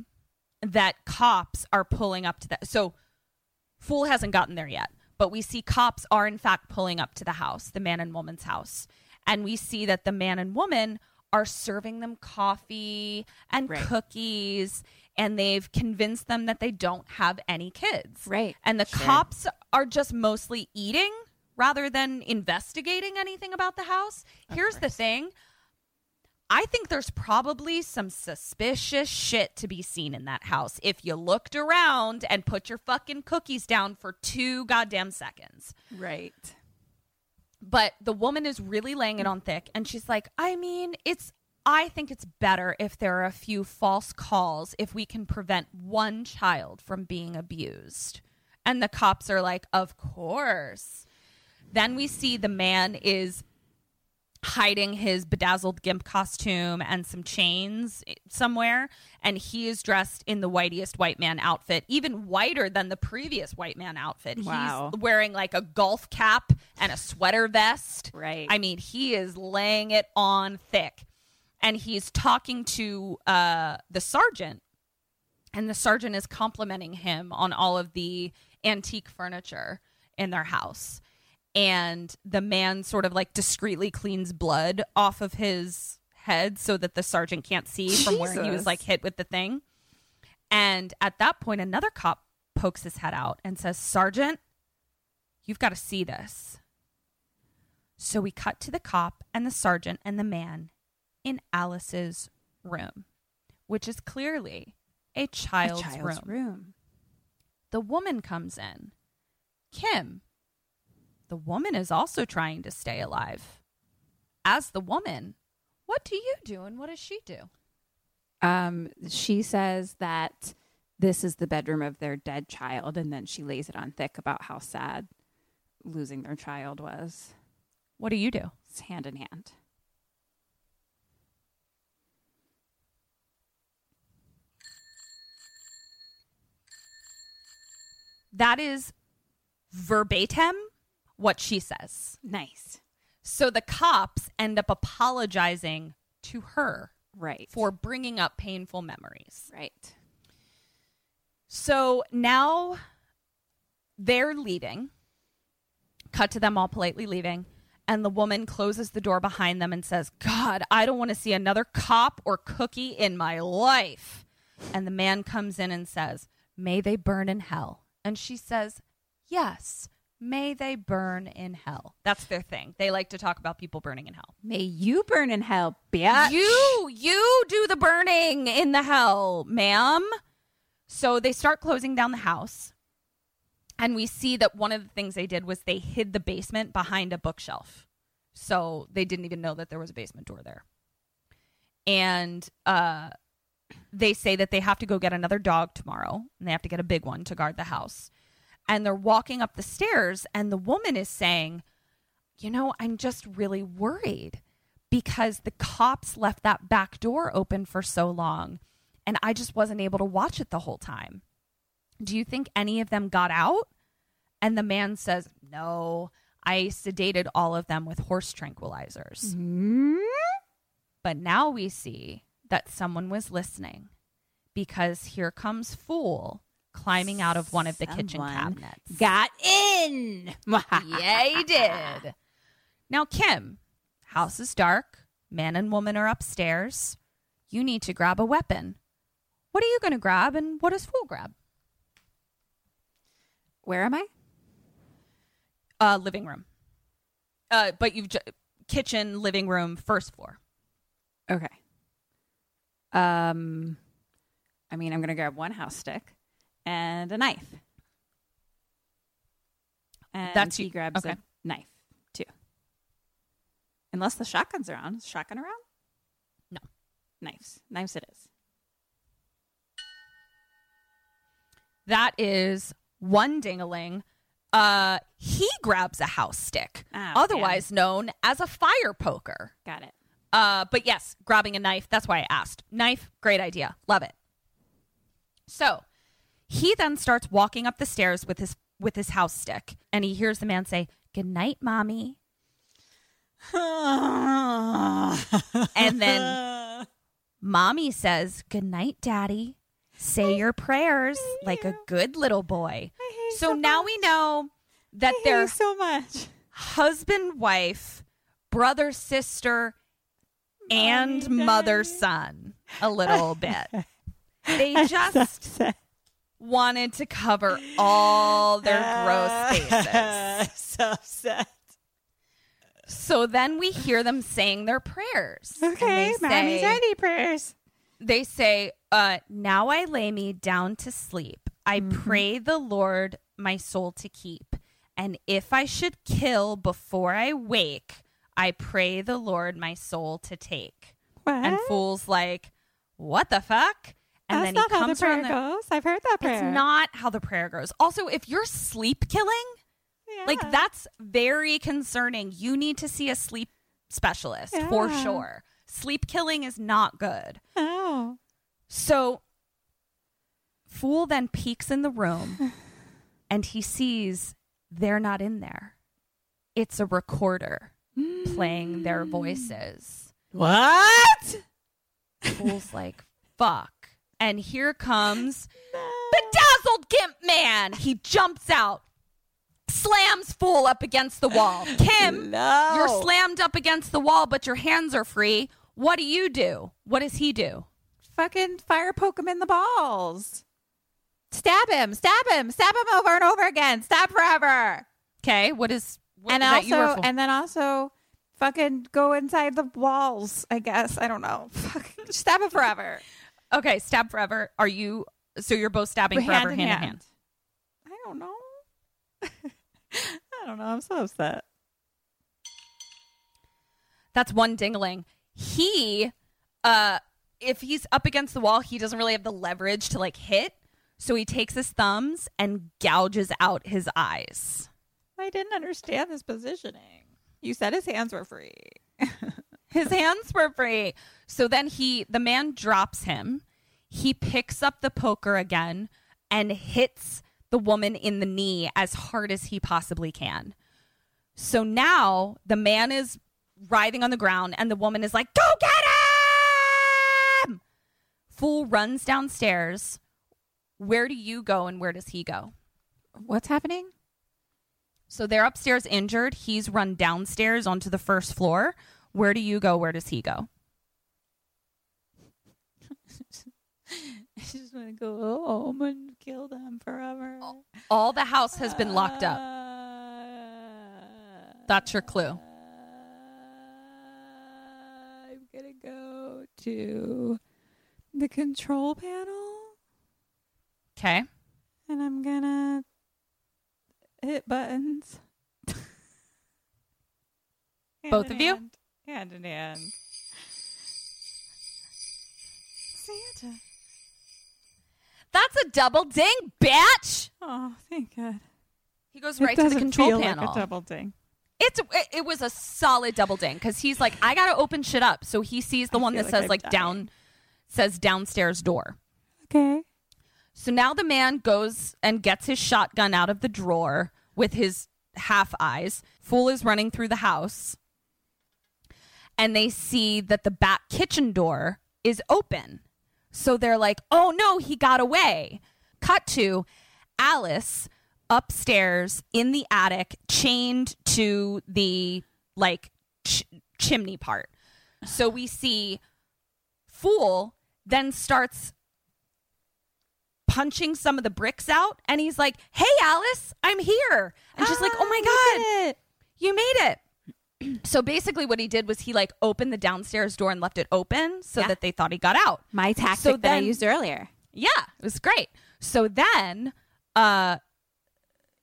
that cops are pulling up to that. So Fool hasn't gotten there yet, but we see cops are in fact pulling up to the house, the man and woman's house. And we see that the man and woman are serving them coffee and Right. cookies, and they've convinced them that they don't have any kids. Right. And the Sure. cops are just mostly eating rather than investigating anything about the house. Here's the thing. I think there's probably some suspicious shit to be seen in that house if you looked around and put your fucking cookies down for two goddamn seconds. right. But the woman is really laying it on thick and she's like, I mean, it's I think it's better if there are a few false calls if we can prevent one child from being abused. And the cops are like, Of course. Then we see the man is hiding his bedazzled gimp costume and some chains somewhere and he is dressed in the whitest white man outfit even whiter than the previous white man outfit Wow. he's wearing like a golf cap and a sweater vest Right. i mean he is laying it on thick and he's talking to uh the sergeant and the sergeant is complimenting him on all of the antique furniture in their house. And the man sort of like discreetly cleans blood off of his head so that the sergeant can't see from where he was like hit with the thing. And at that point another cop pokes his head out and says sergeant you've got to see this. So we cut to the cop and the sergeant and the man in alice's room which is clearly a child's, a child's room. room. The woman comes in. Kim, the woman is also trying to stay alive. As the woman, what do you do and what does she do? Um, she says that this is the bedroom of their dead child, and then she lays it on thick about how sad losing their child was. What do you do? It's hand in hand. That is verbatim what she says. Nice. So the cops end up apologizing to her Right. for bringing up painful memories. right. So now they're leaving. Cut to them all politely leaving. And the woman closes the door behind them and says, God, I don't want to see another cop or cookie in my life. And the man comes in and says, May they burn in hell. And she says, Yes, may they burn in hell. That's their thing. They like to talk about people burning in hell. May you burn in hell, bitch. You, you do the burning in the hell, ma'am. So they start closing down the house. And we see that one of the things they did was they hid the basement behind a bookshelf. So they didn't even know that there was a basement door there. And uh, they say that they have to go get another dog tomorrow and they have to get a big one to guard the house. And they're walking up the stairs, and the woman is saying, You know, I'm just really worried because the cops left that back door open for so long and I just wasn't able to watch it the whole time. Do you think any of them got out? And the man says, No, I sedated all of them with horse tranquilizers. Mm-hmm. But now we see that someone was listening because here comes Fool climbing out of one of the kitchen cabinets. Got in. [LAUGHS] yeah, he did. Now, Kim, house is dark. Man and woman are upstairs. You need to grab a weapon. What are you going to grab, and what does Fool grab? Where am I? Uh, living room. Uh, but you've ju- kitchen, living room, first floor. Okay. Um, I mean, I'm gonna grab one house stick and a knife. And That's he you- grabs okay. a knife too. Unless the shotgun's around. Is shotgun around? No. Knives. Knives it is. That is one dingaling. Uh, he grabs a house stick, Oh, otherwise known as a fire poker. Got it. Uh, but yes, grabbing a knife. That's why I asked. Knife, great idea. Love it. So he then starts walking up the stairs with his with his house stick, and he hears the man say, "Good night, mommy." [LAUGHS] And then mommy says, "Good night, daddy." Say your prayers like a good little boy. So now we know that they're so much. husband, wife, brother, sister, and mother, son a little [LAUGHS] bit. They just wanted to cover all their gross [LAUGHS] faces. so [LAUGHS] upset. So then we hear them saying their prayers. Okay, mommy's say, prayers. they say, uh, Now I lay me down to sleep. I pray the Lord my soul to keep. And if I should kill before I wake, I pray the Lord my soul to take. What? And Fool's like, What the fuck? And That's then not he how the prayer the- goes. I've heard that prayer. It's not how the prayer goes. Also, if you're sleep killing, like that's very concerning. You need to see a sleep specialist for sure. Sleep killing is not good. Oh. So, Fool then peeks in the room [SIGHS] and he sees they're not in there. It's a recorder playing their mm. voices. What? Fool's like, fuck. And here comes [LAUGHS] bedazzled Gimp Man. He jumps out, slams Fool up against the wall. Kim, No. you're slammed up against the wall, but your hands are free. What do you do? What does he do? Fucking fire poke him in the balls. Stab him. Stab him. Stab him over and over again. Stab forever. Okay, what is what and is you were also, and then also, fucking go inside the walls. I guess I don't know. [LAUGHS] Stab him forever. Okay, stab forever. Are you? So you're both stabbing Hand forever, in hand, in hand. I don't know. [LAUGHS] I don't know. I'm so upset. That's one dingling. He, uh, if he's up against the wall, he doesn't really have the leverage to like hit. So he takes his thumbs and gouges out his eyes. I didn't understand this positioning. You said his hands were free. [LAUGHS] His hands were free. So then he, the man drops him. He picks up the poker again and hits the woman in the knee as hard as he possibly can. So now the man is writhing on the ground and the woman is like, Go get him! Fool runs downstairs. Where do you go and where does he go? What's happening? So they're upstairs injured. He's run downstairs onto the first floor. Where do you go? Where does he go? I just want to go home and kill them forever. All the house has been locked up. That's your clue. Uh, I'm gonna go to the control panel Okay. and I'm gonna hit buttons. [LAUGHS] Both of you? hand. Hand in hand. Santa. That's a double ding, bitch. Oh, thank God. He goes right to the control feel panel. Like a double ding. it's it, it was a solid double ding because he's like, I gotta open shit up. So he sees the I one that like says I'm like dying. down, says downstairs door. Okay. So now the man goes and gets his shotgun out of the drawer with his half eyes. Fool is running through the house. And they see that the back kitchen door is open. So they're like, oh no, he got away. Cut to Alice upstairs in the attic, chained to the like ch- chimney part. So we see Fool then starts punching some of the bricks out and he's like hey alice i'm here and she's like oh my [GASPS] god you made it [CLEARS THROAT] so basically what he did was he like opened the downstairs door and left it open so Yeah. that they thought he got out My tactic So that I used earlier. yeah, it was great. So then uh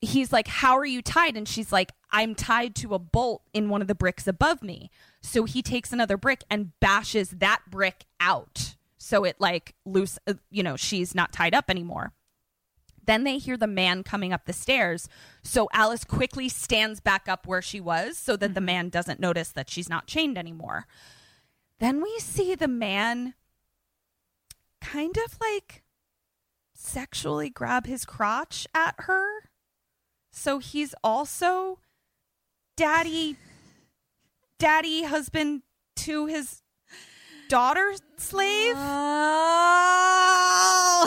he's like, "How are you tied?" and she's like, "I'm tied to a bolt in one of the bricks above me." So he takes another brick and bashes that brick out. So it like loose, uh, you know, she's not tied up anymore. Then they hear the man coming up the stairs. So Alice quickly stands back up where she was so that the man doesn't notice that she's not chained anymore. Then we see the man kind of like sexually grab his crotch at her. So he's also daddy daddy husband to his daughter slave. Oh,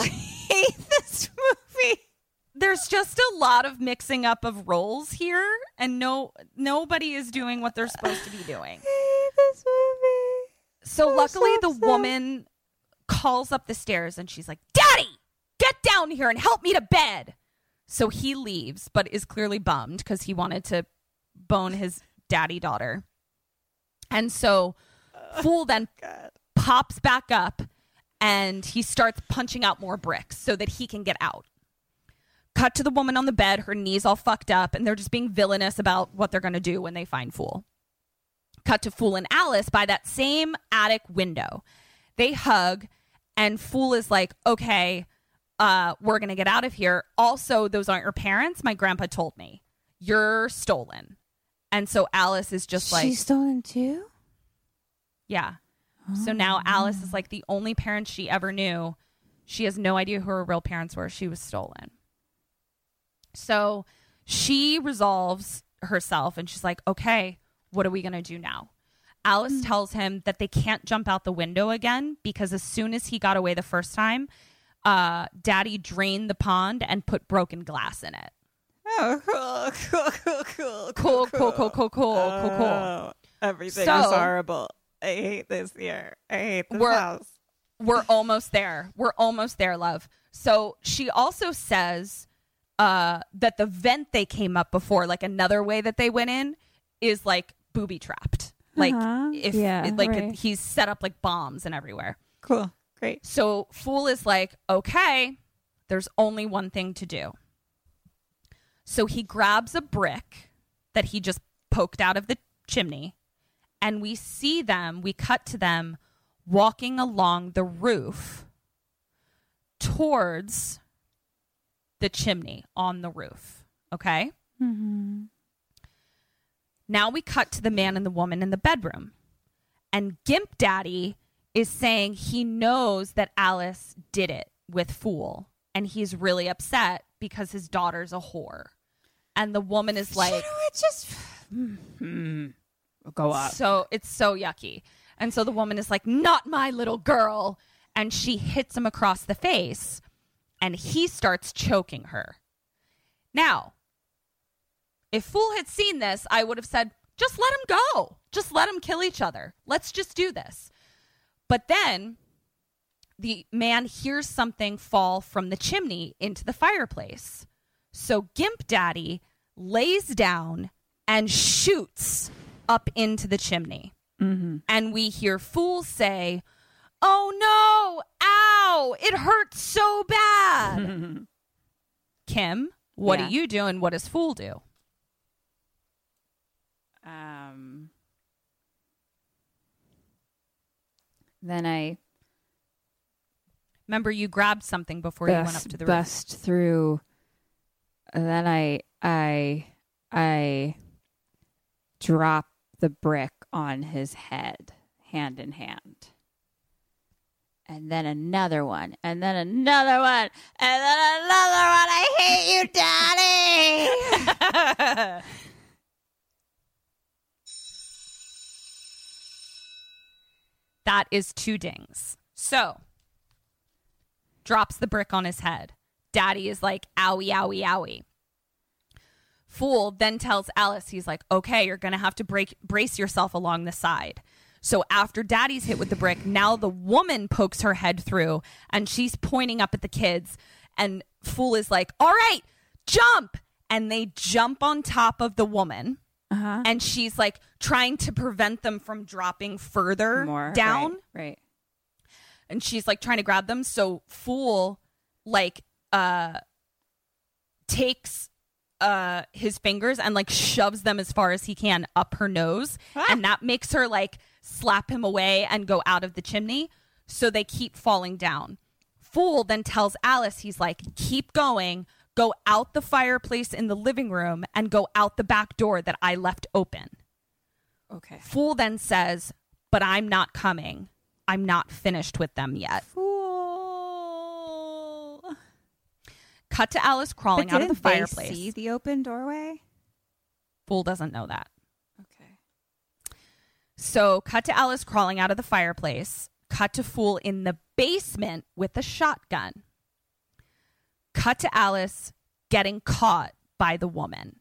[LAUGHS] I hate this movie. There's just a lot of mixing up of roles here and no nobody is doing what they're supposed to be doing. hate this movie. So I'm luckily so the woman calls up the stairs and she's like, "Daddy, get down here and help me to bed." So he leaves but is clearly bummed cuz he wanted to bone his daddy daughter. And so oh, Fool then pops back up and he starts punching out more bricks so that he can get out. Cut to the woman on the bed, her knees all fucked up, and they're just being villainous about what they're going to do when they find Fool. Cut to Fool and Alice by that same attic window. They hug, and Fool is like, okay, uh, we're going to get out of here. Also, those aren't your parents. My grandpa told me. You're stolen. And so Alice is just like, She's stolen too. yeah. So now Alice is like the only parent she ever knew. She has no idea who her real parents were. She was stolen. So she resolves herself and she's like, okay, what are we going to do now? Alice tells him that they can't jump out the window again because as soon as he got away the first time, uh, daddy drained the pond and put broken glass in it. Oh, cool, cool, cool, cool, Cool, cool, cool, cool, cool, cool, cool. Oh, everything So- is horrible. I hate this year. I hate this We're- house. We're almost there. We're almost there, love. So she also says uh, that the vent they came up before, like another way that they went in, is like booby trapped. Like Uh-huh. if Yeah, it, like right. he's set up like bombs and everywhere. Cool, great. So Fool is like, okay, there's only one thing to do. So he grabs a brick that he just poked out of the chimney, and we see them, we cut to them walking along the roof towards the chimney on the roof. Okay? Mm-hmm. Now we cut to the man and the woman in the bedroom. And Gimp Daddy is saying he knows that Alice did it with Fool. And he's really upset because his daughter's a whore. And the woman is like, you know, it just mm-hmm. Go up. so it's so yucky. And so the woman is like, not my little girl. And she hits him across the face and he starts choking her. Now, if Fool had seen this, I would have said, just let him go. Just let him kill each other. Let's just do this. But then the man hears something fall from the chimney into the fireplace. So Gimp Daddy lays down and shoots up into the chimney. And we hear Fool say, Oh no, ow, it hurts so bad. [LAUGHS] Kim, what Yeah. do you do and what does Fool do? Um, then I Remember, you grabbed something before you went up to the roof. bust through. And then I I I drop the brick on his head, hand in hand. And then another one, and then another one, and then another one. I hate you, Daddy. [LAUGHS] That is two dings. So, drops the brick on his head. Daddy is like, owie, owie, owie. Fool then tells Alice, he's like, okay, you're going to have to break, brace yourself along the side. So after daddy's hit with the brick, now the woman pokes her head through and she's pointing up at the kids. And Fool is like, all right, jump. And they jump on top of the woman. Uh-huh. And she's like trying to prevent them from dropping further More down right, right. and she's like trying to grab them so fool like uh takes uh his fingers and like shoves them as far as he can up her nose. And that makes her like slap him away and go out of the chimney. So they keep falling down. Fool then tells alice he's like keep going. Go out the fireplace in the living room and go out the back door that i left open. Okay. fool then says but i'm not coming. I'm not finished with them yet. Fool. Cut to alice crawling out of the fireplace See the open doorway. fool doesn't know that Okay. So, cut to Alice crawling out of the fireplace. Cut to Fool in the basement with a shotgun. Cut to Alice getting caught by the woman.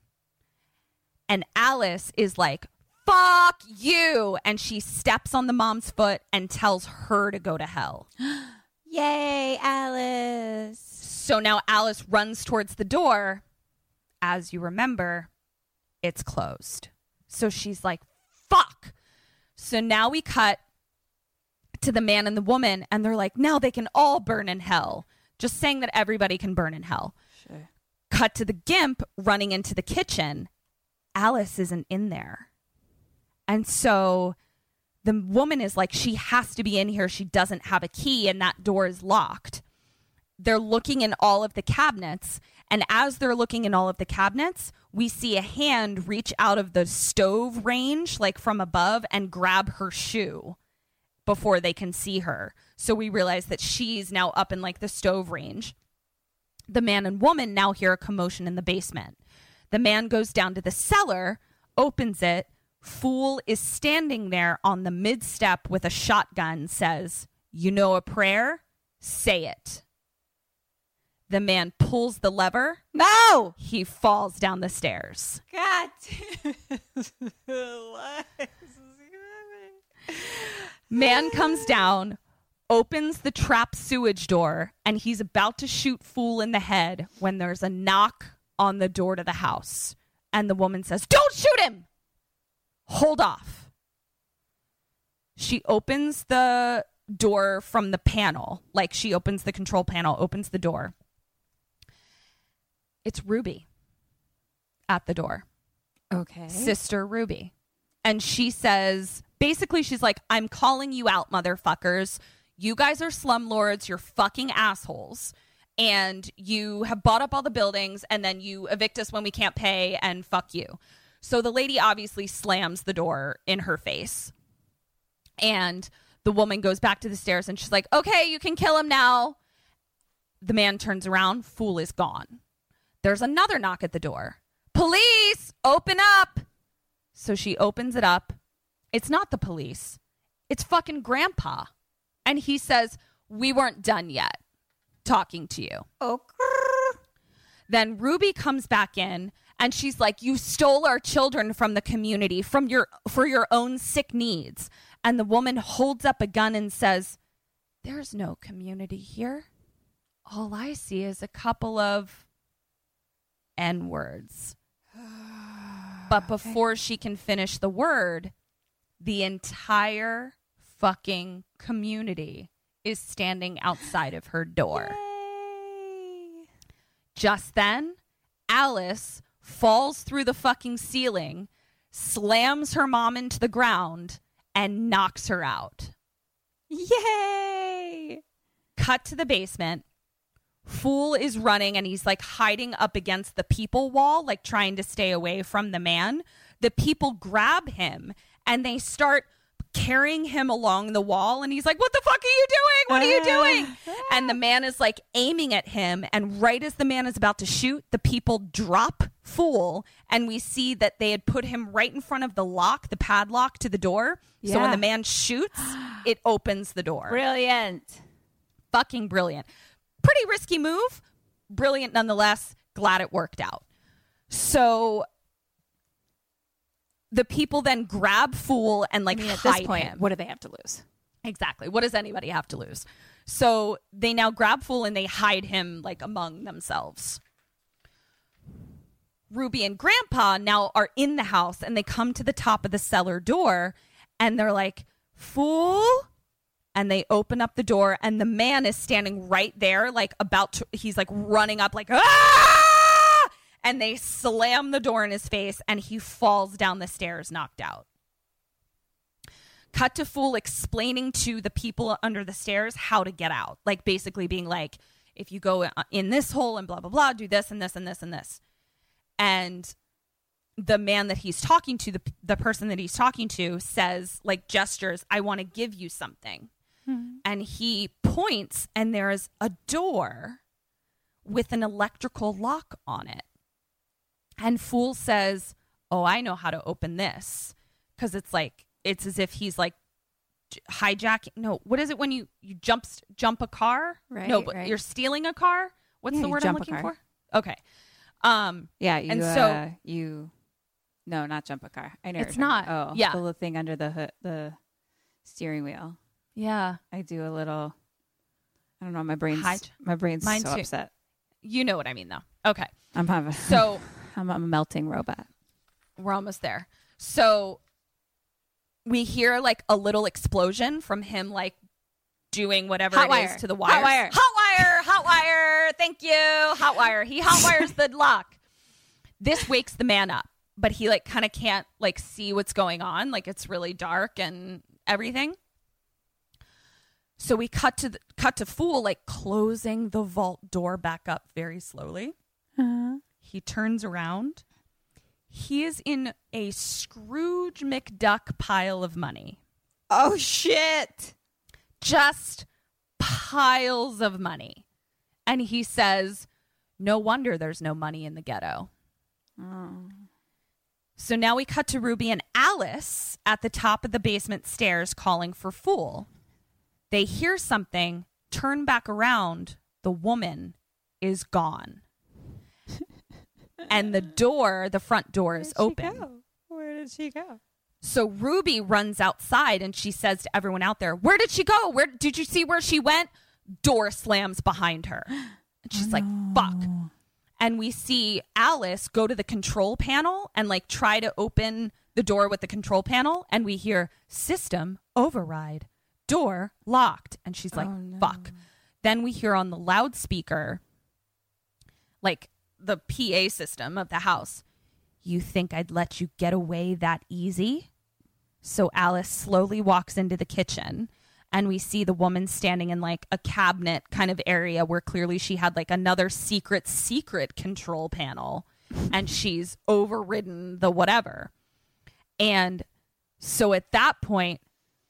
And Alice is like, fuck you. And she steps on the mom's foot and tells her to go to hell. [GASPS] Yay, Alice. So now Alice runs towards the door. As you remember, it's closed. So she's like, fuck. So now we cut to the man and the woman, and they're like, now they can all burn in hell. Just saying that everybody can burn in hell. Sure. Cut to the gimp running into the kitchen. Alice isn't in there. And so the woman is like, she has to be in here. She doesn't have a key, and that door is locked they're looking in all of the cabinets and as they're looking in all of the cabinets we see a hand reach out of the stove range like from above and grab her shoe before they can see her. So we realize that she's now up in like the stove range. The man and woman now hear a commotion in the basement. The man goes down to the cellar opens it. Fool is standing there on the mid step with a shotgun says you know a prayer? Say it the man pulls the lever. No. He falls down the stairs. God. Damn. [LAUGHS] Man comes down, opens the trap sewage door, and he's about to shoot Fool in the head when there's a knock on the door to the house. And the woman says, Don't shoot him! Hold off. She opens the door from the panel, like she opens the control panel, opens the door. It's Ruby. at the door. Okay. Sister Ruby. And she says, basically, she's like, I'm calling you out, motherfuckers. You guys are slumlords. You're fucking assholes. And you have bought up all the buildings and then you evict us when we can't pay and fuck you. So the lady obviously slams the door in her face. And the woman goes back to the stairs and she's like, okay, you can kill him now. The man turns around, fool is gone. There's another knock at the door. Police, open up. So she opens it up. It's not the police, it's fucking grandpa. And he says, We weren't done yet talking to you. Okay. Then Ruby comes back in and she's like, "You stole our children from the community from your for your own sick needs." And the woman holds up a gun and says, "There's no community here. All I see is a couple of n words." [SIGHS] But before she can finish the word, the entire fucking community is standing outside of her door. Just then, Alice falls through the fucking ceiling, slams her mom into the ground, and knocks her out. Yay! Cut to the basement. Fool is running and he's like hiding up against the people wall, like trying to stay away from the man. The people grab him and they start carrying him along the wall and he's like what the fuck are you doing what are you ah. doing and the man is like aiming at him and right as the man is about to shoot the people drop fool and we see that they had put him right in front of the lock the padlock to the door so when the man shoots it opens the door Brilliant. fucking brilliant. Pretty risky move, brilliant nonetheless. Glad it worked out. So the people then grab Fool and like I mean, at hide this point, him. what do they have to lose? Exactly. What does anybody have to lose? So they now grab Fool and they hide him like among themselves. Ruby and Grandpa now are in the house and they come to the top of the cellar door and they're like, Fool? And they open up the door and the man is standing right there, like about to, he's like running up, like, ah! And they slam the door in his face and he falls down the stairs, knocked out. Cut to Fool explaining to the people under the stairs how to get out. Like basically being like, if you go in this hole and blah, blah, blah, do this and this and this and this. And the man that he's talking to, the, the person that he's talking to, says, like, gestures, I want to give you something. And he points, and there's a door with an electrical lock on it. And Fool says, Oh, I know how to open this. Because it's like, it's as if he's like hijacking. No, what is it when you, you jump, jump a car? Right, No, but right. you're stealing a car? What's Yeah, the word I'm looking for? Okay. Um, Yeah, you And and so- uh, you no, not jump a car. I know It's not. Oh, Yeah. the little thing under the hood, the steering wheel. Yeah. I do a little. I don't know. My brain's Hij- my brain's Mine so too. upset. You know what I mean, though. Okay. I'm having So [LAUGHS] I'm a melting robot. we're almost there. So we hear like a little explosion from him, like doing whatever Hot it wire. is to the wire. Hot wire. Hot wire. Hot wire. Thank you. Hot wire. He hot wires the lock. This wakes the man up, but he like kind of can't like see what's going on. Like it's really dark and everything. So we cut to the, cut to Fool like closing the vault door back up very slowly. Uh-huh. He turns around. He is in a Scrooge McDuck pile of money. Oh shit! Just piles of money. And he says, No wonder there's no money in the ghetto. Oh. So now we cut to Ruby and Alice at the top of the basement stairs calling for Fool. They hear something, turn back around. The woman is gone. and the door, the front door is open. Where did she go? So Ruby runs outside and she says to everyone out there, "Where did she go? Where did you see where she went?" Door slams behind her. And she's oh, like, "Fuck." And we see Alice go to the control panel and like try to open the door with the control panel and we hear system override. Door locked and she's like, oh, "Fuck." Then we hear on the loudspeaker like the PA system of the house. You think I'd let you get away that easy? So Alice slowly walks into the kitchen and we see the woman standing in like a cabinet kind of area where clearly she had like another secret, secret control panel and she's overridden the whatever. And so at that point,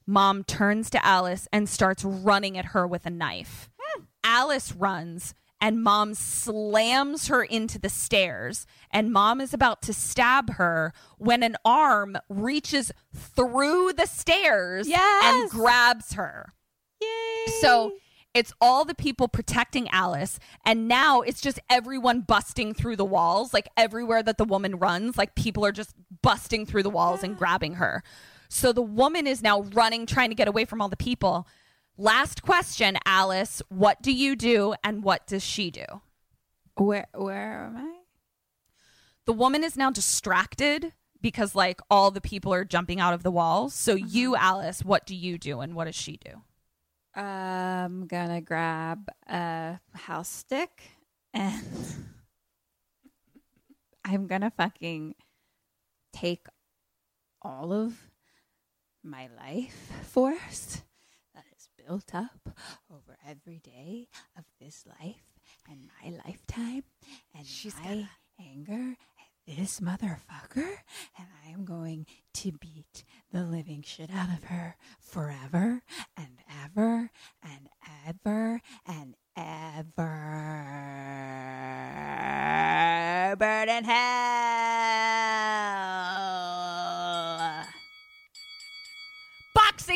mom turns to Alice and starts running at her with a knife. Hmm. Alice runs and mom slams her into the stairs and mom is about to stab her when an arm reaches through the stairs and grabs her. Yay. So it's all the people protecting Alice, and now it's just everyone busting through the walls. Like everywhere that the woman runs, like people are just busting through the walls and [GASPS] grabbing her. So the woman is now running, trying to get away from all the people. Last question, Alice. What do you do, and what does she do? where where am I? The woman is now distracted because, like, all the people are jumping out of the walls. So, mm-hmm. you, Alice, what do you do, and what does she do? I'm gonna grab a house stick and [LAUGHS] I'm gonna fucking take all of my life [LAUGHS] force that is built up over every day of this life and my lifetime and my anger at this motherfucker and I am going to beat the living shit out of her forever and ever and ever and ever. Burn in hell.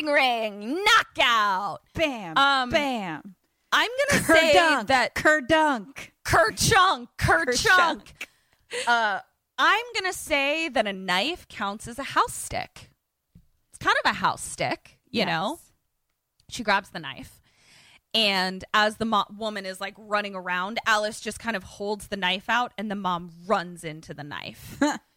Boxing ring, knockout. Bam. Um, bam. I'm gonna say Kerdunk. that Kerdunk. kerchunk, kerchunk. Uh, I'm gonna say that a knife counts as a house stick. It's kind of a house stick, you know. She grabs the knife, and as the mo- woman is like running around, Alice just kind of holds the knife out, and the mom runs into the knife. [LAUGHS]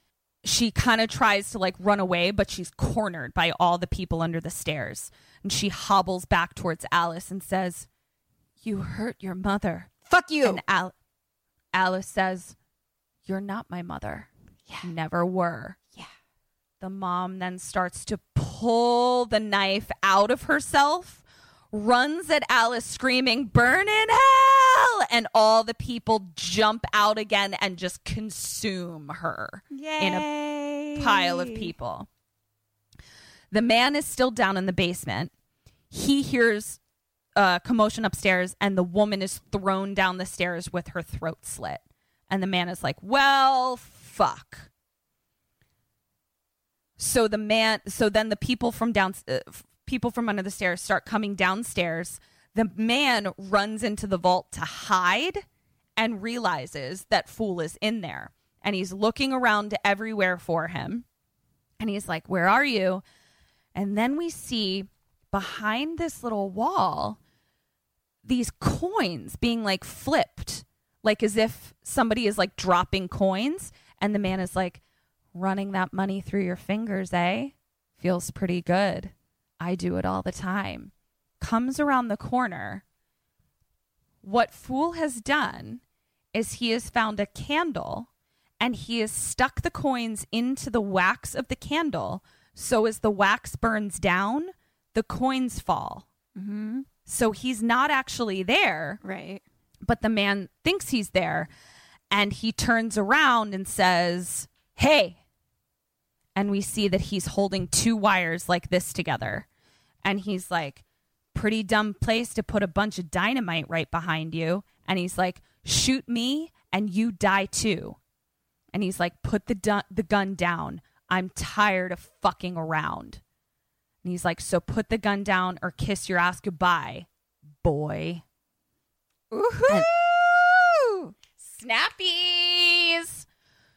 she kind of tries to like run away, but she's cornered by all the people under the stairs, and she hobbles back towards Alice and says, "You hurt your mother." Fuck you. And Al- Alice says, You're not my mother. Yeah. Never were. Yeah. The mom then starts to pull the knife out of herself, runs at Alice screaming, Burn in hell! And all the people jump out again and just consume her in a pile of people. The man is still down in the basement. He hears uh, commotion upstairs, and the woman is thrown down the stairs with her throat slit. And the man is like, "Well, fuck." So the man, so then the people from down, uh, people from under the stairs start coming downstairs. The man runs into the vault to hide and realizes that Fool is in there. And he's looking around everywhere for him. And he's like, Where are you? And then we see behind this little wall these coins being like flipped, like as if somebody is like dropping coins. And the man is like, Running that money through your fingers, eh? Feels pretty good. I do it all the time. Comes around the corner. What Fool has done is he has found a candle and he has stuck the coins into the wax of the candle. So as the wax burns down, the coins fall. Mm-hmm. So he's not actually there, Right. but the man thinks he's there. And he turns around and says, Hey. And we see that he's holding two wires like this together. And he's like, Pretty dumb place to put a bunch of dynamite right behind you. And he's like, Shoot me and you die too. And he's like, Put the, du- the gun down. I'm tired of fucking around. And he's like, So put the gun down or kiss your ass goodbye, boy. Woohoo! Snappies.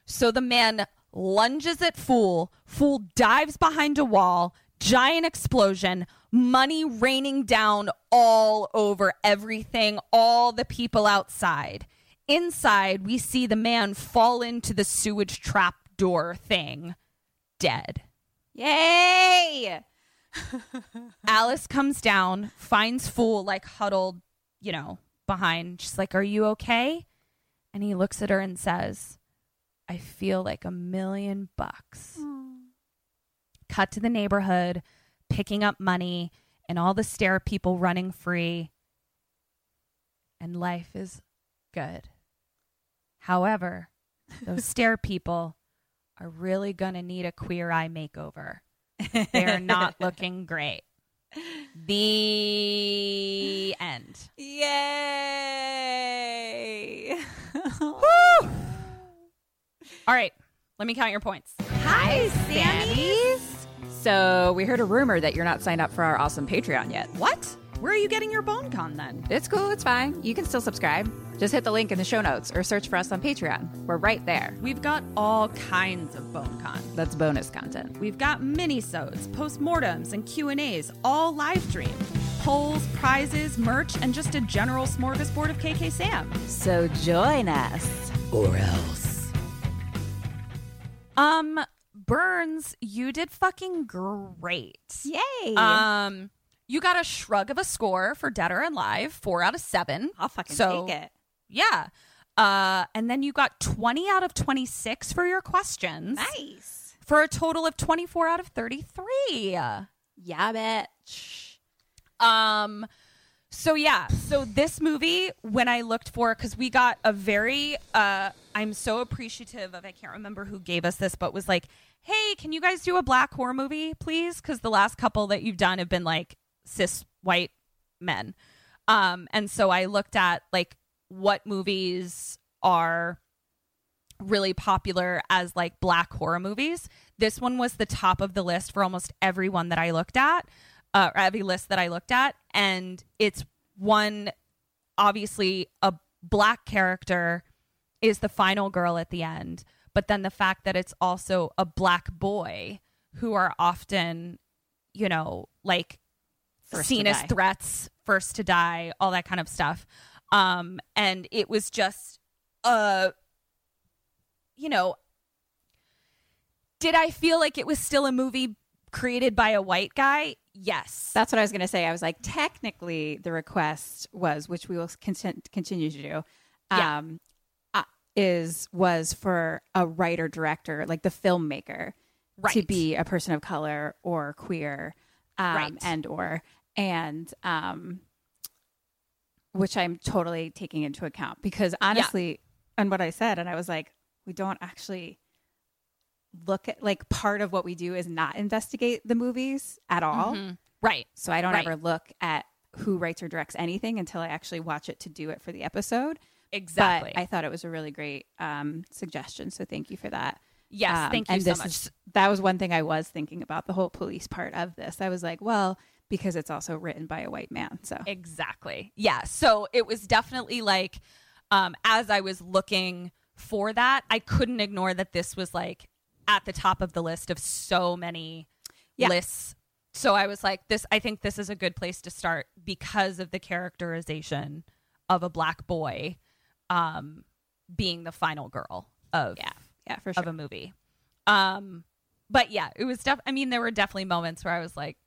So the man lunges at Fool. Fool dives behind a wall. Giant explosion. Money raining down all over everything, all the people outside. Inside, we see the man fall into the sewage trap door thing, dead. Yay! [LAUGHS] Alice comes down, finds Fool like huddled, you know, behind. She's like, Are you okay? And he looks at her and says, I feel like a million bucks. Cut to the neighborhood, picking up money, and all the stair people running free. And life is good. However, [LAUGHS] those stair people are really going to need a queer eye makeover. They're not [LAUGHS] looking great. The end. Yay! [LAUGHS] All right, let me count your points. Hi, Sammys. So we heard a rumor that you're not signed up for our awesome Patreon yet. What? Where are you getting your bone con then? It's cool. It's fine. You can still subscribe. Just hit the link in the show notes or search for us on Patreon. We're right there. We've got all kinds of bone con. That's bonus content. We've got mini-sodes, postmortems, and Q&As, all live streamed. Polls, prizes, merch, and just a general smorgasbord of KK Sam. So join us. Or else. Um, Burns, you did fucking great. Yay! Um, you got a shrug of a score for Dead or Alive, four out of seven. I'll fucking so, take it. Yeah. Uh, and then you got 20 out of 26 for your questions. Nice. For a total of 24 out of 33. Yeah, bitch. Um, so yeah, so this movie, when I looked for, because we got a very, uh, I'm so appreciative of, I can't remember who gave us this, but was like, hey, can you guys do a black horror movie, please? Because the last couple that you've done have been like cis white men. Um, and so I looked at like what movies are really popular as like black horror movies. This one was the top of the list for almost everyone that I looked at, uh, or every list that I looked at. And it's one, obviously, a black character is the final girl at the end. But then the fact that it's also a black boy who are often, you know, like First seen as threats, first to die, all that kind of stuff. Um, and it was just, uh, you know, did I feel like it was still a movie created by a white guy? Yes. That's what I was going to say. I was like, technically, the request was, which we will contin- continue to do, Yeah. um, uh, is was for a writer director, like the filmmaker, to be a person of color or queer, um, Right. and or and um, which I'm totally taking into account because honestly, and what I said, and I was like, we don't actually look at like part of what we do is not investigate the movies at all. right. So I don't Right. ever look at who writes or directs anything until I actually watch it to do it for the episode. Exactly. But I thought it was a really great um, suggestion. So thank you for that. yes. Um, thank you and so this much. is- that was one thing I was thinking about the whole police part of this. I was like, well, because it's also written by a white man. So Exactly. Yeah. So it was definitely like, um, as I was looking for that, I couldn't ignore that this was like at the top of the list of so many Yeah. lists. So I was like, this, I think this is a good place to start because of the characterization of a black boy, um, being the final girl of, yeah, yeah, for sure. of a movie. Um, but yeah, it was def. I mean, there were definitely moments where I was like,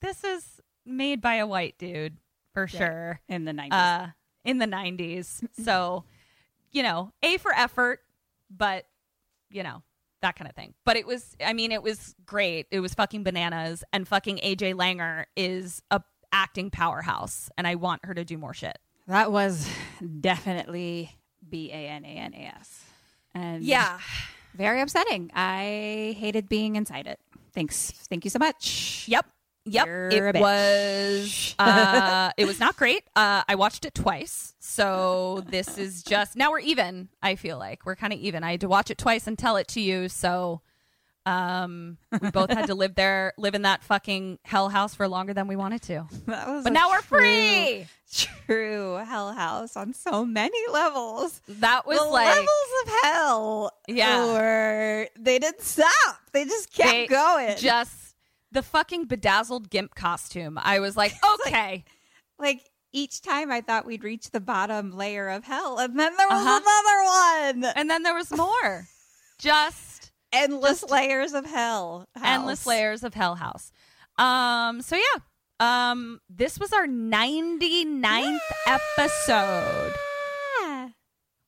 "This is made by a white dude for sure." in the 90s. Uh, in the '90s, so you know, a for effort, but you know that kind of thing. But it was, I mean, it was great. It was fucking bananas, and fucking AJ Langer is a acting powerhouse, and I want her to do more shit. That was definitely B A N A N A S. And Yeah, very upsetting. I hated being inside it. Thanks. Thank you so much. Yep. Yep. You're it was uh [LAUGHS] it was not great. Uh I watched it twice. So this is just now we're even, I feel like. We're kind of even. I had to watch it twice and tell it to you, so um we both had to [LAUGHS] live there live in that fucking hell house for longer than we wanted to. That was But now we're true- free. True hell house on so many levels. That was the like levels of hell. Yeah. Were, they didn't stop. They just kept they going. Just the fucking bedazzled gimp costume. I was like, [LAUGHS] okay. like each time I thought we'd reach the bottom layer of hell, and then there was Uh-huh. another one. and then there was more. [LAUGHS] Just Endless layers of hell. endless layers of Hell House. Um, so yeah. Um, this was our 99th episode. Ah.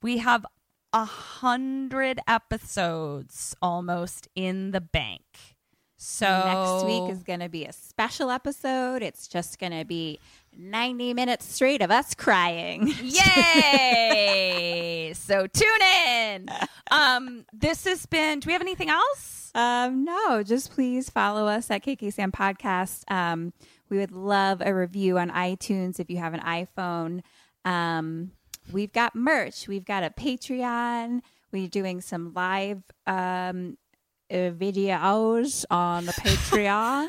We have a hundred episodes almost in the bank. So Next week is going to be a special episode. It's just going to be 90 minutes straight of us crying. Yay! [LAUGHS] so tune in. Um, this has been. Do we have anything else? Um, no, just please follow us at KK Sam Podcast. Um, we would love a review on iTunes if you have an iPhone. Um, we've got merch. We've got a Patreon. We're doing some live um, uh, videos on the [LAUGHS] Patreon.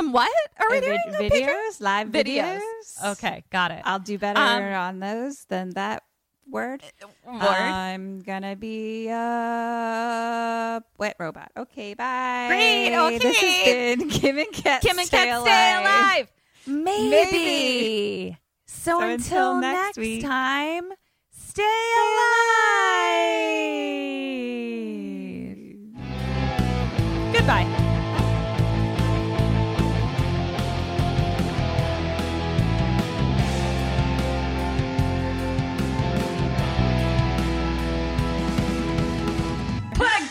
Some what are we Uh, doing? vid- videos, live videos. Okay, got it. I'll do better Um, on those than that word. Word. I'm gonna be a wet robot. Okay, bye. Great, Okay. This has been Kim and Ket. Kim and Stay Ket stay alive. Maybe. Maybe. So, So until, until next, next time, stay alive. Goodbye.